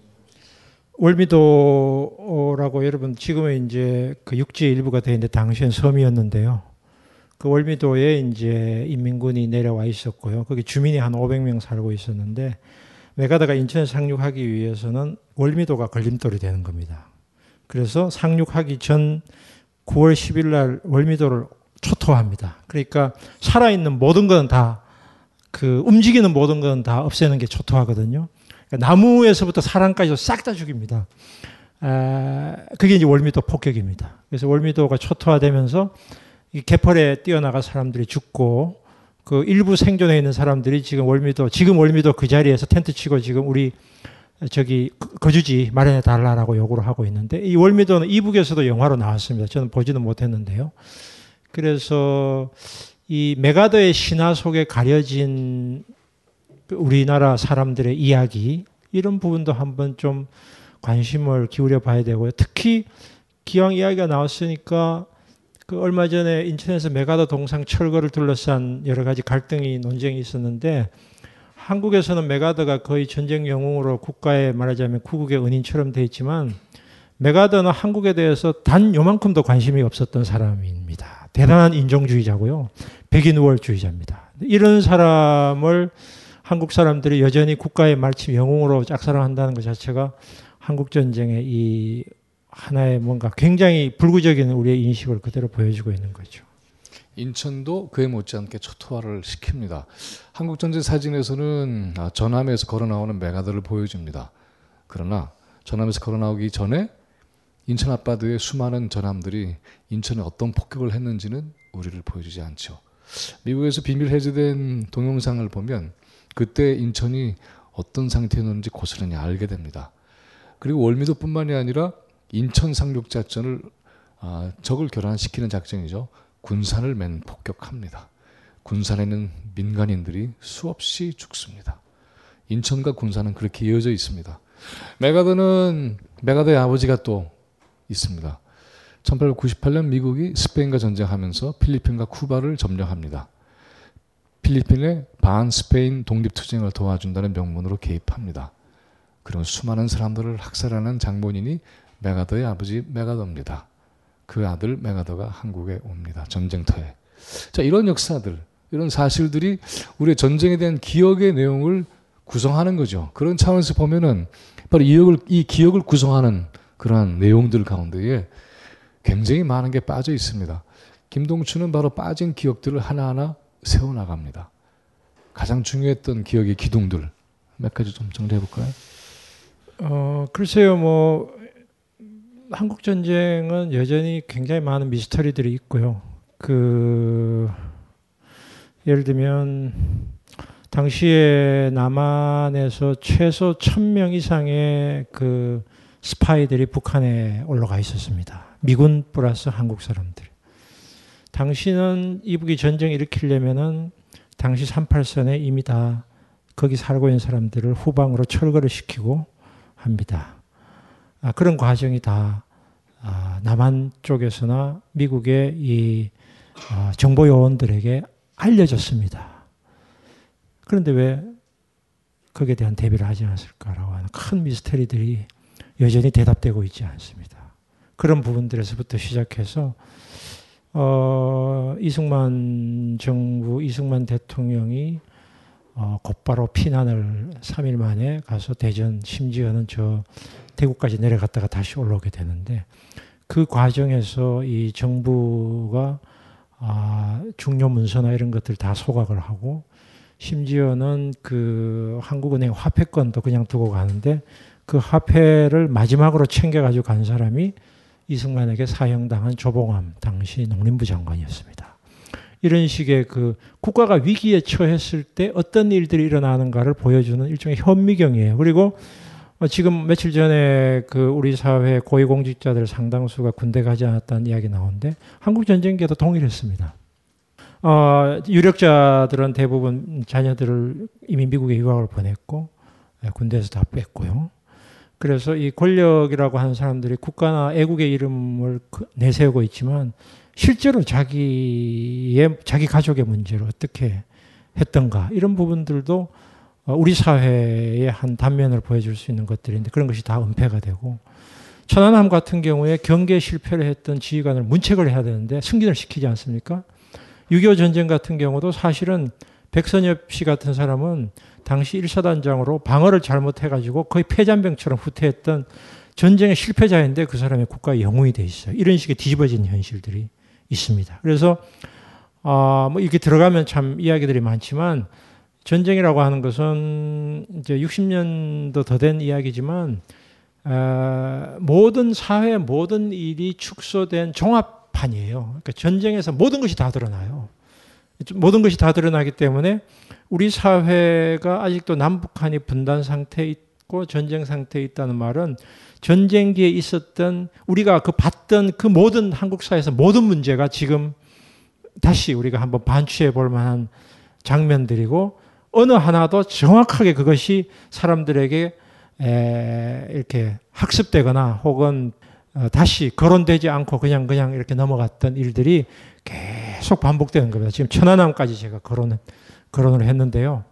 월미도라고 여러분 지금은 이제 그 육지의 일부가 되는데 당시엔 섬이었는데요. 그 월미도에 이제 인민군이 내려와 있었고요. 거기 주민이 한 500명 살고 있었는데 메가다가 인천에 상륙하기 위해서는 월미도가 걸림돌이 되는 겁니다. 그래서 상륙하기 전 9월 10일 날 월미도를 초토화합니다. 그러니까 살아있는 모든 건 다 그 움직이는 모든 건 다 없애는 게 초토화거든요. 그러니까 나무에서부터 사람까지 싹 다 죽입니다. 아, 그게 이제 월미도 폭격입니다. 그래서 월미도가 초토화되면서 이 개펄에 뛰어나가 사람들이 죽고 그 일부 생존해 있는 사람들이 지금 월미도 지금 월미도 그 자리에서 텐트 치고 지금 우리 저기 거주지 마련해 달라라고 요구를 하고 있는데 이 월미도는 이북에서도 영화로 나왔습니다. 저는 보지는 못했는데요. 그래서 이 메가더의 신화 속에 가려진 우리나라 사람들의 이야기 이런 부분도 한번 좀 관심을 기울여 봐야 되고요. 특히 기왕 이야기가 나왔으니까 그 얼마 전에 인천에서 메가더 동상 철거를 둘러싼 여러 가지 갈등이 논쟁이 있었는데 한국에서는 메가더가 거의 전쟁 영웅으로 국가에 말하자면 구국의 은인처럼 돼 있지만 메가더는 한국에 대해서 단 요만큼도 관심이 없었던 사람입니다. 대단한 인종주의자고요. 백인 우월주의자입니다. 이런 사람을 한국 사람들이 여전히 국가의 말침 영웅으로 짝사랑한다는 것 자체가 한국 전쟁의 이 하나의 뭔가 굉장히 불구적인 우리의 인식을 그대로 보여주고 있는 거죠. 인천도 그에 못지않게 초토화를 시킵니다. 한국 전쟁 사진에서는 아, 전함에서 걸어 나오는 메가더를 보여줍니다. 그러나 전함에서 걸어 나오기 전에 인천 앞바다의 수많은 전함들이 인천에 어떤 폭격을 했는지는 우리를 보여주지 않죠. 미국에서 비밀 해제된 동영상을 보면 그때 인천이 어떤 상태였는지 고스란히 알게 됩니다. 그리고 월미도뿐만이 아니라 인천 상륙 작전을 아, 적을 교란시키는 작전이죠. 군산을 맨 폭격합니다. 군산에 는 민간인들이 수없이 죽습니다. 인천과 군산은 그렇게 이어져 있습니다. 메가더는 메가더의 아버지가 또 있습니다. 1898년 미국이 스페인과 전쟁하면서 필리핀과 쿠바를 점령합니다. 필리핀의 반 스페인 독립투쟁을 도와준다는 명분으로 개입합니다. 그리고 수많은 사람들을 학살하는 장본인이 메가더의 아버지 메가더입니다. 그 아들 메가더가 한국에 옵니다. 전쟁터에. 자, 이런 역사들, 이런 사실들이 우리의 전쟁에 대한 기억의 내용을 구성하는 거죠. 그런 차원에서 보면은 바로 이 기억을, 이 기억을 구성하는 그러한 내용들 가운데에 굉장히 많은 게 빠져 있습니다. 김동춘은 바로 빠진 기억들을 하나하나 세워나갑니다. 가장 중요했던 기억의 기둥들 몇 가지 좀 정리해 볼까요? 어 글쎄요 뭐 한국 전쟁은 여전히 굉장히 많은 미스터리들이 있고요. 그 예를 들면 당시에 남한에서 최소 1000명 이상의 그 스파이들이 북한에 올라가 있었습니다. 미군 플러스 한국 사람들. 당시는 이북이 전쟁 일으키려면은 당시 38선에 이미 다 거기 살고 있는 사람들을 후방으로 철거를 시키고 합니다. 아, 그런 과정이 다 아, 남한 쪽에서나 미국의 이 아, 정보 요원들에게 알려졌습니다. 그런데 왜 거기에 대한 대비를 하지 않았을까라고 하는 큰 미스터리들이 여전히 대답되고 있지 않습니다. 그런 부분들에서부터 시작해서 어, 이승만 정부, 이승만 대통령이 어, 곧바로 피난을 3일 만에 가서 대전 심지어는 저 대구까지 내려갔다가 다시 올라오게 되는데 그 과정에서 이 정부가 아, 중요 문서나 이런 것들 다 소각을 하고 심지어는 그 한국은행 화폐권도 그냥 두고 가는데 그 화폐를 마지막으로 챙겨가지고 간 사람이 이승만에게 사형당한 조봉암 당시 농림부 장관이었습니다. 이런 식의 그 국가가 위기에 처했을 때 어떤 일들이 일어나는가를 보여주는 일종의 현미경이에요. 그리고 지금 며칠 전에 그 우리 사회 고위공직자들 상당수가 군대 가지 않았다는 이야기 나오는데 한국 전쟁기에도 동일했습니다. 어, 유력자들은 대부분 자녀들을 이미 미국에 유학을 보냈고 예, 군대에서 다 뺐고요. 그래서 이 권력이라고 하는 사람들이 국가나 애국의 이름을 그 내세우고 있지만 실제로 자기의 자기 가족의 문제를 어떻게 했던가 이런 부분들도 어, 우리 사회의 한 단면을 보여줄 수 있는 것들인데 그런 것이 다 은폐가 되고 천안함 같은 경우에 경계 실패를 했던 지휘관을 문책을 해야 되는데 승진을 시키지 않습니까? 6.25 전쟁 같은 경우도 사실은 백선엽 씨 같은 사람은 당시 1사단장으로 방어를 잘못해가지고 거의 폐잔병처럼 후퇴했던 전쟁의 실패자인데 그 사람이 국가의 영웅이 돼 있어요. 이런 식의 뒤집어진 현실들이 있습니다. 그래서 아, 뭐 이렇게 들어가면 참 이야기들이 많지만 전쟁이라고 하는 것은 이제 60년도 더 된 이야기지만 아, 모든 사회 모든 일이 축소된 종합판이에요. 그러니까 전쟁에서 모든 것이 다 드러나요. 모든 것이 다 드러나기 때문에 우리 사회가 아직도 남북한이 분단 상태에 있고 전쟁 상태에 있다는 말은 전쟁기에 있었던 우리가 그 봤던 그 모든 한국 사회에서 모든 문제가 지금 다시 우리가 한번 반추해 볼 만한 장면들이고 어느 하나도 정확하게 그것이 사람들에게 이렇게 학습되거나 혹은 어, 다시 거론되지 않고 그냥 그냥 이렇게 넘어갔던 일들이 계속 반복되는 겁니다. 지금 천안함까지 제가 거론을, 거론을 했는데요.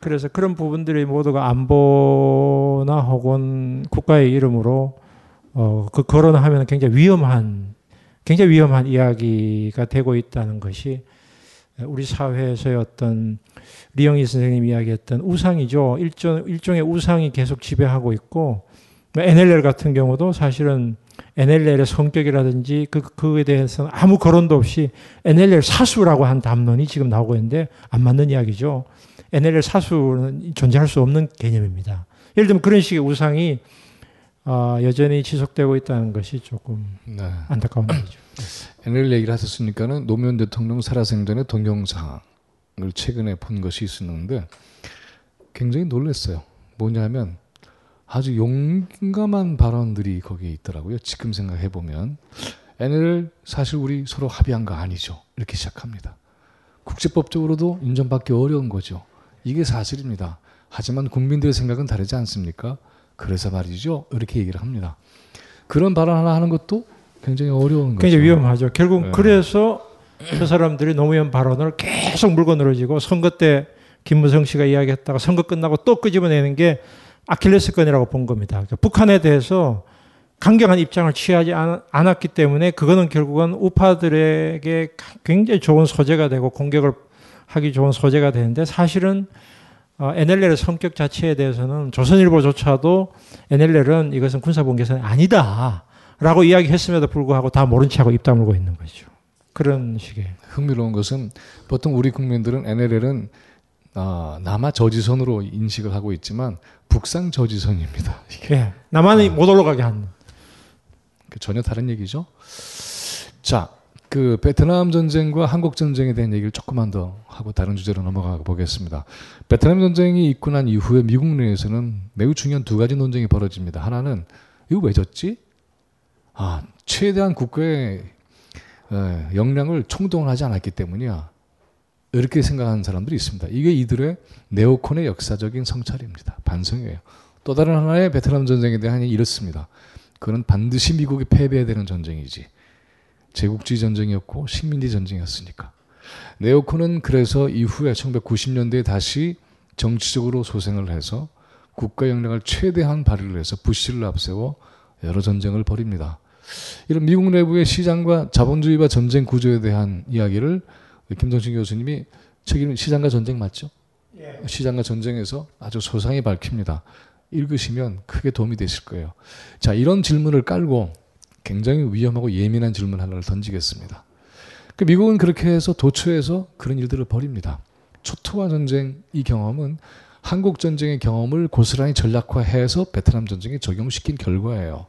그래서 그런 부분들이 모두가 안보나 혹은 국가의 이름으로 어, 그 거론을 하면 굉장히 위험한, 굉장히 위험한 이야기가 되고 있다는 것이 우리 사회에서의 어떤 리영희 선생님이 이야기했던 우상이죠. 일종, 일종의 우상이 계속 지배하고 있고 NLL 뭐 같은 경우도 사실은 NLL의 성격이라든지 그, 그에 대해서는 아무 거론도 없이 NLL 사수라고 한 담론이 지금 나오고 있는데 안 맞는 이야기죠. NLL 사수는 존재할 수 없는 개념입니다. 예를 들면 그런 식의 우상이 어, 여전히 지속되고 있다는 것이 조금 네. 안타까운 일이죠. NLL 얘기를 하셨으니까는 노무현 대통령 살아생전의 동영상을 최근에 본 것이 있었는데 굉장히 놀랐어요. 뭐냐면 아주 용감한 발언들이 거기에 있더라고요. 지금 생각해 보면 NLL 사실 우리 서로 합의한 거 아니죠. 이렇게 시작합니다. 국제법적으로도 인정받기 어려운 거죠. 이게 사실입니다. 하지만 국민들의 생각은 다르지 않습니까? 그래서 말이죠. 이렇게 얘기를 합니다. 그런 발언 하나 하는 것도 굉장히 어려운 거죠. 굉장히 위험하죠. 결국 네. 그래서 저 사람들이 노무현 발언을 계속 물고 늘어지고 선거 때 김무성 씨가 이야기했다가 선거 끝나고 또 끄집어내는 게 아킬레스건이라고 본 겁니다. 그러니까 북한에 대해서 강경한 입장을 취하지 않았기 때문에 그거는 결국은 우파들에게 굉장히 좋은 소재가 되고 공격을 하기 좋은 소재가 되는데 사실은 어, NLL의 성격 자체에 대해서는 조선일보조차도 NLL은 이것은 군사본 개선이 아니다 라고 이야기했음에도 불구하고 다 모른 체하고 입 다물고 있는 거죠. 그런 식의 흥미로운 것은 보통 우리 국민들은 NLL은 아, 남아 저지선으로 인식을 하고 있지만 북상 저지선입니다. 이게 예, 남한이 못 올라가게 하는 그 전혀 다른 얘기죠. 자, 그 베트남 전쟁과 한국 전쟁에 대한 얘기를 조금만 더 하고 다른 주제로 넘어가 보겠습니다. 베트남 전쟁이 있고 난 이후에 미국 내에서는 매우 중요한 두 가지 논쟁이 벌어집니다. 하나는 이거 왜 졌지? 아, 최대한 국가의 에, 역량을 총동원하지 않았기 때문이야. 이렇게 생각하는 사람들이 있습니다. 이게 이들의 네오콘의 역사적인 성찰입니다. 반성이에요. 또 다른 하나의 베트남 전쟁에 대한 이렇습니다. 그는 반드시 미국이 패배해야 되는 전쟁이지. 제국주의 전쟁이었고 식민지 전쟁이었으니까. 네오콘은 그래서 이후에 1990년대에 다시 정치적으로 소생을 해서 국가 역량을 최대한 발휘를 해서 부시를 앞세워 여러 전쟁을 벌입니다. 이런 미국 내부의 시장과 자본주의와 전쟁 구조에 대한 이야기를 김정신 교수님이 책임 시장과 전쟁 맞죠? 예. 시장과 전쟁에서 아주 소상히 밝힙니다. 읽으시면 크게 도움이 되실 거예요. 자, 이런 질문을 깔고 굉장히 위험하고 예민한 질문 하나를 던지겠습니다. 그 미국은 그렇게 해서 도처에서 그런 일들을 벌입니다. 초토화 전쟁 이 경험은 한국 전쟁의 경험을 고스란히 전략화해서 베트남 전쟁에 적용시킨 결과예요.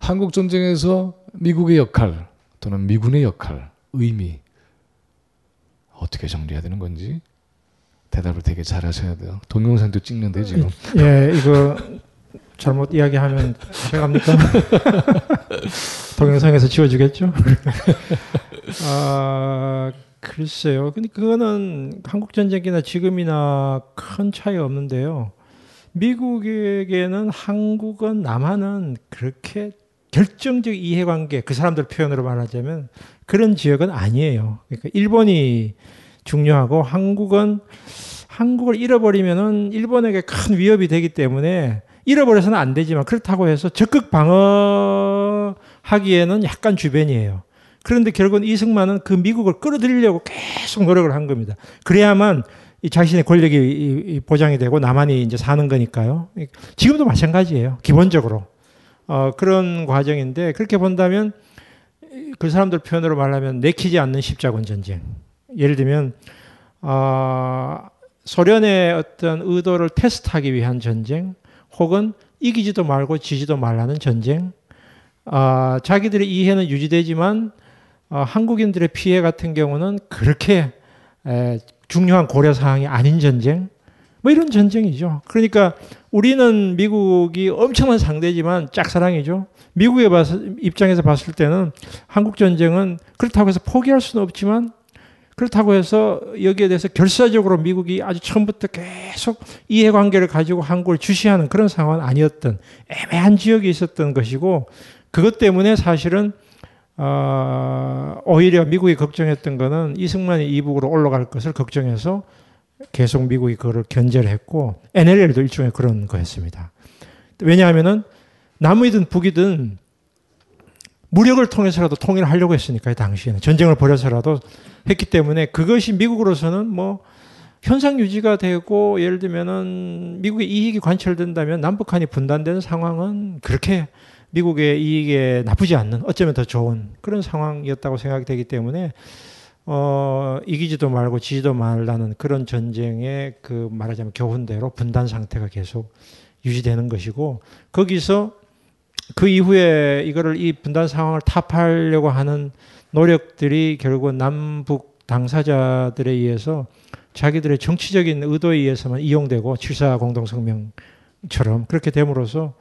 한국 전쟁에서 미국의 역할 또는 미군의 역할, 의미 어떻게 정리해야 되는 건지 대답을 되게 잘하셔야 돼요. 동영상도 찍는데 지금. 예, 이거 잘못 이야기하면 제가 합니까? 동영상에서 지워주겠죠? 아, 글쎄요. 근데 그거는 한국 전쟁이나 지금이나 큰 차이 없는데요. 미국에게는 한국은 남한은 그렇게 결정적 이해관계, 그 사람들 표현으로 말하자면 그런 지역은 아니에요. 그러니까 일본이 중요하고 한국은 한국을 잃어버리면은 일본에게 큰 위협이 되기 때문에 잃어버려서는 안 되지만 그렇다고 해서 적극 방어하기에는 약간 주변이에요. 그런데 결국은 이승만은 그 미국을 끌어들이려고 계속 노력을 한 겁니다. 그래야만 이 자신의 권력이 보장이 되고 남한이 이제 사는 거니까요. 지금도 마찬가지예요. 기본적으로. 어, 그런 과정인데 그렇게 본다면 그 사람들 표현으로 말하면 내키지 않는 십자군 전쟁. 예를 들면 어, 소련의 어떤 의도를 테스트하기 위한 전쟁, 혹은 이기지도 말고 지지도 말라는 전쟁. 어, 자기들의 이해는 유지되지만 어, 한국인들의 피해 같은 경우는 그렇게 에, 중요한 고려 사항이 아닌 전쟁. 뭐 이런 전쟁이죠. 그러니까 우리는 미국이 엄청난 상대지만 짝사랑이죠. 미국의 입장에서 봤을 때는 한국 전쟁은 그렇다고 해서 포기할 수는 없지만 그렇다고 해서 여기에 대해서 결사적으로 미국이 아주 처음부터 계속 이해관계를 가지고 한국을 주시하는 그런 상황은 아니었던 애매한 지역이 있었던 것이고 그것 때문에 사실은 어, 오히려 미국이 걱정했던 것은 이승만이 이북으로 올라갈 것을 걱정해서 계속 미국이 그거를 견제를 했고 NLL도 일종의 그런 거였습니다. 왜냐하면은 남이든 북이든 무력을 통해서라도 통일을 하려고 했으니까요, 당시에는. 전쟁을 벌여서라도 했기 때문에 그것이 미국으로서는 뭐 현상 유지가 되고 예를 들면은 미국의 이익이 관철된다면 남북한이 분단되는 상황은 그렇게 미국의 이익에 나쁘지 않는 어쩌면 더 좋은 그런 상황이었다고 생각이 되기 때문에 어, 이기지도 말고 지지도 말라는 그런 전쟁의 그 말하자면 교훈대로 분단 상태가 계속 유지되는 것이고 거기서 그 이후에 이거를 이 분단 상황을 타파하려고 하는 노력들이 결국 남북 당사자들에 의해서 자기들의 정치적인 의도에 의해서만 이용되고 7사 공동성명처럼 그렇게 됨으로써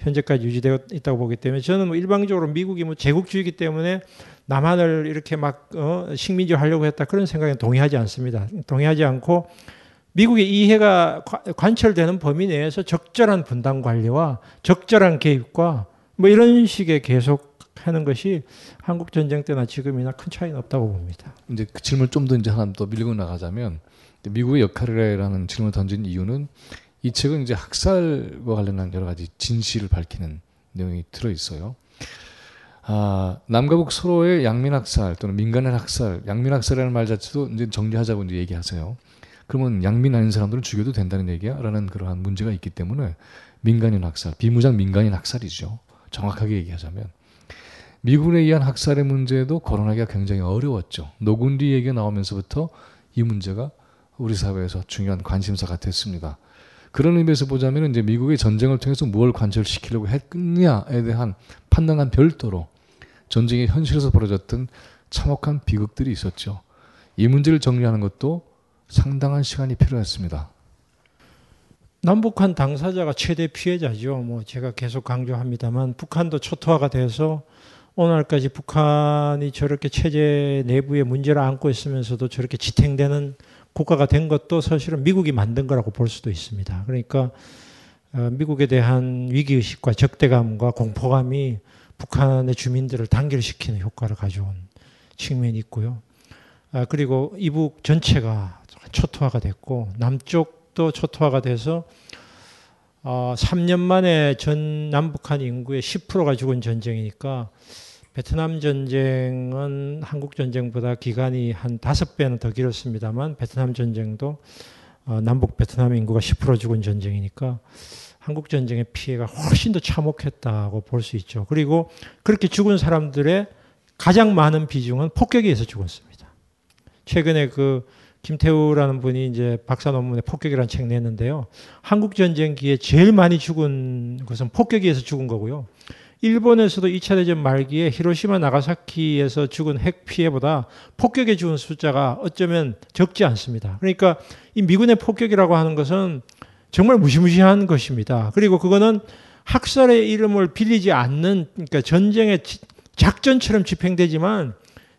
현재까지 유지되어 있다고 보기 때문에 저는 뭐 일방적으로 미국이 뭐 제국주의이기 때문에 남한을 이렇게 막 어, 식민지 하려고 했다 그런 생각에 동의하지 않습니다. 동의하지 않고 미국의 이해가 관철되는 범위 내에서 적절한 분담 관리와 적절한 개입과 뭐 이런 식의 계속 하는 것이 한국 전쟁 때나 지금이나 큰 차이는 없다고 봅니다. 이제 그 질문 좀 더 이제 하나 더 밀고 나가자면 미국의 역할이라는 질문을 던진 이유는 이 책은 이제 학살과 관련한 여러 가지 진실을 밝히는 내용이 들어 있어요. 아, 남과 북 서로의 양민 학살 또는 민간의 학살, 양민 학살이라는 말 자체도 이제 정리하자고 이제 얘기하세요. 그러면 양민 아닌 사람들은 죽여도 된다는 얘기야? 라는 그러한 문제가 있기 때문에 민간인 학살, 비무장 민간인 학살이죠. 정확하게 얘기하자면. 미군에 의한 학살의 문제도 거론하기가 굉장히 어려웠죠. 노군디 얘기가 나오면서부터 이 문제가 우리 사회에서 중요한 관심사가 됐습니다. 그런 의미에서 보자면 이제 미국의 전쟁을 통해서 무엇을 관철시키려고 했느냐에 대한 판단과 별도로 전쟁의 현실에서 벌어졌던 참혹한 비극들이 있었죠. 이 문제를 정리하는 것도 상당한 시간이 필요했습니다. 남북한 당사자가 최대 피해자죠. 뭐 제가 계속 강조합니다만 북한도 초토화가 돼서 오늘까지 북한이 저렇게 체제 내부에 문제를 안고 있으면서도 저렇게 지탱되는 국가가 된 것도 사실은 미국이 만든 거라고 볼 수도 있습니다. 그러니까 어, 미국에 대한 위기의식과 적대감과 공포감이 북한의 주민들을 단결시키는 효과를 가져온 측면이 있고요. 아, 그리고 이북 전체가 초토화가 됐고 남쪽도 초토화가 돼서 어, 3년 만에 전 남북한 인구의 10%가 죽은 전쟁이니까 베트남 전쟁은 한국 전쟁보다 기간이 한 다섯 배는 더 길었습니다만 베트남 전쟁도 어, 남북 베트남 인구가 10% 죽은 전쟁이니까 한국 전쟁의 피해가 훨씬 더 참혹했다고 볼 수 있죠. 그리고 그렇게 죽은 사람들의 가장 많은 비중은 폭격에 의해서 죽었습니다. 최근에 그 김태우라는 분이 이제 박사 논문에 폭격이라는 책 냈는데요. 한국 전쟁기에 제일 많이 죽은 것은 폭격에 의해서 죽은 거고요. 일본에서도 2차 대전 말기에 히로시마 나가사키에서 죽은 핵 피해보다 폭격에 죽은 숫자가 어쩌면 적지 않습니다. 그러니까 이 미군의 폭격이라고 하는 것은 정말 무시무시한 것입니다. 그리고 그거는 학살의 이름을 빌리지 않는 그러니까 전쟁의 작전처럼 집행되지만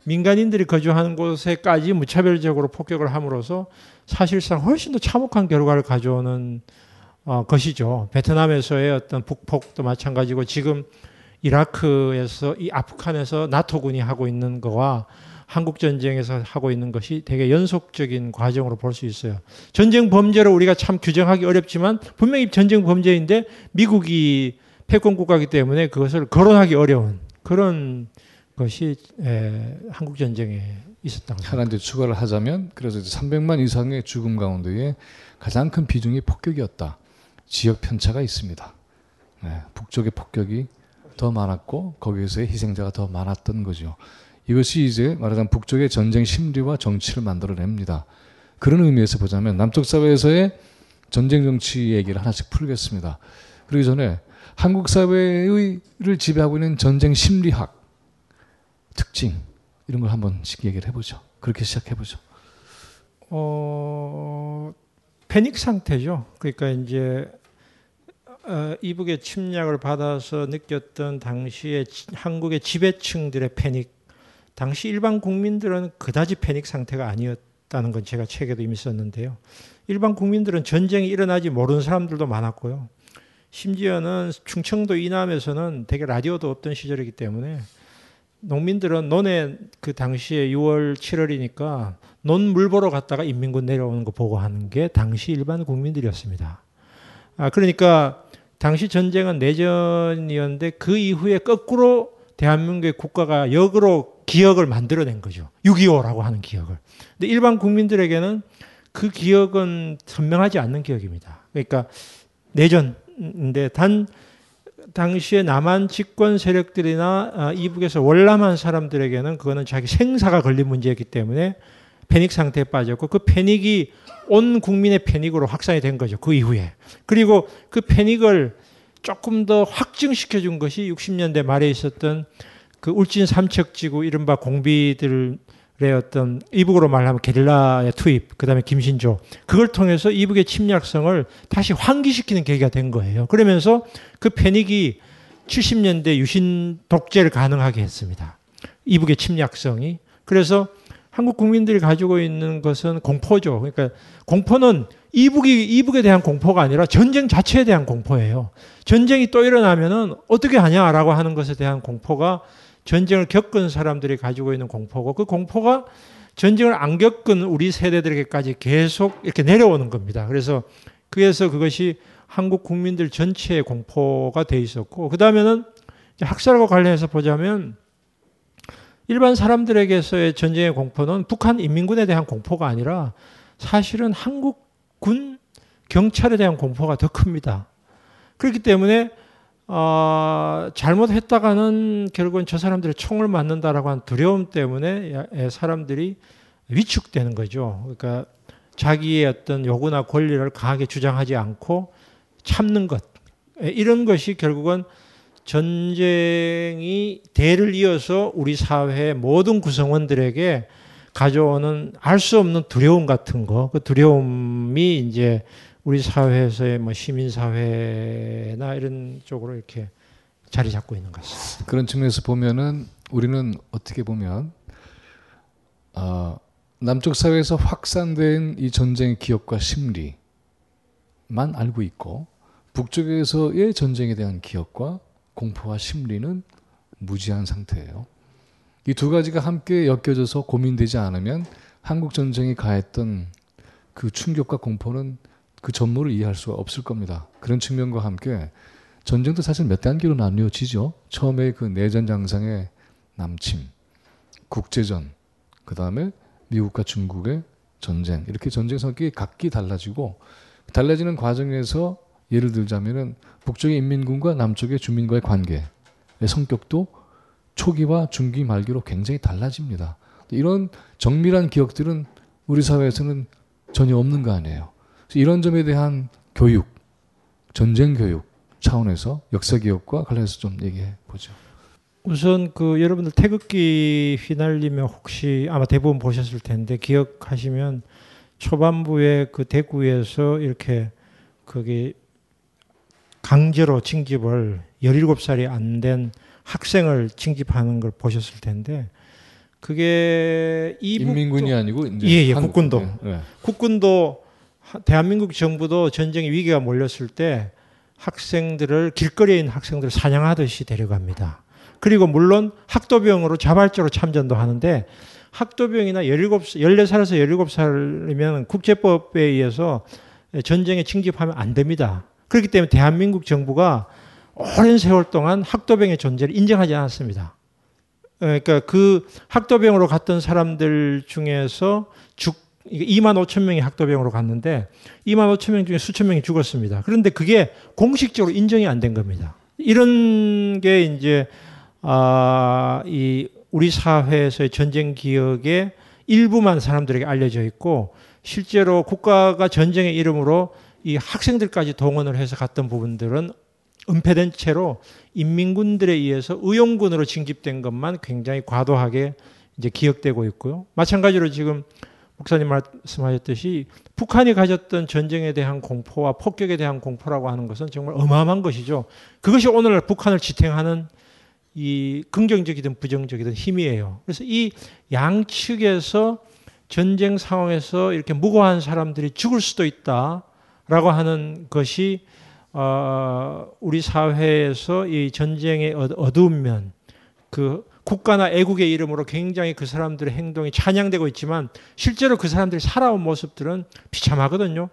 민간인들이 거주하는 곳에까지 무차별적으로 폭격을 함으로써 사실상 훨씬 더 참혹한 결과를 가져오는 어, 것이죠. 베트남에서의 어떤 북폭도 마찬가지고 지금 이라크에서 이 아프간에서 나토군이 하고 있는 거와 한국 전쟁에서 하고 있는 것이 되게 연속적인 과정으로 볼 수 있어요. 전쟁 범죄를 우리가 참 규정하기 어렵지만 분명히 전쟁 범죄인데 미국이 패권 국가이기 때문에 그것을 거론하기 어려운 그런 것이 에, 한국 전쟁에 있었다고 하나 이제 추가를 하자면 그래서 이제 300만 이상의 죽음 가운데에 가장 큰 비중이 폭격이었다. 지역 편차가 있습니다. 네, 북쪽의 폭격이 더 많았고 거기에서의 희생자가 더 많았던 거죠. 이것이 이제 말하자면 북쪽의 전쟁 심리와 정치를 만들어냅니다. 그런 의미에서 보자면 남쪽 사회에서의 전쟁 정치 얘기를 하나씩 풀겠습니다. 그러기 전에 한국 사회를 지배하고 있는 전쟁 심리학 특징 이런 걸 한번씩 얘기를 해보죠. 그렇게 시작해보죠. 어, 패닉 상태죠. 그러니까 이제 어, 이북의 침략을 받아서 느꼈던 당시의 한국의 지배층들의 패닉, 당시 일반 국민들은 그다지 패닉 상태가 아니었다는 건 제가 책에도 이미 썼는데요. 일반 국민들은 전쟁이 일어나지 모르는 사람들도 많았고요. 심지어는 충청도 이남에서는 되게 라디오도 없던 시절이기 때문에 농민들은 논에 그 당시에 6월 7월이니까 논 물 보러 갔다가 인민군 내려오는 거 보고 하는 게 당시 일반 국민들이었습니다. 아, 그러니까 당시 전쟁은 내전이었는데 그 이후에 거꾸로 대한민국의 국가가 역으로 기억을 만들어낸 거죠. 6.25라고 하는 기억을. 근데 일반 국민들에게는 그 기억은 선명하지 않는 기억입니다. 그러니까 내전인데 단 당시에 남한 집권 세력들이나 아, 이북에서 월남한 사람들에게는 그거는 자기 생사가 걸린 문제였기 때문에 패닉 상태에 빠졌고 그 패닉이 온 국민의 패닉으로 확산이 된 거죠. 그 이후에. 그리고 그 패닉을 조금 더 확증시켜 준 것이 60년대 말에 있었던 그 울진 삼척지구 이른바 공비들의 어떤 이북으로 말하면 게릴라의 투입, 그 다음에 김신조. 그걸 통해서 이북의 침략성을 다시 환기시키는 계기가 된 거예요. 그러면서 그 패닉이 70년대 유신 독재를 가능하게 했습니다. 이북의 침략성이. 그래서 한국 국민들이 가지고 있는 것은 공포죠. 그러니까 공포는 이북이 이북에 대한 공포가 아니라 전쟁 자체에 대한 공포예요. 전쟁이 또 일어나면은 어떻게 하냐라고 하는 것에 대한 공포가 전쟁을 겪은 사람들이 가지고 있는 공포고 그 공포가 전쟁을 안 겪은 우리 세대들에게까지 계속 이렇게 내려오는 겁니다. 그래서 그래서 그것이 한국 국민들 전체의 공포가 돼 있었고 그 다음에는 학살과 관련해서 보자면 일반 사람들에게서의 전쟁의 공포는 북한 인민군에 대한 공포가 아니라 사실은 한국군 경찰에 대한 공포가 더 큽니다. 그렇기 때문에 어, 잘못했다가는 결국은 저 사람들이 총을 맞는다라고 하는 두려움 때문에 사람들이 위축되는 거죠. 그러니까 자기의 어떤 요구나 권리를 강하게 주장하지 않고 참는 것. 이런 것이 결국은 전쟁이 대를 이어서 우리 사회의 모든 구성원들에게 가져오는 알 수 없는 두려움 같은 거, 그 두려움이 이제 우리 사회에서의 뭐 시민사회나 이런 쪽으로 이렇게 자리 잡고 있는 것 같습니다. 그런 측면에서 보면은 우리는 어떻게 보면 어, 남쪽 사회에서 확산된 이 전쟁의 기억과 심리만 알고 있고 북쪽에서의 전쟁에 대한 기억과 공포와 심리는 무지한 상태예요. 이 두 가지가 함께 엮여져서 고민되지 않으면 한국 전쟁이 가했던 그 충격과 공포는 그 전모를 이해할 수가 없을 겁니다. 그런 측면과 함께 전쟁도 사실 몇 단계로 나뉘어지죠. 처음에 그 내전 장상의 남침, 국제전, 그 다음에 미국과 중국의 전쟁 이렇게 전쟁 성격이 각기 달라지고 달라지는 과정에서 예를 들자면은 북쪽의 인민군과 남쪽의 주민과의 관계의 성격도 초기와 중기 말기로 굉장히 달라집니다. 이런 정밀한 기억들은 우리 사회에서는 전혀 없는 거 아니에요. 이런 점에 대한 교육, 전쟁 교육 차원에서 역사 기억과 관련해서 좀 얘기해 보죠. 우선 그 여러분들 태극기 휘날리면 혹시 아마 대부분 보셨을 텐데 기억하시면 초반부에 그 대구에서 이렇게 거기 강제로 징집을 17살이 안 된 학생을 징집하는 걸 보셨을 텐데 그게 이북 인민군이 아니고 이제 예, 예, 한국, 국군도 네, 네. 국군도 대한민국 정부도 전쟁의 위기가 몰렸을 때 학생들을 길거리에 있는 학생들을 사냥하듯이 데려갑니다. 그리고 물론 학도병으로 자발적으로 참전도 하는데 학도병이나 17, 14살에서 17살이면 국제법에 의해서 전쟁에 징집하면 안 됩니다. 그렇기 때문에 대한민국 정부가 오랜 세월 동안 학도병의 존재를 인정하지 않았습니다. 그러니까 그 학도병으로 갔던 사람들 중에서 죽 2만 5천 명이 학도병으로 갔는데 2만 5천 명 중에 수천 명이 죽었습니다. 그런데 그게 공식적으로 인정이 안 된 겁니다. 이런 게 이제 아, 이 우리 사회에서의 전쟁 기억의 일부만 사람들에게 알려져 있고 실제로 국가가 전쟁의 이름으로 이 학생들까지 동원을 해서 갔던 부분들은 은폐된 채로 인민군들에 의해서 의용군으로 징집된 것만 굉장히 과도하게 이제 기억되고 있고요. 마찬가지로 지금 목사님 말씀하셨듯이 북한이 가졌던 전쟁에 대한 공포와 폭격에 대한 공포라고 하는 것은 정말 어마어마한 것이죠. 그것이 오늘날 북한을 지탱하는 이 긍정적이든 부정적이든 힘이에요. 그래서 이 양측에서 전쟁 상황에서 이렇게 무고한 사람들이 죽을 수도 있다라고 하는 것이 어, 우리 사회에서 이 전쟁의 어두운 면, 그 국가나 애국의 이름으로 굉장히 그 사람들의 행동이 찬양되고 있지만 실제로 그 사람들이 살아온 모습들은 비참하거든요.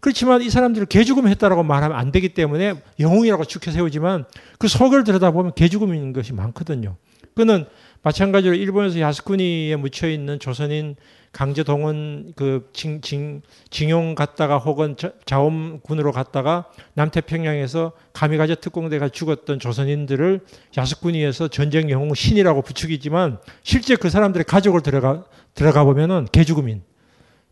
그렇지만 이 사람들을 개죽음 했다라고 말하면 안 되기 때문에 영웅이라고 축해 세우지만 그 속을 들여다보면 개죽음인 것이 많거든요. 그는 마찬가지로 일본에서 야스쿠니에 묻혀 있는 조선인 강제 동원 그 징, 징, 징용 갔다가 혹은 자원군으로 갔다가 남태평양에서 가미가제 특공대가 죽었던 조선인들을 야스쿠니에서 전쟁 영웅 신이라고 부추기지만 실제 그 사람들의 가족을 들어가 들어가 보면은 개죽음인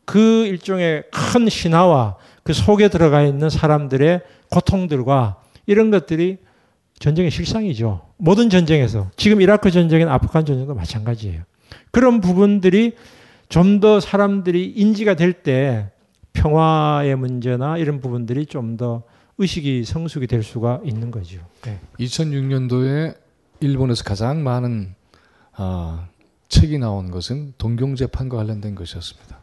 그 일종의 큰 신화와 그 속에 들어가 있는 사람들의 고통들과 이런 것들이 전쟁의 실상이죠. 모든 전쟁에서 지금 이라크 전쟁이나 아프간 전쟁도 마찬가지예요. 그런 부분들이 좀 더 사람들이 인지가 될 때 평화의 문제나 이런 부분들이 좀 더 의식이 성숙이 될 수가 있는 거죠. 네. 2006년도에 일본에서 가장 많은 어, 책이 나온 것은 동경 재판과 관련된 것이었습니다.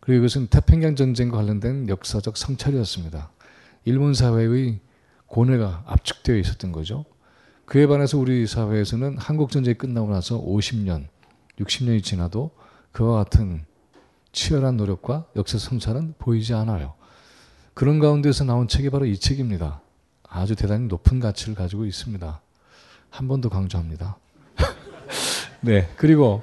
그리고 이것은 태평양 전쟁과 관련된 역사적 성찰이었습니다. 일본 사회의 고뇌가 압축되어 있었던 거죠. 그에 반해서 우리 사회에서는 한국 전쟁이 끝나고 나서 50년, 60년이 지나도 그와 같은 치열한 노력과 역사 성찰은 보이지 않아요. 그런 가운데서 나온 책이 바로 이 책입니다. 아주 대단히 높은 가치를 가지고 있습니다. 한 번 더 강조합니다. 네, 그리고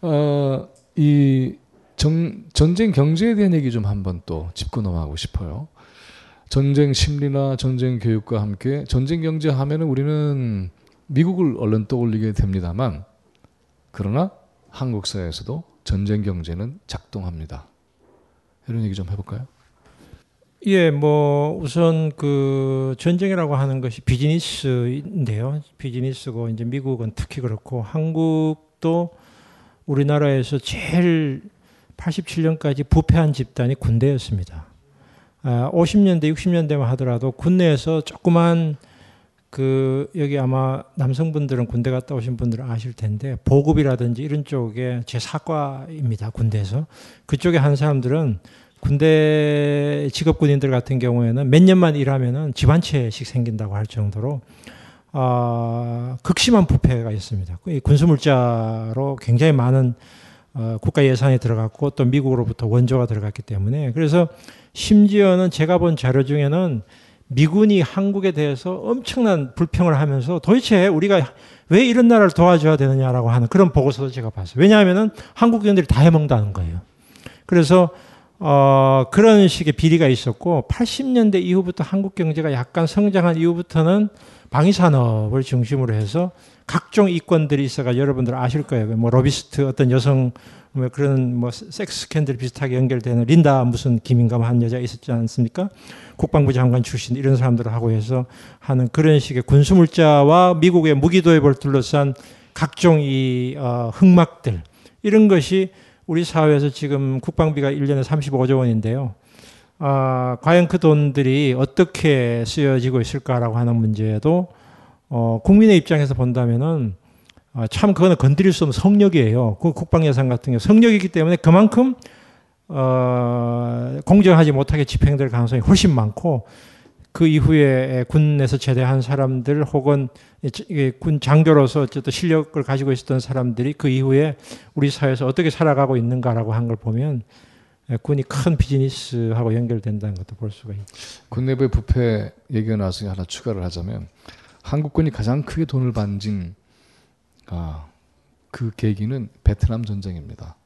어, 이 정, 전쟁 경제에 대한 얘기 좀 한번 또 짚고 넘어가고 싶어요. 전쟁 심리나 전쟁 교육과 함께 전쟁 경제 하면은 우리는 미국을 얼른 떠올리게 됩니다만 그러나 한국 사회에서도 전쟁 경제는 작동합니다. 이런 얘기 좀 해볼까요? 예, 뭐 우선 그 전쟁이라고 하는 것이 비즈니스인데요. 비즈니스고 이제 미국은 특히 그렇고 한국도 우리나라에서 제일 87년까지 부패한 집단이 군대였습니다. 아, 50년대, 60년대만 하더라도 군내에서 조그만 그 여기 아마 남성분들은 군대 갔다 오신 분들은 아실 텐데 보급이라든지 이런 쪽에 제 사과입니다 군대에서 그쪽에 한 사람들은 군대 직업 군인들 같은 경우에는 몇 년만 일하면은 집 한 채씩 생긴다고 할 정도로 어, 극심한 부패가 있습니다. 군수물자로 굉장히 많은 어, 국가 예산이 들어갔고 또 미국으로부터 원조가 들어갔기 때문에 그래서 심지어는 제가 본 자료 중에는 미군이 한국에 대해서 엄청난 불평을 하면서 도대체 우리가 왜 이런 나라를 도와줘야 되느냐라고 하는 그런 보고서도 제가 봤어요. 왜냐하면은 한국 의원들이 다 해먹는다는 거예요. 그래서 어, 그런 식의 비리가 있었고 80년대 이후부터 한국 경제가 약간 성장한 이후부터는 방위산업을 중심으로 해서 각종 이권들이 있어가 여러분들 아실 거예요. 뭐 로비스트 어떤 여성 뭐 그런 뭐 섹스 스캔들 비슷하게 연결되는 린다 무슨 김인감 한 여자 있었지 않습니까? 국방부 장관 출신 이런 사람들하고 해서 하는 그런 식의 군수물자와 미국의 무기 도입을 둘러싼 각종 이 어, 흑막들 이런 것이 우리 사회에서 지금 국방비가 1년에 35조 원인데요. 아, 과연 그 돈들이 어떻게 쓰여지고 있을까라고 하는 문제도 어, 국민의 입장에서 본다면은 아, 참 그거는 건드릴 수 없는 성력이에요. 그 국방 예산 같은 경우 성력이기 때문에 그만큼 어, 공정하지 못하게 집행될 가능성이 훨씬 많고 그 이후에 군에서 제대한 사람들 혹은 군 장교로서 어쨌든 실력을 가지고 있었던 사람들이 그 이후에 우리 사회에서 어떻게 살아가고 있는가라고 한 걸 보면 군이 큰 비즈니스하고 연결된다는 것도 볼 수가 있죠. 군 내부의 부패 얘기가 나와서 하나 추가를 하자면 한국군이 가장 크게 돈을 반진 아, 그 계기는 베트남 전쟁입니다.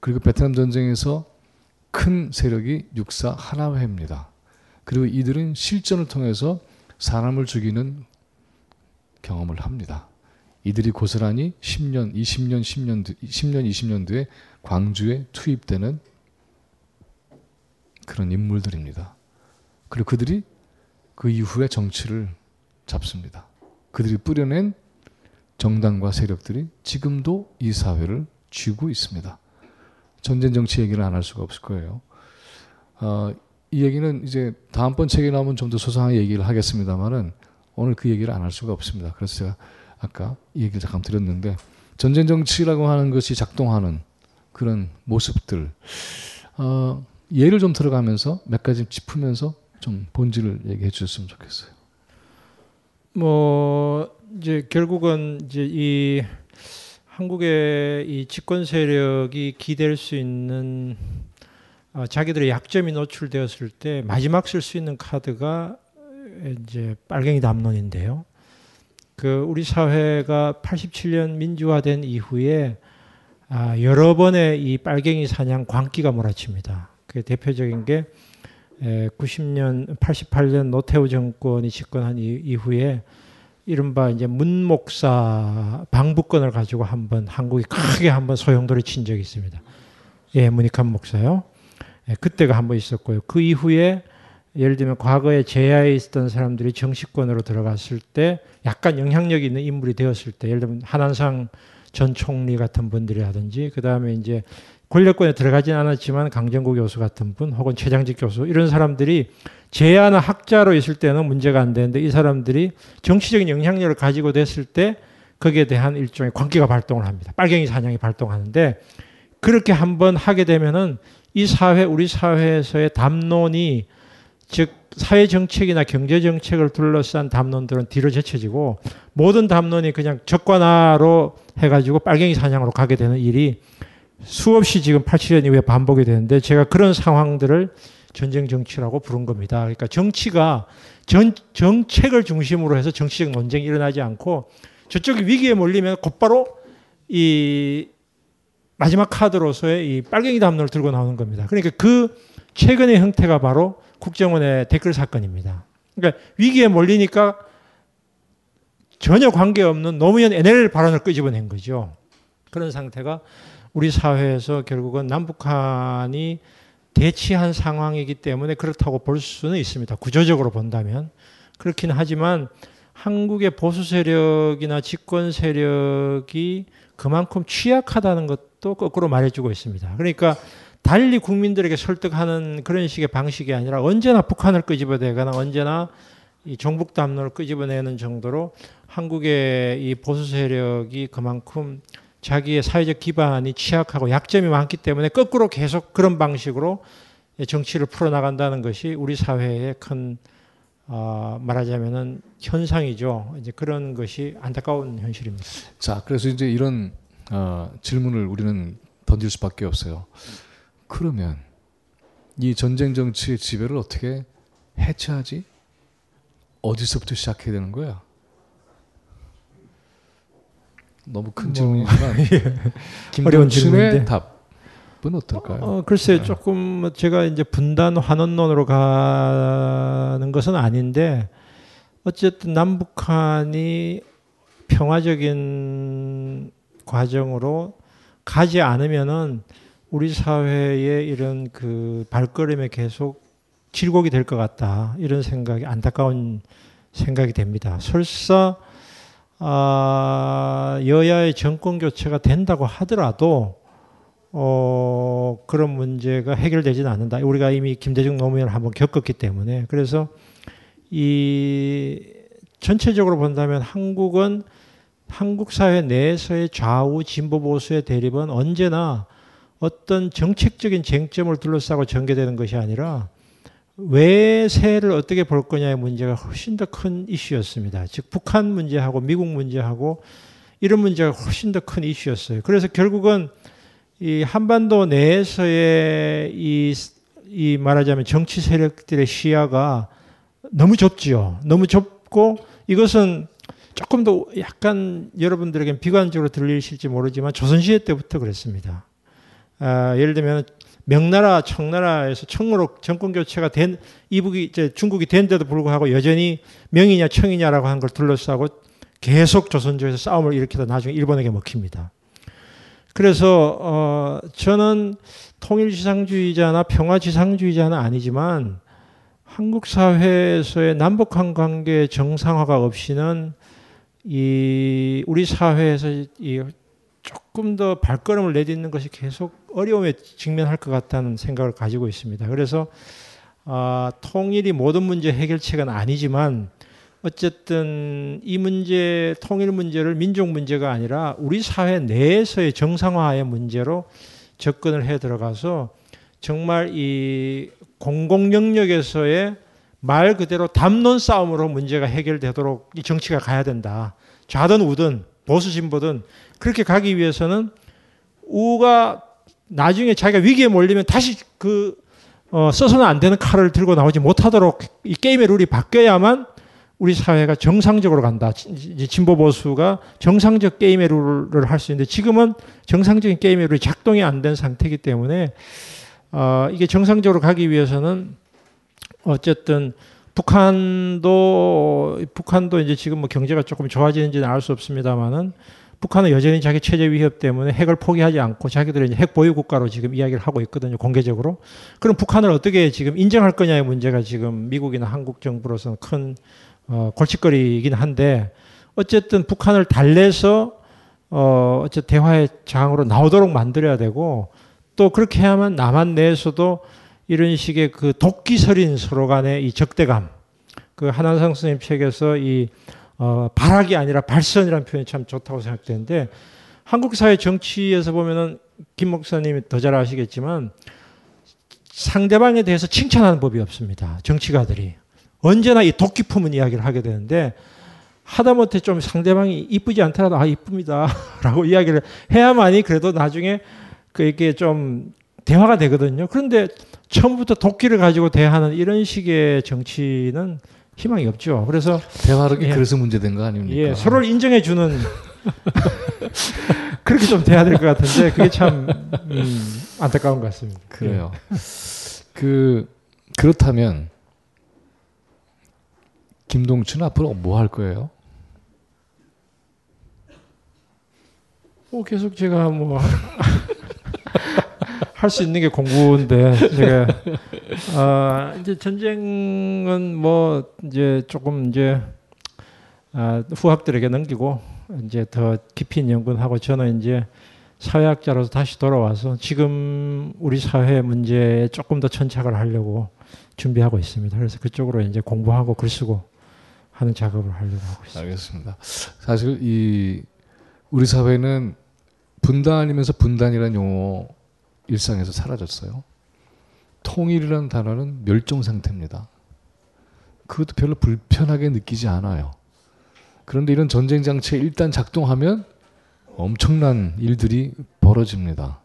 그리고 베트남 전쟁에서 큰 세력이 육사 하나회입니다. 그리고 이들은 실전을 통해서 사람을 죽이는 경험을 합니다. 이들이 고스란히 10년, 20년, 10년, 10년, 20년 뒤에 광주에 투입되는 그런 인물들입니다. 그리고 그들이 그 이후에 정치를 잡습니다. 그들이 뿌려낸 정당과 세력들이 지금도 이 사회를 쥐고 있습니다. 전쟁 정치 얘기를 안 할 수가 없을 거예요. 어, 이 얘기는 이제 다음번 책에 나오면 좀 더 소상하게 얘기를 하겠습니다만은 오늘 그 얘기를 안 할 수가 없습니다. 그래서 제가 아까 이 얘기를 잠깐 드렸는데 전쟁 정치라고 하는 것이 작동하는 그런 모습들 어, 예를 좀 들어가면서 몇 가지 짚으면서 좀 본질을 얘기해 주셨으면 좋겠어요. 뭐 이제 결국은 이제 이 한국의 이 집권 세력이 기댈 수 있는 어, 자기들의 약점이 노출되었을 때 마지막 쓸 수 있는 카드가 이제 빨갱이 담론인데요. 그 우리 사회가 87년 민주화된 이후에 아, 여러 번의 이 빨갱이 사냥 광기가 몰아칩니다. 그 대표적인 게 90년, 88년 노태우 정권이 집권한 이후에 이른바 이제 문목사 방북권을 가지고 한번 한국이 크게 한번 소용돌이 친 적이 있습니다. 예, 문익환 목사요. 예, 그때가 한번 있었고요. 그 이후에 예를 들면 과거에 제야에 있었던 사람들이 정치권으로 들어갔을 때 약간 영향력 있는 인물이 되었을 때 예를 들면 한한상 전 총리 같은 분들이라든지 그 다음에 이제 권력권에 들어가진 않았지만 강정구 교수 같은 분 혹은 최장직 교수 이런 사람들이 제야나 학자로 있을 때는 문제가 안 되는데 이 사람들이 정치적인 영향력을 가지고 됐을 때 거기에 대한 일종의 광기가 발동을 합니다. 빨갱이 사냥이 발동하는데 그렇게 한번 하게 되면은 이 사회 우리 사회에서의 담론이 즉 사회 정책이나 경제 정책을 둘러싼 담론들은 뒤로 제쳐지고 모든 담론이 그냥 적관화로 해가지고 빨갱이 사냥으로 가게 되는 일이 수없이 지금 87년 이후에 반복이 되는데 제가 그런 상황들을 전쟁 정치라고 부른 겁니다. 그러니까 정치가 전, 정책을 중심으로 해서 정치적 논쟁이 일어나지 않고 저쪽이 위기에 몰리면 곧바로 이 마지막 카드로서의 이 빨갱이 담론을 들고 나오는 겁니다. 그러니까 그 최근의 형태가 바로 국정원의 댓글 사건입니다. 그러니까 위기에 몰리니까 전혀 관계없는 노무현 NL 발언을 끄집어낸 거죠. 그런 상태가 우리 사회에서 결국은 남북한이 대치한 상황이기 때문에 그렇다고 볼 수는 있습니다. 구조적으로 본다면. 그렇긴 하지만 한국의 보수 세력이나 집권 세력이 그만큼 취약하다는 것도 거꾸로 말해주고 있습니다. 그러니까 달리 국민들에게 설득하는 그런 식의 방식이 아니라 언제나 북한을 끄집어내거나 언제나 이 종북 담론을 끄집어내는 정도로 한국의 이 보수 세력이 그만큼 자기의 사회적 기반이 취약하고 약점이 많기 때문에 거꾸로 계속 그런 방식으로 정치를 풀어나간다는 것이 우리 사회의 큰 어, 말하자면은 현상이죠. 이제 그런 것이 안타까운 현실입니다. 자, 그래서 이제 이런 어, 질문을 우리는 던질 수밖에 없어요. 그러면 이 전쟁 정치의 지배를 어떻게 해체하지? 어디서부터 시작해야 되는 거야? 너무 큰 뭐, 질문이지만 예. 김동춘의 답은 어떨까요? 어, 글쎄 네. 조금 뭐 제가 이제 분단 환원론으로 가는 것은 아닌데 어쨌든 남북한이 평화적인 과정으로 가지 않으면은 우리 사회의 이런 그 발걸음에 계속 질곡이 될 것 같다 이런 생각이 안타까운 생각이 됩니다. 설사 아, 여야의 정권 교체가 된다고 하더라도 어, 그런 문제가 해결되지는 않는다. 우리가 이미 김대중 노무현을 한번 겪었기 때문에 그래서 이 전체적으로 본다면 한국은 한국 사회 내에서의 좌우 진보 보수의 대립은 언제나 어떤 정책적인 쟁점을 둘러싸고 전개되는 것이 아니라 외세를 어떻게 볼 거냐의 문제가 훨씬 더 큰 이슈였습니다. 즉 북한 문제하고 미국 문제하고 이런 문제가 훨씬 더 큰 이슈였어요. 그래서 결국은 이 한반도 내에서의 이, 이 말하자면 정치 세력들의 시야가 너무 좁지요. 너무 좁고 이것은 조금 더 약간 여러분들에겐 비관적으로 들리실지 모르지만 조선시대 때부터 그랬습니다. 아, 예를 들면 명나라, 청나라에서 청으로 정권 교체가 된 이북이 이제 중국이 된데도 불구하고 여전히 명이냐 청이냐라고 하는 걸 둘러싸고 계속 조선조에서 싸움을 일으키다 나중에 일본에게 먹힙니다. 그래서 어 저는 통일지상주의자나 평화지상주의자는 아니지만 한국 사회에서의 남북한 관계 정상화가 없이는 이 우리 사회에서 이 조금 더 발걸음을 내딛는 것이 계속 어려움에 직면할 것 같다는 생각을 가지고 있습니다. 그래서 아, 통일이 모든 문제 해결책은 아니지만 어쨌든 이 문제 통일 문제를 민족 문제가 아니라 우리 사회 내에서의 정상화의 문제로 접근을 해 들어가서 정말 이 공공 영역에서의 말 그대로 담론 싸움으로 문제가 해결되도록 이 정치가 가야 된다. 좌든 우든 보수 진보든 그렇게 가기 위해서는 우가 나중에 자기가 위기에 몰리면 다시 그 어, 써서는 안 되는 칼을 들고 나오지 못하도록 이 게임의 룰이 바뀌어야만 우리 사회가 정상적으로 간다. 진보 보수가 정상적 게임의 룰을 할 수 있는데 지금은 정상적인 게임의 룰이 작동이 안 된 상태이기 때문에 어, 이게 정상적으로 가기 위해서는 어쨌든 북한도 북한도 이제 지금 뭐 경제가 조금 좋아지는지는 알 수 없습니다만은 북한은 여전히 자기 체제 위협 때문에 핵을 포기하지 않고 자기들의 이제 핵 보유 국가로 지금 이야기를 하고 있거든요 공개적으로. 그럼 북한을 어떻게 지금 인정할 거냐의 문제가 지금 미국이나 한국 정부로서는 큰 어, 골칫거리이긴 한데 어쨌든 북한을 달래서 어, 어쨌든 대화의 장으로 나오도록 만들어야 되고 또 그렇게 해야만 남한 내에서도 이런 식의 그 독기설인 서로 간의 이 적대감 그 한한상 선생님 책에서 이 어, 발악이 아니라 발선이라는 표현이 참 좋다고 생각되는데 한국 사회 정치에서 보면은 김 목사님이 더 잘 아시겠지만 상대방에 대해서 칭찬하는 법이 없습니다. 정치가들이 언제나 이 독기 품은 이야기를 하게 되는데 하다못해 좀 상대방이 이쁘지 않더라도 아 이쁩니다라고 이야기를 해야만이 그래도 나중에 그게 좀 대화가 되거든요. 그런데 처음부터 도끼를 가지고 대하는 이런 식의 정치는 희망이 없죠. 그래서 대화력이 예. 그래서 문제된 거 아닙니까? 예, 서로를 인정해 주는 그렇게 좀 돼야 될 것 같은데 그게 참 음, 안타까운 것 같습니다. 그래요. 그 그렇다면 김동춘 앞으로 뭐 할 거예요? 뭐 계속 제가 뭐 할 수 있는 게 공부인데 제가 아 이제 전쟁은 뭐 이제 조금 이제 아, 후학들에게 넘기고 이제 더 깊이 있는 연구를 하고 저는 이제 사회학자로서 다시 돌아와서 지금 우리 사회 문제에 조금 더 천착을 하려고 준비하고 있습니다. 그래서 그쪽으로 이제 공부하고 글 쓰고 하는 작업을 하려고 하고 있습니다. 알겠습니다. 사실 이 우리 사회는 분단이면서 분단이라는 용어 일상에서 사라졌어요. 통일이라는 단어는 멸종 상태입니다. 그것도 별로 불편하게 느끼지 않아요. 그런데 이런 전쟁 장치가 일단 작동하면 엄청난 일들이 벌어집니다.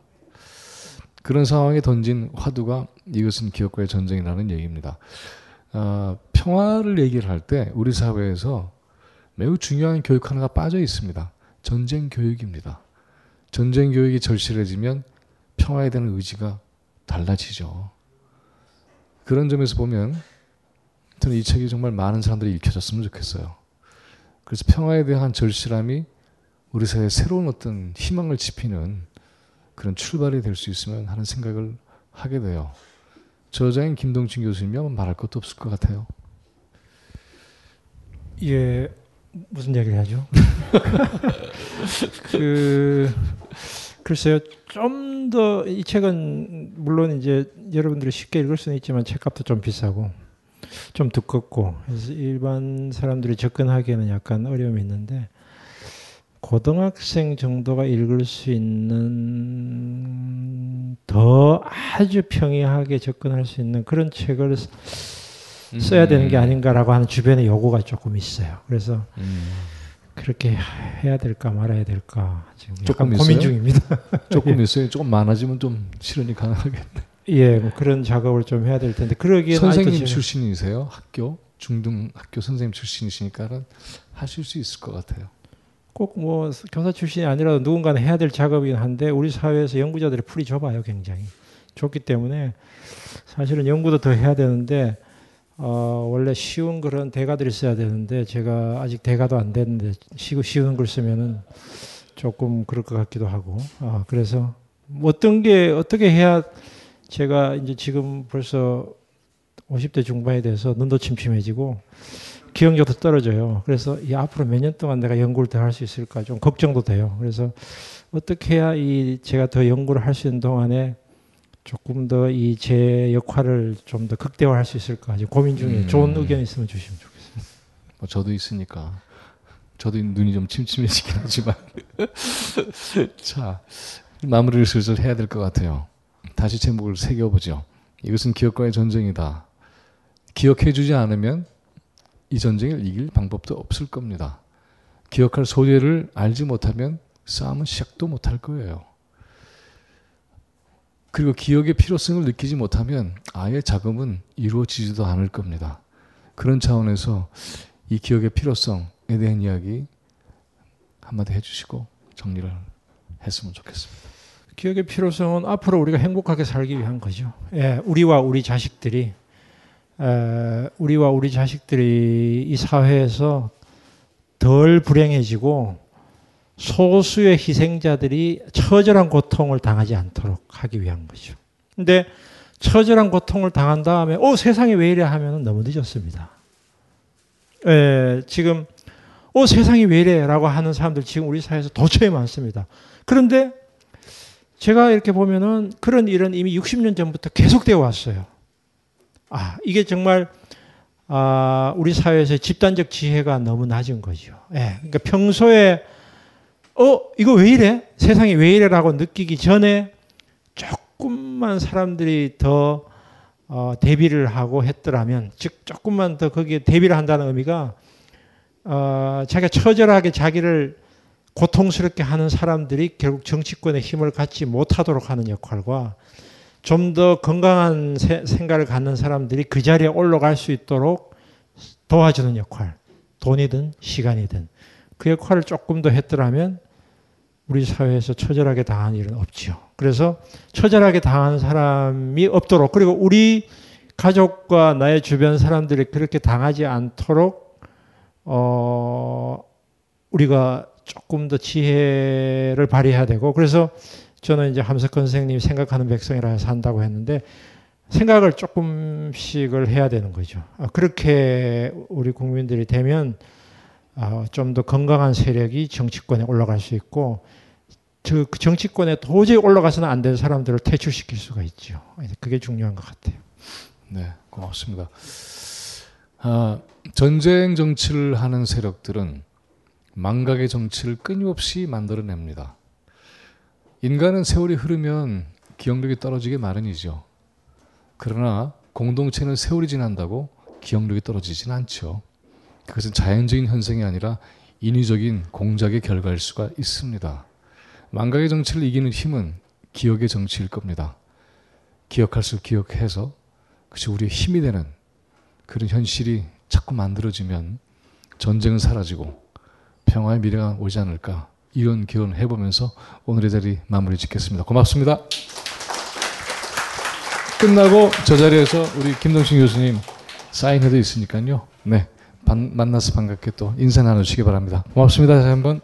그런 상황에 던진 화두가 이것은 기업과의 전쟁이라는 얘기입니다. 아, 평화를 얘기를 할 때 우리 사회에서 매우 중요한 교육 하나가 빠져 있습니다. 전쟁 교육입니다. 전쟁 교육이 절실해지면 평화에 대한 의지가 달라지죠. 그런 점에서 보면 저는 이 책이 정말 많은 사람들이 읽혀졌으면 좋겠어요. 그래서 평화에 대한 절실함이 우리 사회에 새로운 어떤 희망을 지피는 그런 출발이 될 수 있으면 하는 생각을 하게 돼요. 저자인 김동진 교수님이면 말할 것도 없을 것 같아요. 예, 무슨 얘기를 하죠? 그 글쎄요, 좀 더 이 책은 물론 이제 여러분들이 쉽게 읽을 수는 있지만 책값도 좀 비싸고 좀 두껍고 그래서 일반 사람들이 접근하기에는 약간 어려움이 있는데 고등학생 정도가 읽을 수 있는 더 아주 평이하게 접근할 수 있는 그런 책을 써야 되는 게 아닌가라고 하는 주변의 요구가 조금 있어요. 그래서 음. 그렇게 해야 될까 말아야 될까 지금 조금 고민 있어요? 중입니다. 조금 예. 있어요. 조금 많아지면 좀 실현이 가능하겠네. 예, 뭐 그런 작업을 좀 해야 될 텐데 그러기에는 선생님 출신이세요? 학교 중등 학교 선생님 출신이시니까는 하실 수 있을 것 같아요. 꼭 뭐 교사 출신이 아니라도 누군가는 해야 될 작업이긴 한데 우리 사회에서 연구자들의 풀이 좁아요, 굉장히 좁기 때문에 사실은 연구도 더 해야 되는데 어, 원래 쉬운 글은 대가들이 써야 되는데 제가 아직 대가도 안 됐는데 쉬, 쉬운 글 쓰면은 조금 그럴 것 같기도 하고 아, 그래서 뭐 어떤 게 어떻게 해야 제가 이제 지금 벌써 50대 중반이 돼서 눈도 침침해지고 기억력도 떨어져요. 그래서 이 앞으로 몇 년 동안 내가 연구를 더 할 수 있을까 좀 걱정도 돼요. 그래서 어떻게 해야 이 제가 더 연구를 할 수 있는 동안에 조금 더 이 제 역할을 좀 더 극대화할 수 있을까 지금 고민 중에 음. 좋은 의견 있으면 주시면 좋겠습니다. 뭐 저도 있으니까 저도 눈이 좀 침침해지긴 하지만 자 마무리를 슬슬 해야 될 것 같아요. 다시 제목을 새겨보죠. 이것은 기억과의 전쟁이다. 기억해주지 않으면 이 전쟁을 이길 방법도 없을 겁니다. 기억할 소재를 알지 못하면 싸움은 시작도 못할 거예요. 그리고 기억의 필요성을 느끼지 못하면 아예 작업은 이루어지지도 않을 겁니다. 그런 차원에서 이 기억의 필요성에 대한 이야기 한마디 해주시고 정리를 했으면 좋겠습니다. 기억의 필요성은 앞으로 우리가 행복하게 살기 위한 거죠. 예, 우리와 우리 자식들이 에, 우리와 우리 자식들이 이 사회에서 덜 불행해지고 소수의 희생자들이 처절한 고통을 당하지 않도록 하기 위한 거죠. 근데 처절한 고통을 당한 다음에 어 세상이 왜 이래 하면 너무 늦었습니다. 에, 지금 어 세상이 왜 이래라고 하는 사람들 지금 우리 사회에서 도처에 많습니다. 그런데 제가 이렇게 보면은 그런 일은 이미 60년 전부터 계속되어 왔어요. 아, 이게 정말 아, 우리 사회에서 집단적 지혜가 너무 낮은 거죠. 예. 그러니까 평소에 어, 이거 왜 이래? 세상이 왜 이래라고 느끼기 전에 조금만 사람들이 더 어, 대비를 하고 했더라면, 즉 조금만 더 거기에 대비를 한다는 의미가 어, 자기가 처절하게 자기를 고통스럽게 하는 사람들이 결국 정치권의 힘을 갖지 못하도록 하는 역할과 좀 더 건강한 세- 생각을 갖는 사람들이 그 자리에 올라갈 수 있도록 도와주는 역할, 돈이든 시간이든 그 역할을 조금 더 했더라면 우리 사회에서 처절하게 당한 일은 없지요. 그래서 처절하게 당한 사람이 없도록 그리고 우리 가족과 나의 주변 사람들이 그렇게 당하지 않도록 어 우리가 조금 더 지혜를 발휘해야 되고 그래서 저는 이제 함석헌 선생님이 생각하는 백성이라 해서 한다고 했는데 생각을 조금씩을 해야 되는 거죠. 아, 그렇게 우리 국민들이 되면 아, 좀 더 건강한 세력이 정치권에 올라갈 수 있고 저 정치권에 도저히 올라가서는 안 되는 사람들을 퇴출시킬 수가 있죠. 그게 중요한 것 같아요. 네, 고맙습니다. 아, 전쟁 정치를 하는 세력들은 망각의 정치를 끊임없이 만들어냅니다. 인간은 세월이 흐르면 기억력이 떨어지기 마련이죠. 그러나 공동체는 세월이 지난다고 기억력이 떨어지진 않죠. 그것은 자연적인 현상이 아니라 인위적인 공작의 결과일 수가 있습니다. 망각의 정치를 이기는 힘은 기억의 정치일 겁니다. 기억할수록 기억해서 그것이 우리의 힘이 되는 그런 현실이 자꾸 만들어지면 전쟁은 사라지고 평화의 미래가 오지 않을까 이런 기원을 해보면서 오늘의 자리 마무리 짓겠습니다. 고맙습니다. 끝나고 저 자리에서 우리 김동신 교수님 사인회도 있으니까요. 네. 반, 만나서 반갑게 또 인사 나누시기 바랍니다. 고맙습니다. 다시 한번.